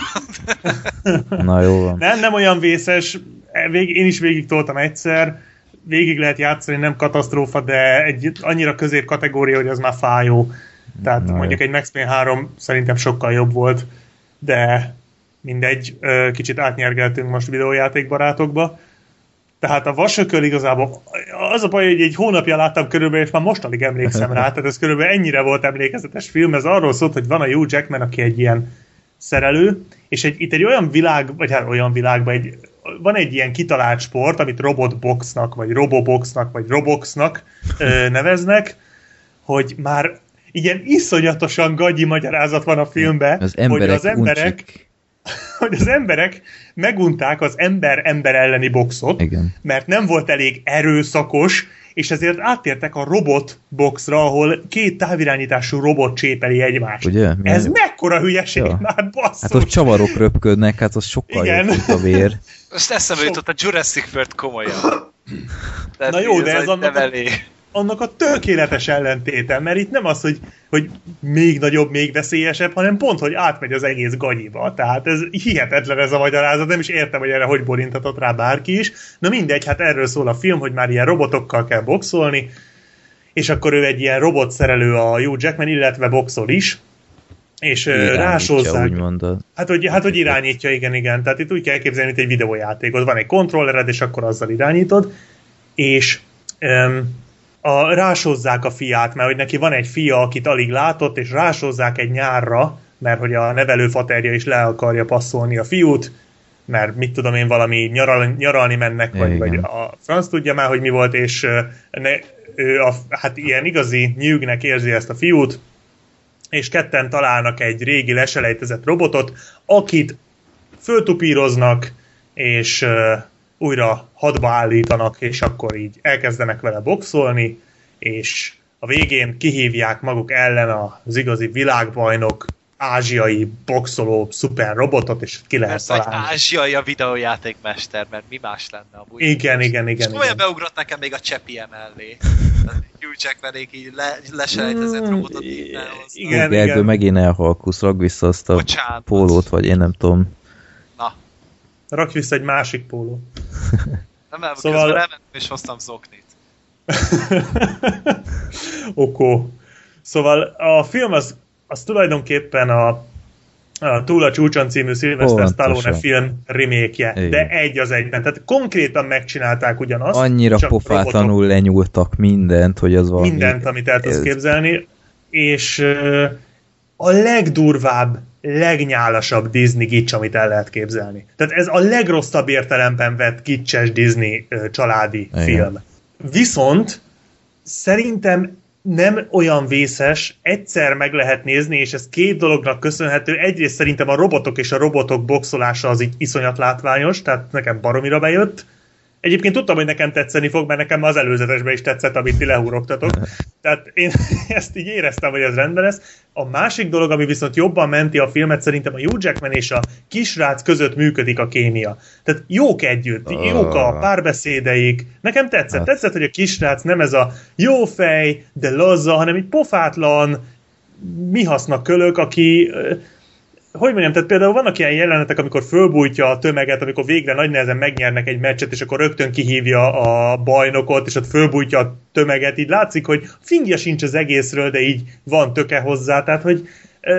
Na jó van. Nem, nem olyan vészes. E, Vég, én is végig toltam egyszer. Végig lehet játszani, nem katasztrófa, de egy annyira közép kategória, hogy az már fájó. Tehát Na mondjuk jó. egy Max Payne 3 szerintem sokkal jobb volt, de mindegy, kicsit átnyergeltünk most videójáték barátokba. Tehát a vasököl igazából, az a baj, hogy egy hónapja láttam körülbelül, és már mostanig emlékszem rá, tehát ez körülbelül ennyire volt emlékezetes film, ez arról szólt, hogy van a Hugh Jackman, aki egy ilyen szerelő, és egy, itt egy olyan világ, vagy hát olyan világban, egy, van egy ilyen kitalált sport, amit robotboxnak, vagy roboboxnak, vagy roboxnak ö, neveznek, hogy már ilyen iszonyatosan gagyi magyarázat van a filmben, Az hogy az emberek, uncsik. hogy az emberek megunták az ember-ember elleni boxot, Igen. mert nem volt elég erőszakos, és ezért áttértek a robot boxra, ahol két távirányítású robot csépeli egymást. Ugye? Milyen Ez jó. mekkora hülyeség Ja. már, basszus! Hát ott csavarok röpködnek, hát az sokkal Igen. jobb, a vér. Most eszembe jutott a Jurassic World komolyan. Tehát Na jó, de ez annak a- nevelé. Annak a tökéletes ellentéte, mert itt nem az, hogy, hogy még nagyobb, még veszélyesebb, hanem pont, hogy átmegy az egész gagyiba. Tehát ez hihetetlen ez a magyarázat, nem is értem, hogy erre hogy borintatott rá bárki is. Na mindegy, hát erről szól a film, hogy már ilyen robotokkal kell boxolni, és akkor ő egy ilyen robotszerelő a Hugh Jackman, illetve boxol is, és Irányítja, rásózzák. úgymond. a- Hát hogy, hát, hogy irányítja, igen, igen. Tehát itt úgy kell képzelni, mint egy videójátékot. Van egy kontrollered, és akkor azzal irányítod, és um, a, rásózzák a fiát, mert hogy neki van egy fia, akit alig látott, és rásózzák egy nyárra, mert hogy a nevelő faterja is le akarja passzolni a fiút, mert mit tudom én, valami nyaral, nyaralni mennek, vagy, Igen. vagy a franc tudja már, hogy mi volt, és ne, ő a, hát ilyen igazi nyűgnek érzi ezt a fiút, és ketten találnak egy régi leselejtezett robotot, akit föltupíroznak, és újra hadba állítanak, és akkor így elkezdenek vele boxolni, és a végén kihívják maguk ellen az igazi világbajnok ázsiai boxoló szuper robotot, és ki lehet Mert találni. ázsiai a videójátékmester, mert mi más lenne amúgy. Igen, igen, És igen. olyan igen. beugrott nekem még a Cseppie mellé. Hugh Jackmanék így le, leselejtezett robotot így behozta. Igen, igen. megint elhalkusz, ragd vissza azt a Bocsánat. pólót, vagy én nem tudom. Rakj vissza egy másik póló. nem el, Szóval- szóval... közben elmentem és hoztam zoknit. Okó. Szóval a film az, az tulajdonképpen a, a Túl a csúcson című Sylvester Pontosan. Stallone film remake Igen. de egy az egyben. Tehát konkrétan megcsinálták ugyanazt. Annyira csak pofátlanul lenyúltak mindent, hogy az valami... mindent, amit el tudsz ez- képzelni, és a legdurvább, legnyálasabb Disney gics, amit el lehet képzelni. Tehát ez a legrosszabb értelemben vett gicses Disney családi Igen. film. Viszont szerintem nem olyan vészes, egyszer meg lehet nézni, és ez két dolognak köszönhető. Egyrészt szerintem a robotok és a robotok boxolása az így iszonyat látványos, tehát nekem baromira bejött. Egyébként tudtam, hogy nekem tetszeni fog, mert nekem az előzetesben is tetszett, amit ti lehúrogtatok. Tehát én ezt így éreztem, hogy ez rendben lesz. A másik dolog, ami viszont jobban menti a filmet, szerintem a Hugh Jackman és a kisrác között működik a kémia. Tehát jók együtt, jók a párbeszédeik. Nekem tetszett. Hát. Tetszett, hogy a kisrác nem ez a jó fej, de lazza, hanem egy pofátlan, mi hasznak kölök, aki hogy mondjam, tehát például vannak ilyen jelenetek, amikor fölbújtja a tömeget, amikor végre nagy nehezen megnyernek egy meccset, és akkor rögtön kihívja a bajnokot, és ott fölbújtja a tömeget, így látszik, hogy fingja sincs az egészről, de így van töke hozzá, tehát hogy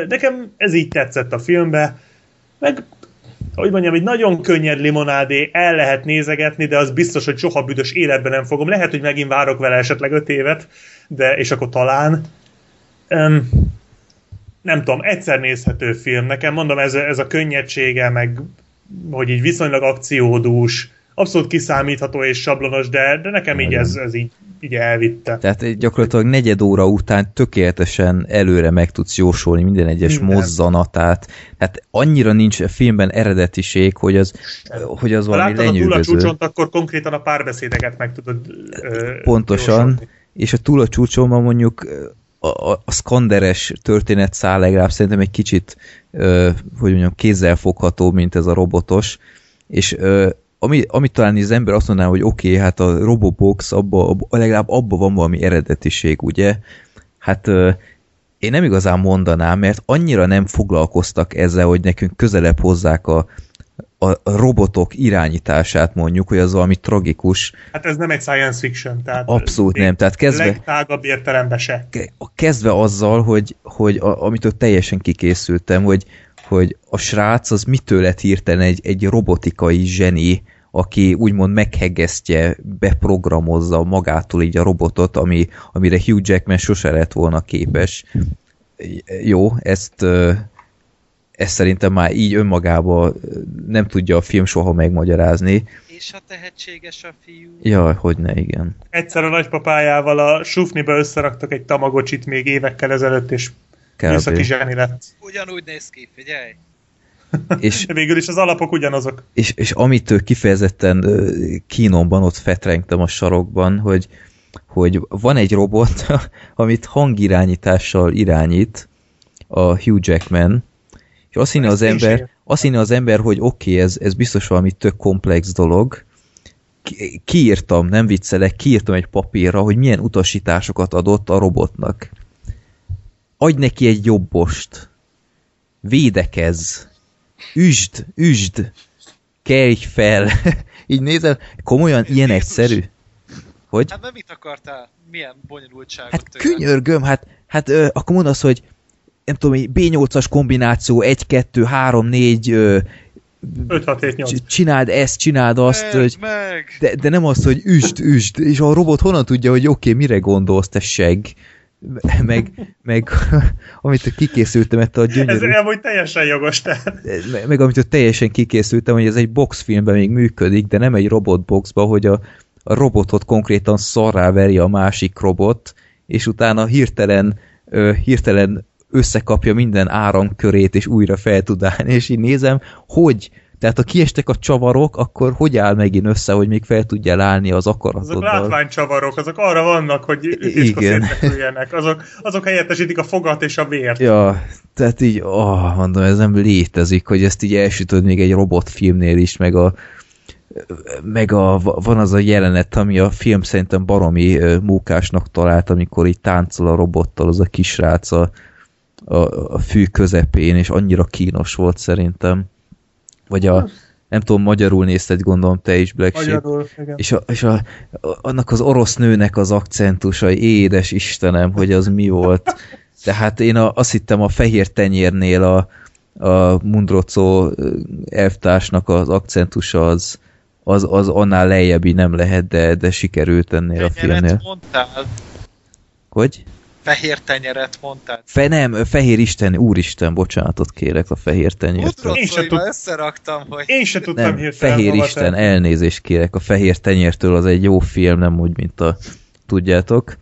nekem ez így tetszett a filmbe, meg hogy mondjam, egy nagyon könnyed limonádé, el lehet nézegetni, de az biztos, hogy soha büdös életben nem fogom. Lehet, hogy megint várok vele esetleg öt évet, de és akkor talán. Um, nem tudom, egyszer nézhető film. Nekem mondom, ez, ez a könnyedsége, meg hogy így viszonylag akciódús, abszolút kiszámítható és sablonos, de, de nekem így ez, ez így, így elvitte. Tehát gyakorlatilag negyed óra után tökéletesen előre meg tudsz jósolni minden egyes Minden. mozzanatát. Tehát annyira nincs a filmben eredetiség, hogy az, hogy az Ha valami láttad a túl a lenyűgöző. csúcsont, akkor konkrétan a párbeszédeket meg tudod ö, Pontosan, jósolni. és a túl a csúcsonban mondjuk a, a, skanderes történetszál legalább szerintem egy kicsit, ö, hogy mondjam, kézzelfogható, mint ez a robotos, és ö, ami, ami talán az ember azt mondaná, hogy oké, okay, hát a Robobox, abba, abba, legalább abban van valami eredetiség, ugye? Hát ö, én nem igazán mondanám, mert annyira nem foglalkoztak ezzel, hogy nekünk közelebb hozzák a, a robotok irányítását mondjuk, hogy az valami tragikus, Hát ez nem egy science fiction, tehát Abszolút nem, tehát kezdve- legtágabb értelemben se. ke- kezdve azzal, hogy, hogy a, amitől teljesen kikészültem, hogy, hogy a srác az mitől lett hirtelen egy, egy robotikai zseni, aki úgymond meghegesztje, beprogramozza magától így a robotot, ami, amire Hugh Jackman sose lett volna képes. Jó, ezt, ezt szerintem már így önmagában nem tudja a film soha megmagyarázni. És a tehetséges a fiú. Ja, hogy ne, igen. Egyszer a nagypapájával a sufniba összeraktak egy tamagocsit még évekkel ezelőtt, és műszaki Kb. zseni lett. Ugyanúgy néz ki, figyelj! És, Végül is az alapok ugyanazok. és, és amitől kifejezetten kínomban ott fetrengtem a sarokban, hogy, hogy van egy robot, amit hangirányítással irányít a Hugh Jackman, és azt hinne az ember, azt hinne az ember, hogy oké, okay, ez, ez biztos valami tök komplex dolog. Ki- Kiírtam, nem viccelek, kiírtam egy papírra, hogy milyen utasításokat adott a robotnak. Adj neki egy jobbost. Védekez. Üsd, üsd. Kelj fel. Így nézem, komolyan ilyen egyszerű? Hogy? Hát mert mit akartál? Milyen bonyolultságot Hát tőle? könyörgöm, hát, hát ö, akkor mondd azt, hogy nem tudom, hogy B8-as kombináció, 1, 2, 3, 4, ö, 5, 6, 7, 8. c- csináld ezt, csináld azt, meg, hogy, meg! de, de nem azt, hogy üsd, üsd, és a robot honnan tudja, hogy oké, okay, mire gondolsz, te segg, meg, meg amit kikészültem ettől a Ez gyönyörű, amúgy teljesen jogos, tehát. meg, meg amit teljesen kikészültem, hogy ez egy boxfilmben még működik, de nem egy robotboxba, hogy a, a robotot konkrétan szarrá veri a másik robot, és utána hirtelen, ö, hirtelen összekapja minden áramkörét, és újra fel tud állni, és így nézem, hogy tehát ha kiestek a csavarok, akkor hogy áll megint össze, hogy még fel tudjál állni az Azok akaratoddal? látványcsavarok, azok arra vannak, hogy Igen. ütéskozértek Azok, azok helyettesítik a fogat és a vért. Ja, tehát így, oh, mondom, ez nem létezik, hogy ezt így elsütöd még egy robotfilmnél is, meg a meg a, van az a jelenet, ami a film szerintem baromi mókásnak talált, amikor így táncol a robottal az a kisrác a, a, a fű közepén, és annyira kínos volt szerintem. Vagy a, nem tudom, magyarul nézted, gondolom te is, Black Sheep. Igen. És, a, és a, annak az orosz nőnek az akcentusa, édes Istenem, hogy az mi volt. Tehát én a, azt hittem a fehér tenyérnél a, a Mundrocó elvtársnak az akcentusa az, az, az annál lejjebbi nem lehet, de, de sikerült ennél a filmnél. Tenyeret mondtál? Hogy? Fehér tenyeret mondtál? Fe, nem, fehér Isten, úristen, bocsánatot kérek a fehér tenyértől. Én Udrocóival tud- összeraktam, hogy... Én se tudtam Nem, hirtelen fehér Isten, elnézést kérek, a fehér tenyértől az egy jó film, nem úgy, mint a tudjátok.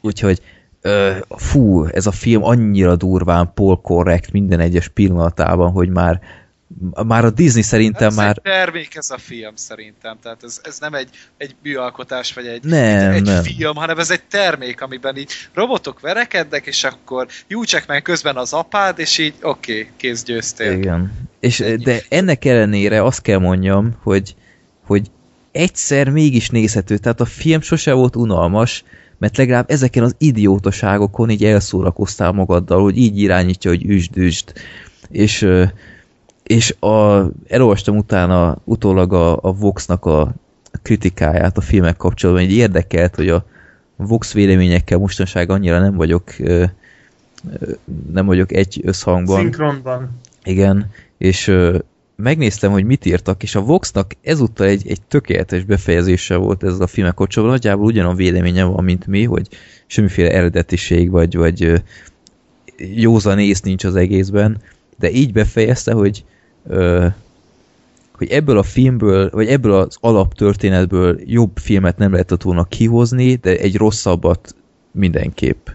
Úgyhogy ö, fú, ez a film annyira durván polkorrekt minden egyes pillanatában, hogy már már a Disney szerintem ez már egy termék ez a film szerintem, tehát ez, ez nem egy, egy műalkotás, vagy egy, Nem, egy, egy nem. film, hanem ez egy termék, amiben így robotok verekednek, és akkor Hugh Jackman közben az apád, és így oké, okay, kész győztél. Igen. És, de ennek ellenére azt kell mondjam, hogy, hogy egyszer mégis nézhető, tehát a film sose volt unalmas, mert legalább ezeken az idiótaságokon így elszórakoztál magaddal, hogy így irányítja, hogy üsd, üsd. És, és a, elolvastam utána utólag a, a Vox-nak a kritikáját a filmek kapcsolatban, így érdekelt, hogy a Vox véleményekkel mostanság annyira nem vagyok nem vagyok egy összhangban. Szinkronban. Igen, és megnéztem, hogy mit írtak, és a Voxnak ezúttal egy, egy tökéletes befejezése volt ez a filmek kapcsolatban. Nagyjából ugyanolyan véleményem van, mint mi, hogy semmiféle eredetiség, vagy, vagy józan ész nincs az egészben, de így befejezte, hogy ö, hogy ebből a filmből, vagy ebből az alaptörténetből jobb filmet nem lehetett volna kihozni, de egy rosszabbat mindenképp.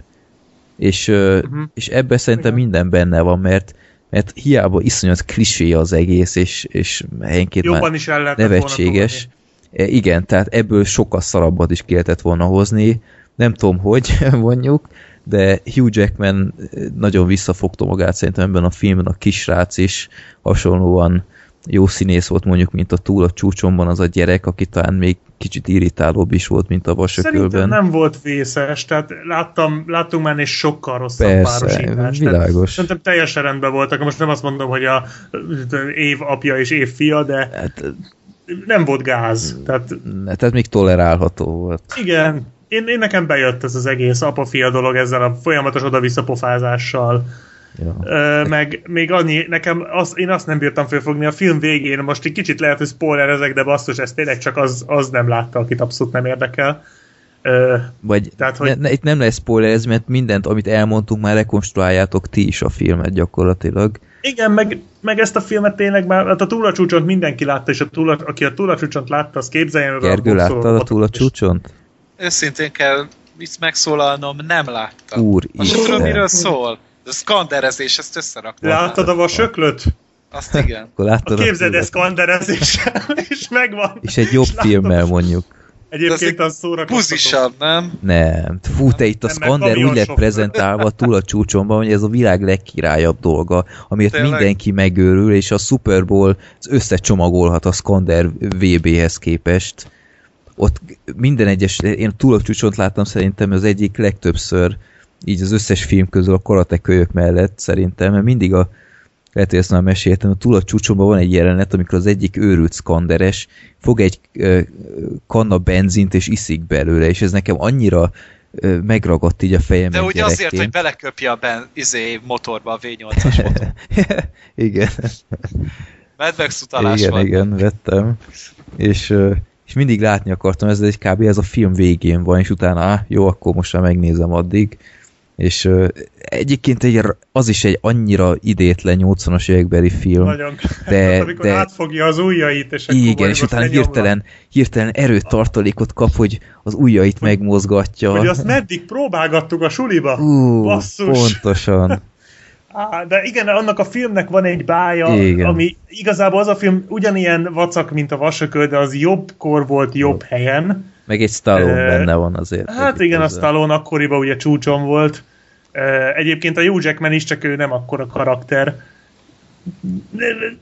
És, uh-huh. és ebben szerintem Igen. minden benne van, mert mert hiába iszonyat klisé az egész, és, és helyenként Jobban már is el nevetséges. E, Igen, tehát ebből sokkal szarabbat is ki lehetett volna hozni. Nem tudom, hogy mondjuk, de Hugh Jackman nagyon visszafogta magát szerintem ebben a filmben, a kisrác is hasonlóan jó színész volt mondjuk, mint a túl a csúcsomban az a gyerek, aki talán még kicsit irritálóbb is volt, mint a Szerintem vasökölben. nem volt vészes, tehát láttam, láttunk már egy sokkal rosszabb Persze, párosítást. világos. Tehát Szerintem teljesen rendben voltak. Most nem azt mondom, hogy a év apja és év fia, de Hát, nem volt gáz. Tehát tehát még tolerálható volt. igen, én, én nekem bejött ez az egész apa-fia dolog ezzel a folyamatos oda-vissza pofázással. Ja. Ö, meg még annyi, nekem az, én azt nem bírtam fölfogni a film végén, most egy kicsit lehet, hogy spoiler ezek, de basszus, ez tényleg csak az, az nem látta, akit abszolút nem érdekel. Ö, Vagy Tehát, hogy- hogy... ne, itt nem lesz spoiler, ez, mert mindent, amit elmondtunk, már rekonstruáljátok ti is a filmet gyakorlatilag. igen, meg, meg ezt a filmet tényleg már, hát a túlacsúcsont mindenki látta, és a túla, aki a túlacsúcsont látta, az képzeljen el Gergő, láttad a túl a és- csúcsont? Őszintén kell itt megszólalnom, nem láttam. Úr, Most tudom, miről szól. A skanderezés, ezt összeraktam. Láttad a vasöklöt? Azt igen. Akkor A láttad a képzeld filmet. ezt kanderezéssel, és megvan. És egy jobb És filmmel mondjuk. Egyébként Ez az szórakoztató. Buzisabb, nem? Nem. Fú, te itt a Skander úgy lett prezentálva túl a csúcsonban, hogy ez a világ legkirályabb dolga, amiért Tényleg? mindenki megőrül, és a Super Bowl összecsomagolhat a Skander VB-hez képest. Ott minden egyes, én túl a csúcsont láttam szerintem az egyik legtöbbször, így az összes film közül a karate kölyök mellett szerintem, mert mindig a lehet, hogy ezt már meséltem, a túl a csúcsomban van egy jelenet, amikor az egyik őrült szkanderes fog egy kanna benzint és iszik belőle, és ez nekem annyira megragadt így a fejemben De ugye azért, hogy beleköpje a ben, izé, motorba a V8-as motor. igen, Medvex utalás igen, van. igen, vettem. És, és mindig látni akartam, ez egy kb. ez a film végén van, és utána, á, jó, akkor most már megnézem addig. És ö, egyébként egy, az is egy annyira idétlen 80-as évekbeli film. Nagyon. De- Hát, amikor de- átfogja az ujjait, és akkor Igen, és utána lenyomva. hirtelen, hirtelen erőtartalékot kap, hogy az ujjait megmozgatja. Hogy azt meddig próbálgattuk a suliba? Ú, Basszus. pontosan. Á, de igen, annak a filmnek van egy bája, Igen. ami igazából az a film ugyanilyen vacak, mint a vasököl, de az jobbkor volt jobb helyen. Meg egy Stallone Ö, benne van azért. Hát igen, a hozzá. Stallone akkoriban ugye csúcson volt. Ö, Egyébként a Hugh Jackman is, csak ő nem akkora karakter.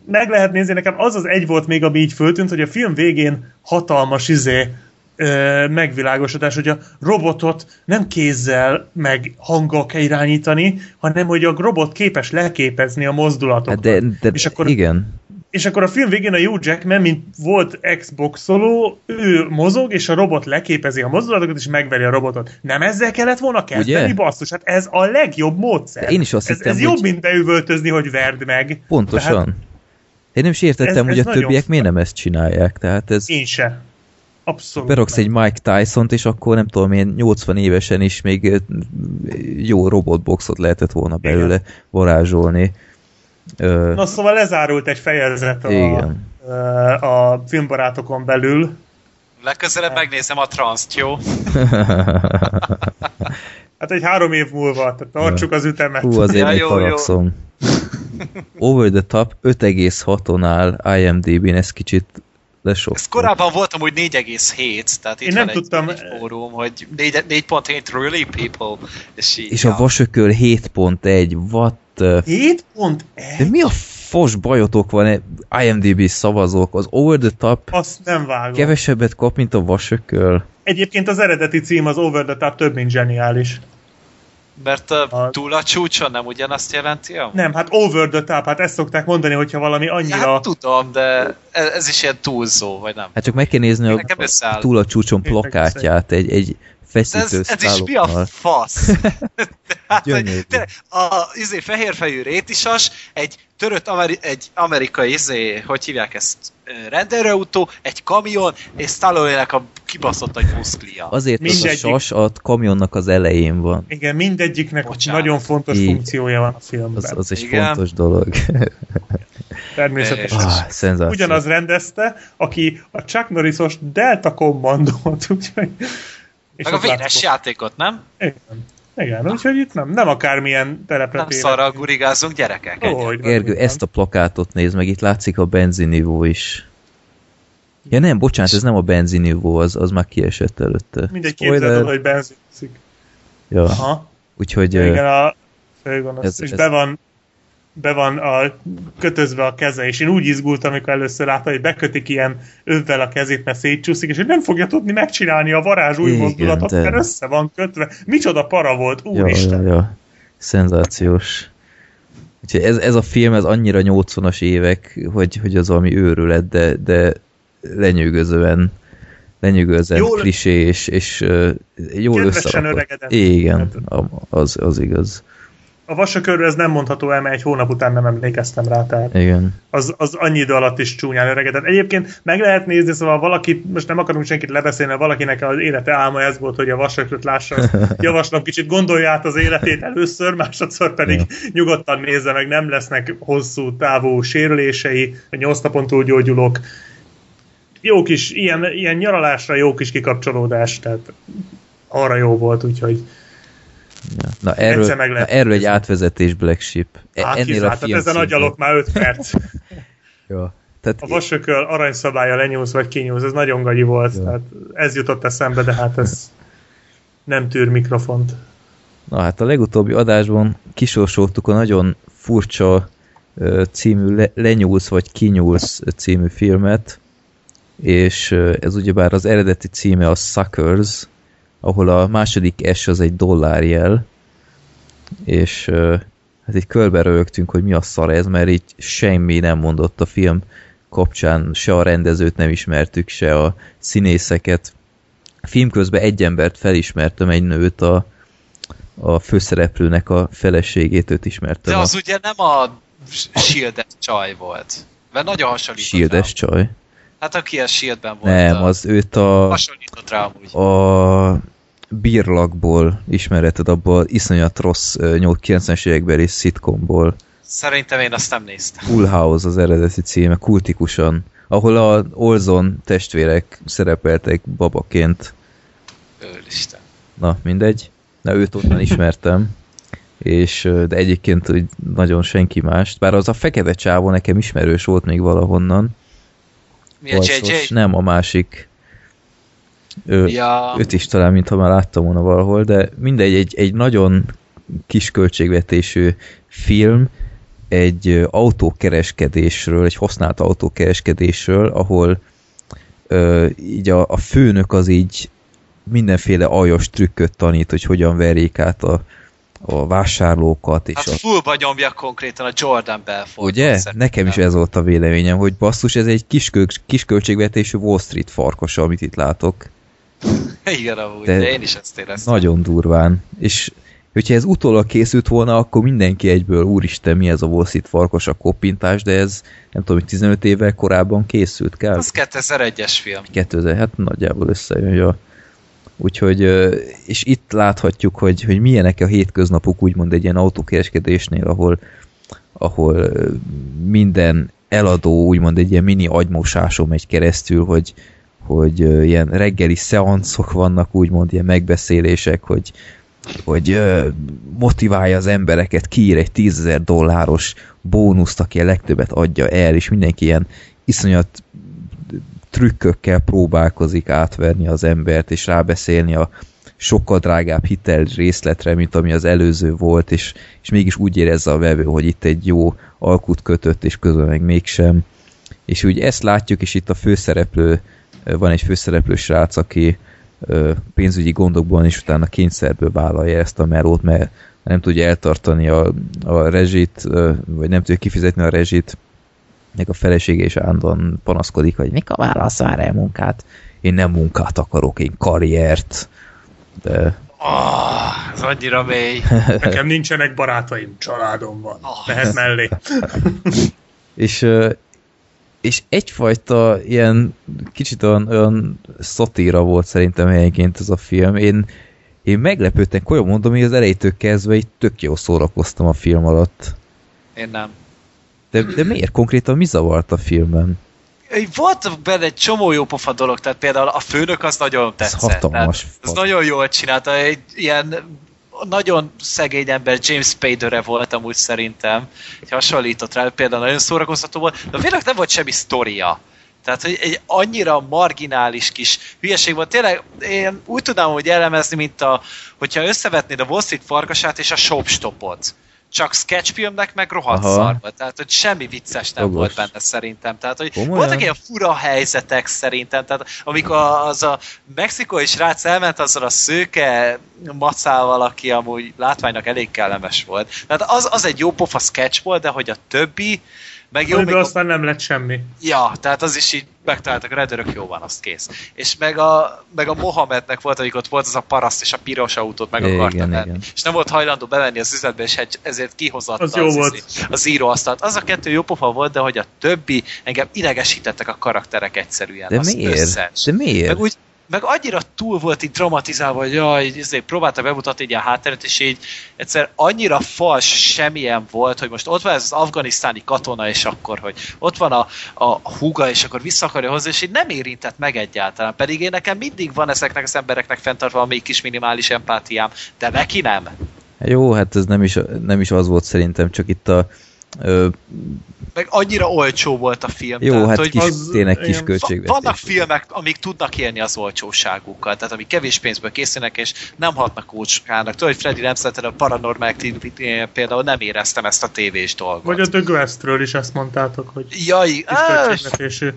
Meg lehet nézni, nekem az az egy volt még, ami így föltűnt, hogy a film végén hatalmas izé ö, megvilágosodás, hogy a robotot nem kézzel meg hanggal kell irányítani, hanem hogy a robot képes leképezni a mozdulatokat. Hát de, de és, akkor, igen. és akkor a film végén a Hugh Jackman, mint volt Xboxoló, ő mozog, és a robot leképezi a mozdulatokat, és megveri a robotot. Nem ezzel kellett volna kezdeni, Ugye? basszus? Hát ez a legjobb módszer. De én is azt ez, hittem, ez hogy- jobb, mint beüvöltözni, hogy verd meg. Pontosan. Tehát Én nem is értettem, ez- hogy ez a nagyon többiek miért nem ezt csinálják. Tehát ez én se. Abszolút. beraksz egy Mike Tyson-t, és akkor nem tudom én 80 évesen is még jó robotboxot lehetett volna belőle varázsolni. Ö, Na szóval lezárult egy fejezet a, Igen. a filmbarátokon belül. Legközelebb megnézem a transzt, jó? Hát egy három év múlva, tehát tartsuk az ütemet. Hú, azért Ja, jó. haragszom. Over the Top 5,6-on áll IMDb-n, ez kicsit lesok. Ez korábban volt amúgy 4,7, tehát itt Én van nem egy, tudtam- egy fórum, hogy 4 4.8 really people, és így. És a vasököl 7.1, what the... 7 pont De mi a fos bajotok van IMDb szavazók? Az Over the Top Azt nem vágom. kevesebbet kap, mint a vasököl. Egyébként az eredeti cím az Over the Top több, mint zseniális. Mert a, A- túl a csúcson nem ugyanazt jelenti? amúgy? Nem, hát Over the Top, hát ezt szokták mondani, hogyha valami annyira... Hát tudom, de ez, ez is ilyen túlzó, vagy nem? Hát csak meg kell nézni a, a túl a csúcson plakátját, egy, egy ez, feszítő ez is mi a fasz? Hogy tényleg, a izé, fehérfejű rétisas, egy törött ameri- egy amerikai, izé, hogy hívják ezt, ö, rendelőautó, egy kamion, és Stallone-nek a kibaszott nagy muszklia. Azért az a Mindegyik. sas a kamionnak az elején van. Igen, mindegyiknek Bocsánat. nagyon fontos Így. funkciója van a filmben. Az, az egy Igen. fontos dolog. természetesen. Ah. Ugyanaz rendezte, aki a Chuck Norrisos Delta Commandót, úgyhogy... és Meg a véres játékot, nem? Igen. Igen, úgyhogy itt nem, nem akármilyen terepre Nem szarral gurigázunk gyerekek. Ó, hogy Gergő, nem. ezt a plakátot nézd meg, itt látszik a benzinivó is. Ja nem, bocsánat, ez nem a benzinivó, az, az már kiesett előtte. Mindegy, képzeld, el, hogy benzinszik. Ja, Aha. úgyhogy Igen, a főgonosz. Ez- és ez- be van be van a, kötözve a keze, és én úgy izgultam, amikor először láttam, hogy bekötik ilyen övvel a kezét, mert szétcsúszik, és hogy nem fogja tudni megcsinálni a varázs új Igen, mozdulatot, de- mert össze van kötve. Micsoda para volt, ja, úristen! ja, ja. Szenzációs. Úgyhogy ez, ez a film, ez annyira 80-as évek, hogy, hogy az valami őrület, de, de lenyűgözően lenyűgözően Jól- klisé, és, és jól összerakott. öregedett. Igen, Hát- az, az igaz. A vasakörről ez nem mondható el, mert egy hónap után nem emlékeztem rá, tehát Igen. az, az annyi idő alatt is csúnyán öregedett. Egyébként meg lehet nézni, szóval valaki, most nem akarunk senkit lebeszélni, valakinek az élete álma ez volt, hogy a vasakröt lássa, javaslom kicsit gondolja át az életét először, másodszor pedig nyugodtan nézze meg, nem lesznek hosszú távú sérülései, vagy nyolc napon túl gyógyulók. Jó kis, ilyen, ilyen nyaralásra jó kis kikapcsolódás, tehát arra jó volt, úgyhogy Ja. Na, erről, meg na erről egy átvezetés Black Sheep. Hát Ennél a tehát ezen agyalok már 5 perc. Ja. Tehát, A vasököl aranyszabálya lenyúlsz vagy kinyúlsz, ez nagyon gagyi volt. Tehát ez jutott eszembe, de hát ez nem tűr mikrofont. Na hát a legutóbbi adásban kisorsoltuk a nagyon furcsa című Le- Lenyúlsz vagy Kinyúlsz című filmet, és ez ugyebár az eredeti címe a Suckers, ahol a második S az egy dollárjel, és hát így körbe rögtünk, hogy mi a szar ez, mert így semmi nem mondott a film kapcsán, se a rendezőt nem ismertük, se a színészeket. A film közben egy embert felismertem, egy nőt, a, a főszereplőnek a feleségét, őt ismertem. De a az ugye nem a Shield csaj volt. Mert nagyon hasonlított Shieldes csaj. Hát aki a Shieldben volt. Nem, a... az őt a, Hasonlított rá amúgy. a Birlakból ismereted, abból iszonyat rossz ö, 90-es évekbeli szitkomból. Szerintem én azt nem néztem. Full House az eredeti címe, kultikusan, ahol a Olzon testvérek szerepeltek babaként. Őristen. Na, mindegy. Na, őt onnan ismertem. És, de egyébként úgy nagyon senki más. Bár az a fekete csávó nekem ismerős volt még valahonnan. Mi a. JJ? Nem, a másik. Ő, Ja, őt is talán, mintha már láttam volna valahol, de mindegy, egy, egy nagyon kis költségvetésű film, egy autókereskedésről, egy használt autókereskedésről, ahol ö, így a, a főnök az így mindenféle aljas trükköt tanít, hogy hogyan verjék át a, a vásárlókat, és hát a, fullba nyomja konkrétan a Jordan Belfort. Ugye? Nekem is ez volt a véleményem, hogy basszus, ez egy kis, kis költségvetésű Wall Street farkasa, amit itt látok. Igen, amúgy, De- de, én is ezt éreztem. Nagyon durván. És hogyha ez utólag készült volna, akkor mindenki egyből, úristen, mi ez a Street farkas a koppintás, de ez nem tudom, hogy 15 évvel korábban készült kell. Az 2001-es film. 2000, hát nagyjából összejön, ja. Úgyhogy, és itt láthatjuk, hogy, hogy milyenek a hétköznapok úgymond egy ilyen autókereskedésnél, ahol, ahol minden eladó úgymond egy ilyen mini agymosáson megy keresztül, hogy, hogy ilyen reggeli szeanszok vannak, úgymond ilyen megbeszélések, hogy, hogy motiválja az embereket, kiír egy 10 dolláros bónuszt, aki a legtöbbet adja el, és mindenki ilyen iszonyat trükkökkel próbálkozik átverni az embert, és rábeszélni a sokkal drágább hitel részletre, mint ami az előző volt, és, és mégis úgy érezze a vevő, hogy itt egy jó alkut kötött, és közben meg mégsem. És úgy ezt látjuk, és itt a főszereplő, van egy főszereplő srác, aki pénzügyi gondokban is utána kényszerből vállalja ezt a melót, mert nem tudja eltartani a, a rezsit, vagy nem tudja kifizetni a rezsit, meg a felesége is állandóan panaszkodik, hogy mikor válasz már el munkát? Én nem munkát akarok, én karriert. De Oh, ez annyira mély. Nekem nincsenek barátaim, családom van. Ah. Mehet mellé. és, és egyfajta ilyen kicsit olyan, olyan szatíra volt szerintem helyenként ez a film. Én, én meglepődtem, olyan mondom, hogy az elejétől kezdve így tök jó szórakoztam a film alatt. Én nem. De, de miért konkrétan mi zavart a filmben? Volt benne egy csomó jó pofa dolog, tehát például a főnök az nagyon tetszett. hatalmas tehát. Ez nagyon jól csinálta, egy ilyen nagyon szegény ember, James Spader-re volt amúgy szerintem, hogy hasonlított rá, például nagyon szórakoztató volt, de végleg nem volt semmi sztoria. Tehát, hogy egy annyira marginális kis hülyeség volt. Tényleg én úgy tudnám, hogy elemezni, mint a, hogyha összevetnéd a Wall Street farkasát és a Shopstopot. Csak sketchfilmnek meg rohadt Aha. Tehát, hogy semmi vicces nem Jogos. volt benne szerintem. Tehát, hogy Komolyan? voltak ilyen fura helyzetek szerintem. Tehát, amikor az a mexikói srác elment azzal a szőke macával, aki amúgy látványnak elég kellemes volt. Tehát az, az egy jó pofa sketch volt, de hogy a többi, meg jó, még aztán nem lett semmi. Ja, tehát az is így megtaláltak, a rendőrök jó van, azt kész. És meg a, meg a Mohamednek volt, amikor ott volt az a paraszt, és a piros autót meg Igen, akarta venni. igen. És nem volt hajlandó bevenni az üzletbe, és ezért kihozott Az jó volt. izé- az íróasztalt. Az a kettő jó pofa volt, de hogy a többi, engem idegesítettek a karakterek egyszerűen. De az miért? Összes. De miért? Meg úgy, meg annyira túl volt így dramatizálva, hogy jaj, így, izé, próbálta bemutatni így a hátteret, és így egyszer annyira fals semmilyen volt, hogy most ott van ez az afganisztáni katona, és akkor, hogy ott van a, a húga, és akkor vissza akarja hozni, és így nem érintett meg egyáltalán. Pedig én nekem mindig van ezeknek az embereknek fenntartva a még kis minimális empátiám, de neki nem. Jó, hát ez nem is, nem is az volt szerintem, csak itt a ö, Meg annyira olcsó volt a film. jó, tehát, hát hogy kis, az tényleg kis költségvetés. Vannak filmek, amik tudnak élni az olcsóságukkal, tehát amik kevés pénzből készülnek, és nem hatnak olcsókának. Tudod, hogy Freddy nem a Paranormal Activity például nem éreztem ezt a tévés dolgot. Vagy a The Guestről is azt mondtátok, hogy kis Jaj, á, költségvetésű.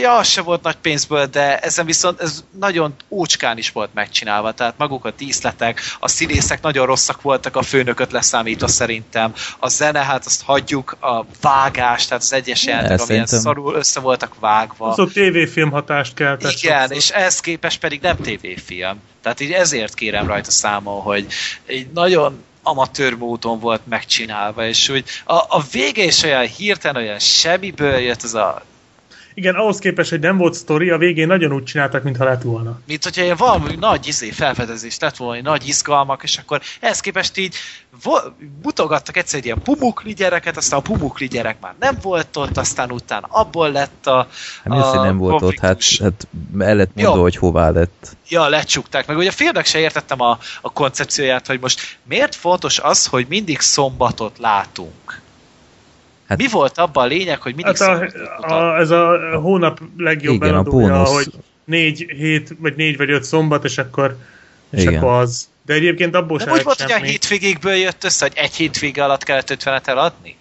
Ja, az se volt nagy pénzből, de ezen viszont ez nagyon ócskán is volt megcsinálva, tehát maguk a díszletek, a színészek nagyon rosszak voltak a főnököt leszámítva szerintem, a zene, hát azt hagyjuk, a vágás, tehát az egyes jelentek, amilyen szarul össze voltak vágva. Az ott tévéfilm hatást keltett. Igen, sokszor. és ehhez képest pedig nem tévéfilm. Tehát így ezért kérem rajta számon, hogy egy nagyon amatőr módon volt megcsinálva, és úgy a, a vége is olyan hirtelen, olyan semmiből jött ez a Igen, ahhoz képest, hogy nem volt sztori, a végén nagyon úgy csináltak, mintha lett volna. mint hogyha ilyen valami nagy izé, felfedezés lett volna, egy nagy izgalmak, és akkor ehhez képest így vo- mutogattak egyszer egy ilyen pumukli gyereket, aztán a pumukli gyerek már nem volt ott, aztán utána abból lett a, Hát mi az, hogy nem volt ott, hát, hát el lett mondva, Jó. hogy hová lett. Ja, lecsukták. Meg ugye a filmnek se értettem a, a koncepcióját, hogy most miért fontos az, hogy mindig szombatot látunk? Hát- Mi volt abban a lényeg, hogy mindig Hát a, a, ez a hónap legjobb Igen, a eladója, bónusz. hogy négy hét, vagy négy vagy öt szombat, és akkor, és Igen. akkor az. De egyébként abból Nem se úgy volt, lett hogy a semmi. hétvégékből jött össze, hogy egy hétvége alatt kellett 50-et eladni?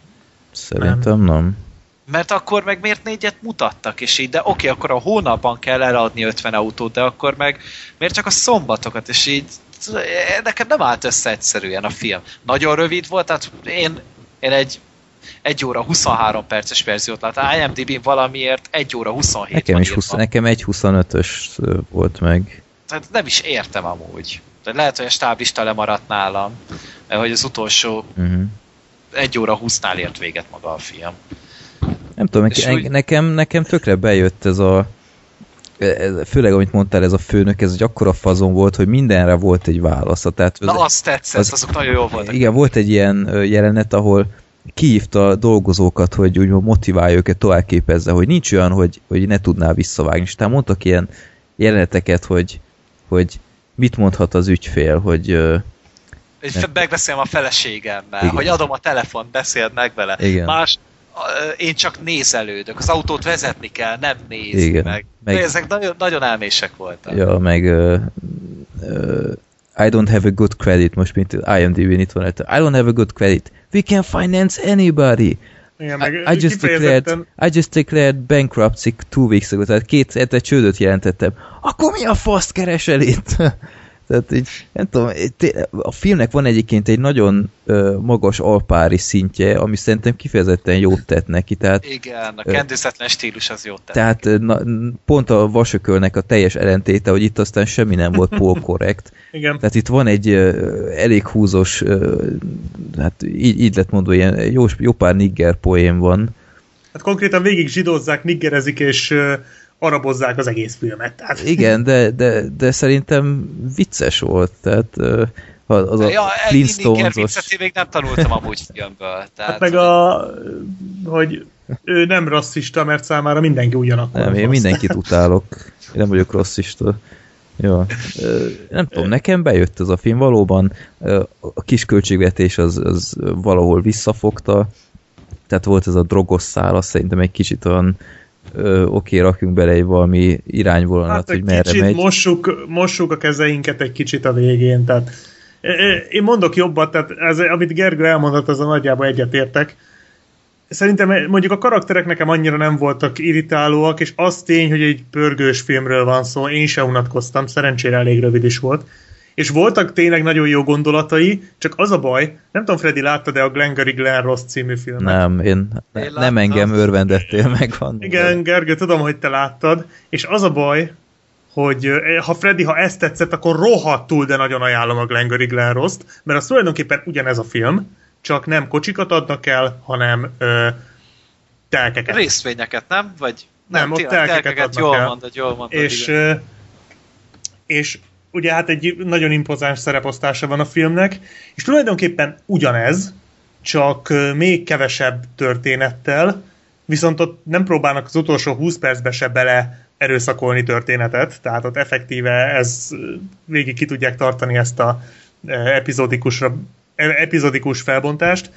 Szerintem nem. Mert akkor meg miért négyet mutattak, és így, de oké, akkor a hónapban kell eladni 50 autót, de akkor meg miért csak a szombatokat, és így nekem nem állt össze egyszerűen a film. Nagyon rövid volt, tehát én, én egy 1 óra 23 perces verziót láttam. IMDb-n valamiért 1 óra 27 Nekem is 20, írva. nekem egy 25-ös volt meg. Tehát nem is értem amúgy. De lehet, hogy a stáblista lemaradt nálam, hogy az utolsó Uh-huh. 1 óra 20-nál ért véget maga a film. Nem tudom, nekem, úgy- nekem, nekem tökre bejött ez a ez- főleg amit mondtál, ez a főnök, ez egy akkora fazon volt, hogy mindenre volt egy válasza. Tehát Na azt tetszett, az- azok nagyon jó voltak. Igen, volt egy ilyen jelenet, ahol kihívta a dolgozókat, hogy úgymond motiválja őket, tovább képezze, hogy nincs olyan, hogy, hogy ne tudná visszavágni. És tehát mondtak ilyen jeleneteket, hogy, hogy mit mondhat az ügyfél, hogy Hogy megbeszélem a feleségemmel, Igen. hogy adom a telefont, beszéld meg vele. Igen. Más, én csak nézelődök, az autót vezetni kell, nem nézni Igen. meg. Meg- meg. Ezek nagyon, nagyon elmések voltak. ja, meg ö, ö, I don't have a good credit, most mint IMDb-n itt van. I don't have a good credit. We can finance anybody. Igen, I, I just declared, I just declared bankruptcy two weeks ago, tehát két hete csődöt jelentettem. Akkor mi a faszt keresel itt? tehát így, nem tudom, a filmnek van egyébként egy nagyon ö, magas alpári szintje, ami szerintem kifejezetten jót tett neki, tehát Igen, a kendőzetlen stílus az jót tett. tehát na, pont a vasökölnek a teljes ellentéte, hogy itt aztán semmi nem volt pol korrekt. Igen. Tehát itt van egy ö, elég húzós, ö, hát így, így lett mondva, ilyen jó, jó pár nigger poém van. Hát konkrétan végig zsidózzák, niggerezik és arabozzák az egész filmet. Tehát, Igen, de, de, de szerintem vicces volt. Tehát Az a Ja, Flintstones-os... még nem tanultam amúgy filmből. Tehát, Hát meg a, hogy ő nem rasszista, mert számára mindenki ugyanakkor. Nem, én rossz. mindenkit utálok. Én nem vagyok rasszista. Jó. Nem tudom, nekem bejött ez a film, valóban a kis költségvetés az, az valahol visszafogta, tehát volt ez a drogos szál, szerintem egy kicsit olyan ö, oké, rakjunk bele egy valami irányvonalat, Hát hogy merre kicsit megy. mossuk, mossuk a kezeinket egy kicsit a végén, tehát én mondok jobbat, tehát ez, amit Gergő elmondott, az a nagyjából egyetértek. Szerintem mondjuk a karakterek nekem annyira nem voltak irritálóak, és az tény, hogy egy pörgős filmről van szó, én sem unatkoztam, szerencsére elég rövid is volt. És voltak tényleg nagyon jó gondolatai, csak az a baj, nem tudom, Freddy, láttad-e a Glengarry Glen Ross című filmet? Nem, én, Én nem engem örvendettél meg. Van. Igen, Gergő, tudom, hogy te láttad, és az a baj, hogy eh, ha Freddy, ha ezt tetszett, akkor rohadtul, de nagyon ajánlom a Glengarry Glen Ross-t, mert az tulajdonképpen ugyanez a film, csak nem kocsikat adnak el, hanem ö, telkeket. Részvényeket, nem? Vagy Nem, ott tényleg, telkeket telkeket, adnak jól el. mondod, jól mondod. és, igen. ö, és ugye hát egy nagyon impozáns szereposztása van a filmnek, és tulajdonképpen ugyanez, csak még kevesebb történettel, viszont ott nem próbálnak az utolsó 20 percbe se bele erőszakolni történetet, tehát ott effektíve ez végig ki tudják tartani ezt a epizódikusra, e- epizódikus felbontást,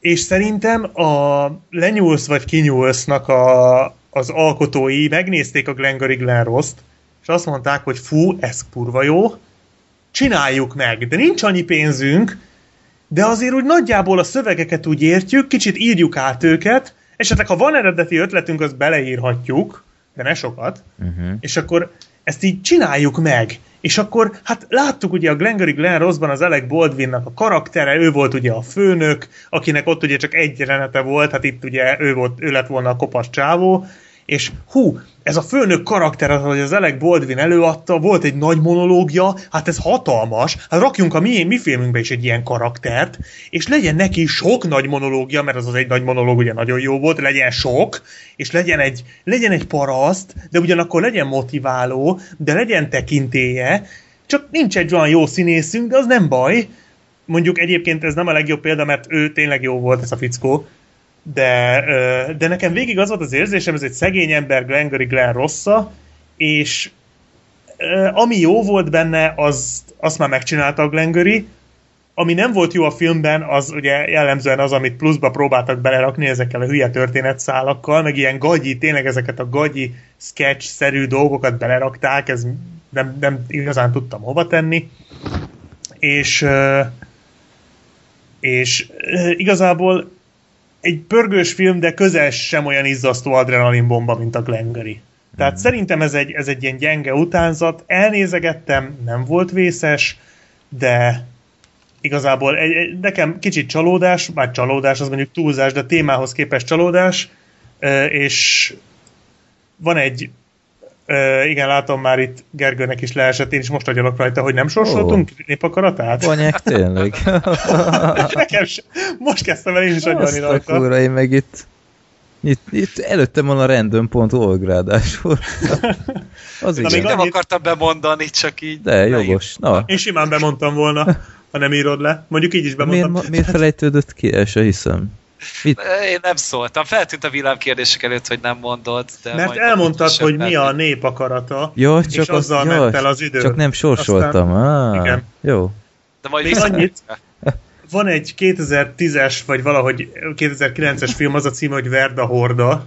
és szerintem a lenyúlsz vagy kinyúlsznak a, az alkotói megnézték a Glengarry Glen Ross-t, és azt mondták, hogy fú, ez kurva jó, csináljuk meg, de nincs annyi pénzünk, de azért úgy nagyjából a szövegeket úgy értjük, kicsit írjuk át őket, esetleg ha van eredeti ötletünk, azt beleírhatjuk, de ne sokat, Uh-huh. és akkor ezt így csináljuk meg. És akkor, hát láttuk ugye a Glengarry Glen Rossban az Alec Baldwinnak a karaktere, ő volt ugye a főnök, akinek ott ugye csak egy jelenete volt, hát itt ugye ő, volt, ő lett volna a kopas csávó, és hú, ez a főnök karakter, hogy az Alec Baldwin előadta, volt egy nagy monológia, hát ez hatalmas, hát rakjunk a mi, mi filmünkbe is egy ilyen karaktert, és legyen neki sok nagy monológia, mert az az egy nagy monológ ugye nagyon jó volt, legyen sok, és legyen egy, legyen egy paraszt, de ugyanakkor legyen motiváló, de legyen tekintélye, csak nincs egy olyan jó színészünk, de az nem baj. Mondjuk egyébként ez nem a legjobb példa, mert ő tényleg jó volt ez a fickó, de, de nekem végig az volt az érzésem, ez egy szegény ember Glengarry Glen rossza, és ami jó volt benne, az, azt már megcsinálta a Glengarry, ami nem volt jó a filmben, az ugye jellemzően az, amit pluszba próbáltak belerakni ezekkel a hülye történetszálakkal, meg ilyen gagyi, tényleg ezeket a gagyi sketch-szerű dolgokat belerakták, ez nem, nem igazán tudtam hova tenni. És és igazából egy pörgős film, de közel sem olyan izzasztó adrenalinbomba, mint a Glengarry. Tehát szerintem ez egy, ez egy ilyen gyenge utánzat. Elnézegettem, nem volt vészes, de igazából egy, egy, nekem kicsit csalódás, már csalódás, az mondjuk túlzás, de témához képest csalódás, és van egy ö, igen, látom már itt Gergőnek is leesett, én is most agyalok rajta, hogy nem sorsoltunk oh. népakaratát. Banyák, tényleg. Nekem se. Most kezdtem el én is agyalni Azt a rajta. kurva, én meg itt, itt, itt előttem van a random.org ráadásul. Az Na, még nem akartam bemondani, csak így... De jogos. Na, Én simán bemondtam volna, ha nem írod le. Mondjuk így is miért, bemondtam. ma- miért felejtődött ki? El se hiszem. Mit? Én nem szóltam. Feltűnt a villámkérdések előtt, hogy nem mondod. De Mert elmondtad, hogy mi a nép akarata, és csak az, azzal ja, ment el az idő. Csak nem sorsoltam. Ah, Igen. Jó. De majd Még annyit. Van egy 2010-es, vagy valahogy 2009-es film, az a címe, hogy Verda Horda.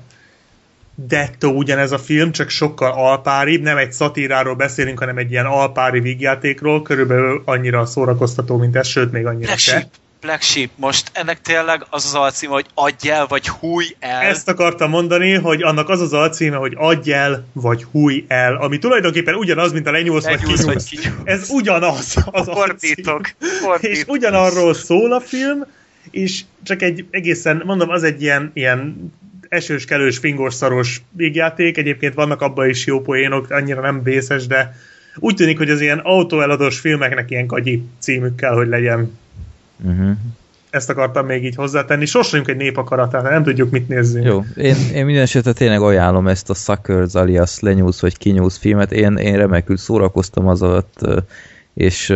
Dettó ugyanez a film, csak sokkal alpáribb, nem egy szatíráról beszélünk, hanem egy ilyen alpári vígjátékról, körülbelül annyira szórakoztató, mint ez, sőt, még annyira se. Black Sheep. Most ennek tényleg az az alcíme, hogy adj el, vagy húj el. Ezt akartam mondani, hogy annak az az alcíme, hogy adj el, vagy húj el, ami tulajdonképpen ugyanaz, mint a lenyúlsz, vagy Lenyúlsz, vagy kinyúlsz. kinyúlsz. Ez ugyanaz az. Fordítok. Fordítok. És ugyanarról szól a film, és csak egy egészen, mondom, az egy ilyen, ilyen esős, kelős, fingos, szaros végjáték, egyébként vannak abban is jó poénok, annyira nem vészes, de úgy tűnik, hogy az ilyen autóeladós filmeknek ilyen kagyi címük kell, hogy legyen. Uh-huh. Ezt akartam még így hozzátenni. Sorsoljunk egy népakaratát, nem tudjuk, mit nézzünk. Jó, én, én minden esetre tényleg ajánlom ezt a Suckers alias lenyúlsz vagy kinyúlsz filmet. Én, én remekül szórakoztam az alatt, és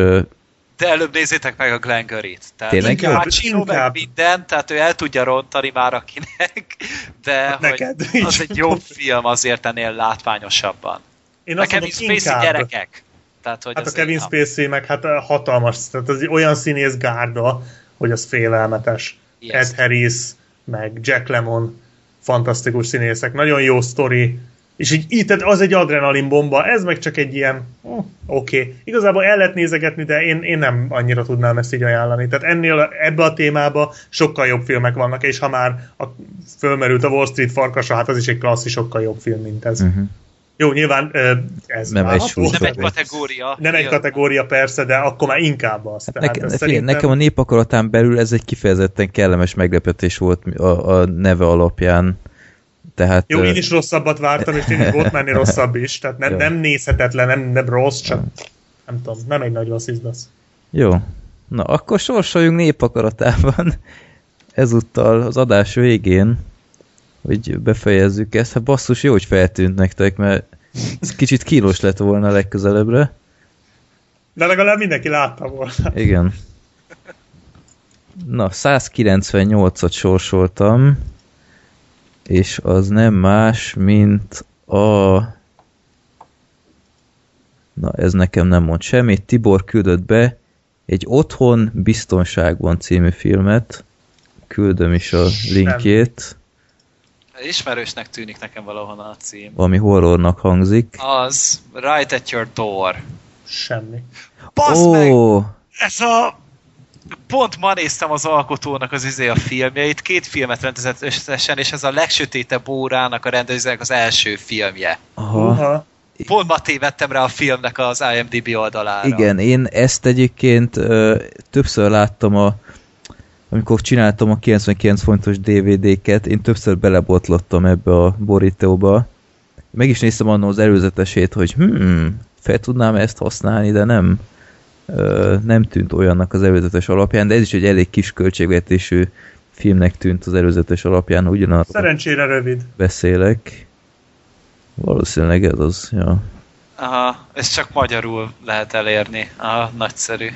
De előbb nézzétek meg a Glenn Gurry-t. Tehát Tényleg Inkább, Már csinál meg inkább. minden, tehát ő el tudja rontani már akinek, de Hát hogy neked, az egy jobb film azért ennél látványosabban. Én Kevin mondom, Spacey inkább. gyerekek. Tehát, hogy Hát a Kevin. Spacey meg hát hatalmas, tehát az olyan színész gárda, hogy az félelmetes. Yes. Ed Harris, meg Jack Lemmon, fantasztikus színészek, nagyon jó sztori, és így, így tehát az egy adrenalin bomba, ez meg csak egy ilyen, hm, oké. Okay. Igazából el lehet nézegetni, de én, én nem annyira tudnám ezt így ajánlani. Tehát ennél, ebbe a témába sokkal jobb filmek vannak, és ha már a, fölmerült a Wall Street farkasa, hát az is egy klasszi, sokkal jobb film, mint ez. Uh-huh. Jó, nyilván ez Nem egy Nem egy kategória. Nem egy kategória persze, de akkor már inkább az. Hát Tehát nekem, szerintem- nekem a népakaratán belül ez egy kifejezetten kellemes meglepetés volt a, a neve alapján. Tehát, Jó, én is rosszabbat vártam, és tényleg volt menni rosszabb is. Tehát nem, Jó. nem nézhetetlen, nem, nem rossz, csak nem tudom, nem egy nagy rossz izdasz. Jó. Na, akkor sorsoljunk népakaratában ezúttal az adás végén, hogy befejezzük ezt. Hát basszus, jó, hogy feltűnt nektek, mert ez kicsit kínos lett volna legközelebbre. De legalább mindenki látta volna. Igen. Na, 198-at sorsoltam, és az nem más, mint a... Na, ez nekem nem mond semmit. Tibor küldött be egy Otthon biztonságban című filmet. Küldöm is a linkjét, Ismerősnek tűnik nekem valahonnan a cím. ami horrornak hangzik. Az Right at Your Door. Semmi. Bazd meg! Ó, Ez a... Pont ma néztem az alkotónak az izé a filmjeit, két filmet rendezett összesen, és ez a legsötétebb órának a rendezőnek az első filmje. aha. Uha. Pont ma tévedtem rá a filmnek az IMDb oldalára. Igen, én ezt egyébként ö, többször láttam a amikor csináltam a 99 fontos DVD-ket, én többször belebotlottam ebbe a borítóba. Meg is néztem annól az előzetesét, hogy hmm, fel tudnám ezt használni, de nem ö, nem tűnt olyannak az előzetes alapján, de ez is egy elég kis költségvetésű filmnek tűnt az előzetes alapján, ugyanarról Szerencsére rövid. beszélek. Valószínűleg ez az, ja. Aha, ezt csak magyarul lehet elérni. Aha, nagyszerű.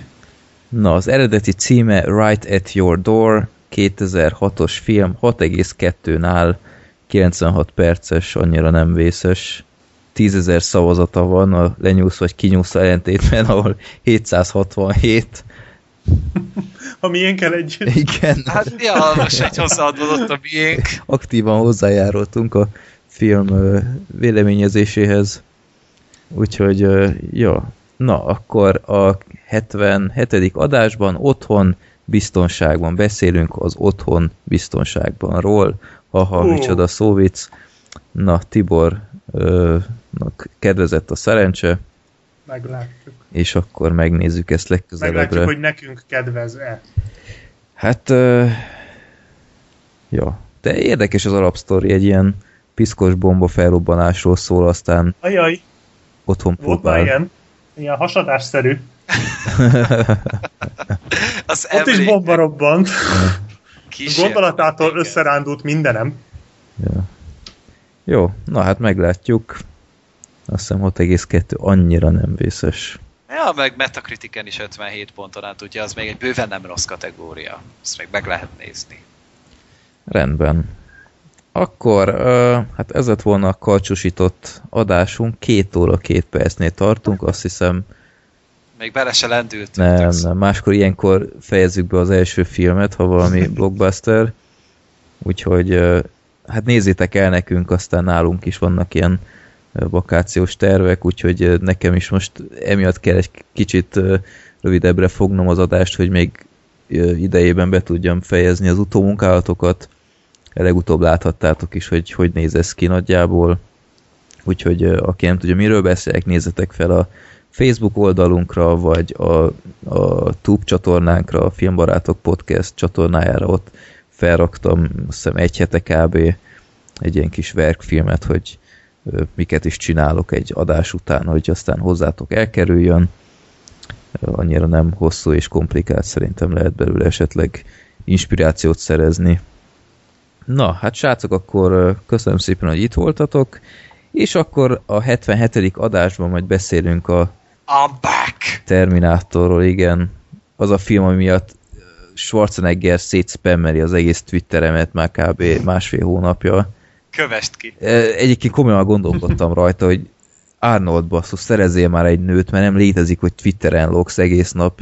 Na, az eredeti címe Right at Your Door, 2006-os film, 6,2-nál 96 perces, annyira nem vészes. 10.000 szavazata van a lenyúlsz vagy kinyúlsz ellentétben, ahol 767. Ha milyen együtt. Igen, Hát ja, most egy hozzáadódott a miénk. aktívan hozzájárultunk a film véleményezéséhez. Úgyhogy, ja, na, akkor a 77. adásban otthon biztonságban beszélünk az otthon biztonságbanról. Haha, Ó. micsoda szóvic. Na, Tibornak kedvezett a szerencse, Meglátjuk. és akkor megnézzük ezt Meglátjuk, legközelebbre. hogy nekünk kedvez-e. Hát, ö, ja, de érdekes az alapsztori, egy ilyen piszkos bomba felrobbanásról szól, aztán Ajaj, otthon volt próbál. ilyen. Ilyen hasadásszerű. Az Ott is bomba robbant. Gondolatától Igen. összerándult mindenem. Ja. Jó, na hát meglátjuk. Azt hiszem 6,2 annyira nem vészes. Ja, meg Metacritiken is 57 ponton át, ugye az még egy bőven nem rossz kategória. Ezt még meg lehet nézni. Rendben. Akkor, hát ez lett volna a kalcsosított adásunk. Két óra, két percnél tartunk, azt hiszem. Még bele se lendült. Nem, nem. Máskor ilyenkor fejezzük be az első filmet, ha valami blockbuster. Úgyhogy hát nézzétek el nekünk, aztán nálunk is vannak ilyen vakációs tervek, úgyhogy nekem is most emiatt kell egy kicsit rövidebbre fognom az adást, hogy még idejében be tudjam fejezni az utómunkálatokat. Legutóbb láthattátok is, hogy hogy néz ez ki nagyjából. Úgyhogy aki nem tudja, miről beszélek, nézzetek fel a Facebook oldalunkra, vagy a, a Tube csatornánkra, a Filmbarátok Podcast csatornájára ott felraktam, azt hiszem egy hete kb. egy ilyen kis verkfilmet, hogy miket is csinálok egy adás után, hogy aztán hozzátok elkerüljön. Annyira nem hosszú és komplikált, szerintem lehet belőle esetleg inspirációt szerezni. Na, hát srácok, akkor köszönöm szépen, hogy itt voltatok, és akkor a 77. adásban majd beszélünk a I'm back! Terminátorról, igen. az a film, ami miatt Schwarzenegger szétszpammeli az egész Twitteremet már kb. másfél hónapja. Kövest ki. Egyébként komolyan gondolkodtam rajta, hogy Arnold basszus, szerezzél már egy nőt, mert nem létezik, hogy Twitteren loksz egész nap.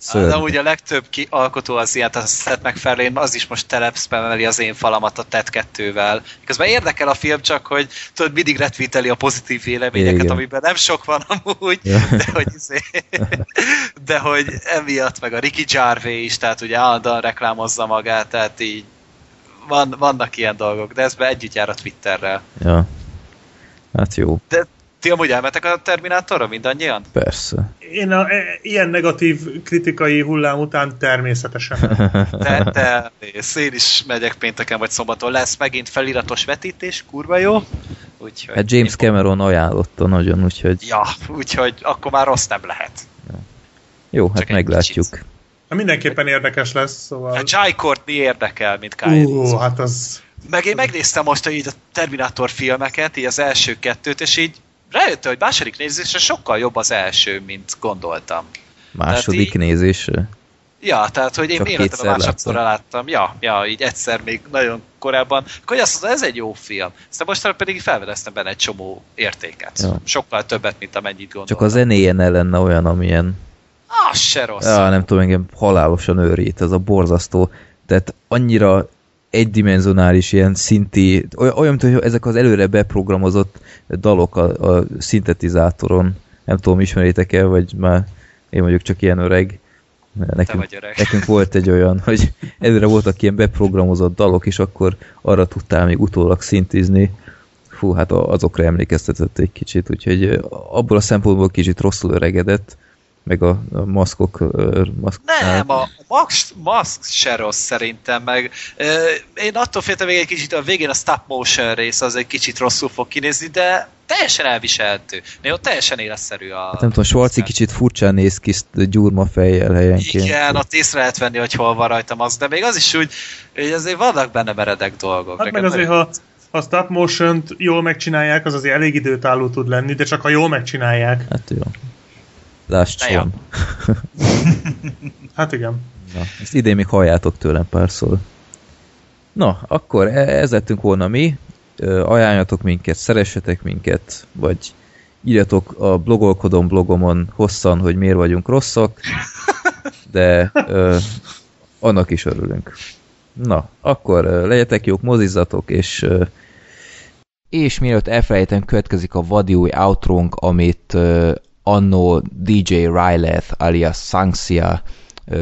Szörny. De ugye a legtöbb ki, alkotó az ilyet, a Seth MacFarlane, az is most telepszpemeli az én falamat a TED 2-vel. Közben érdekel a film csak, hogy tudod, mindig retweeteli a pozitív véleményeket, Igen. amiben nem sok van amúgy, ja. de, hogy, izé, de hogy emiatt meg a Ricky Jarvey is, tehát ugye állandóan reklámozza magát, tehát így van, vannak ilyen dolgok, de ez be együtt jár a Twitterrel. Ja. Hát jó. De ti amúgy elmetek a Terminátorra mindannyian? Persze. Én a, e, ilyen negatív kritikai hullám után természetesen. De, de én is megyek pénteken vagy szombaton. Lesz megint feliratos vetítés, kurva jó. Úgyhogy hát James Cameron ajánlotta nagyon, úgyhogy... Ja, úgyhogy akkor már rossz nem lehet. Ja. Jó, hát Csak meglátjuk. Hát mindenképpen érdekes lesz, szóval... Hát Jai Courtney érdekel, mint Kylie. Uh, hát az... Meg én megnéztem most így a Terminator filmeket, így az első kettőt, és így rájött, hogy második nézésre sokkal jobb az első, mint gondoltam. Második így, nézésre? Ja, tehát, hogy én életemben másodszor láttam. Ja, ja, így egyszer még nagyon korábban. Akkor azt mondta, ez egy jó film. Aztán most pedig felvedeztem benne egy csomó értéket. Ja. Sokkal többet, mint amennyit gondoltam. Csak a zenéje ne lenne olyan, amilyen... Ah, se rossz. Ja, nem tudom, engem halálosan őrít, ez a borzasztó. Tehát annyira egydimenzionális ilyen szinti, olyan, mint hogy ezek az előre beprogramozott dalok a, a szintetizátoron. Nem tudom, ismeritek el, vagy már én vagyok csak ilyen öreg. Nekünk, nekünk volt egy olyan, hogy előre voltak ilyen beprogramozott dalok, és akkor arra tudtál még utólag szintizni. Fú, hát azokra emlékeztetett egy kicsit, úgyhogy abból a szempontból kicsit rosszul öregedett, meg a, a maszkok... Maszk, nem, a maszk, maszk se rossz szerintem, meg én attól féltem még egy kicsit, a végén a stop motion rész az egy kicsit rosszul fog kinézni, de teljesen elviselhető. Néha teljesen életszerű a... Hát nem tudom, Schwarzi kicsit furcsán néz ki gyurma fejjel helyenként. Igen, ott észre lehet venni, hogy hol van rajta az, de még az is úgy, hogy azért vannak benne meredek dolgok. Hát meg azért, ha, ha a stop motion jól megcsinálják, az azért elég időtálló tud lenni, de csak ha jól megcsinálják. Hát jó. Last Sean. hát igen. Na, ezt idén még halljátok tőlem párszor. Na, akkor e- ez lettünk volna mi. Ajánljatok minket, szeressetek minket, vagy írjatok a blogolkodom blogomon hosszan, hogy miért vagyunk rosszak, de ö, annak is örülünk. Na, akkor legyetek jók, mozizzatok, és ö, és mielőtt elfelejtem, következik a vadiúj outrónk, amit annó DJ Ryleth alias Sangsia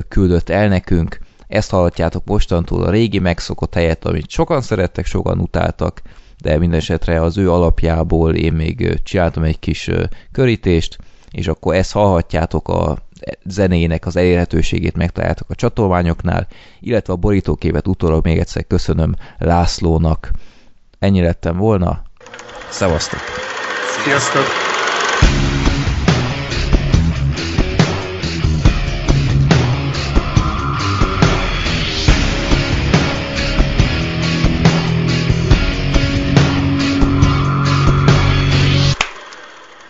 küldött el nekünk. Ezt hallhatjátok mostantól a régi megszokott helyet, amit sokan szerettek, sokan utáltak, de minden esetre az ő alapjából én még csináltam egy kis körítést, és akkor ezt hallhatjátok a zenének az elérhetőségét megtaláljátok a csatolmányoknál, illetve a borítóképet utólag még egyszer köszönöm Lászlónak. Ennyi lettem volna. Szevasztok! Sziasztok!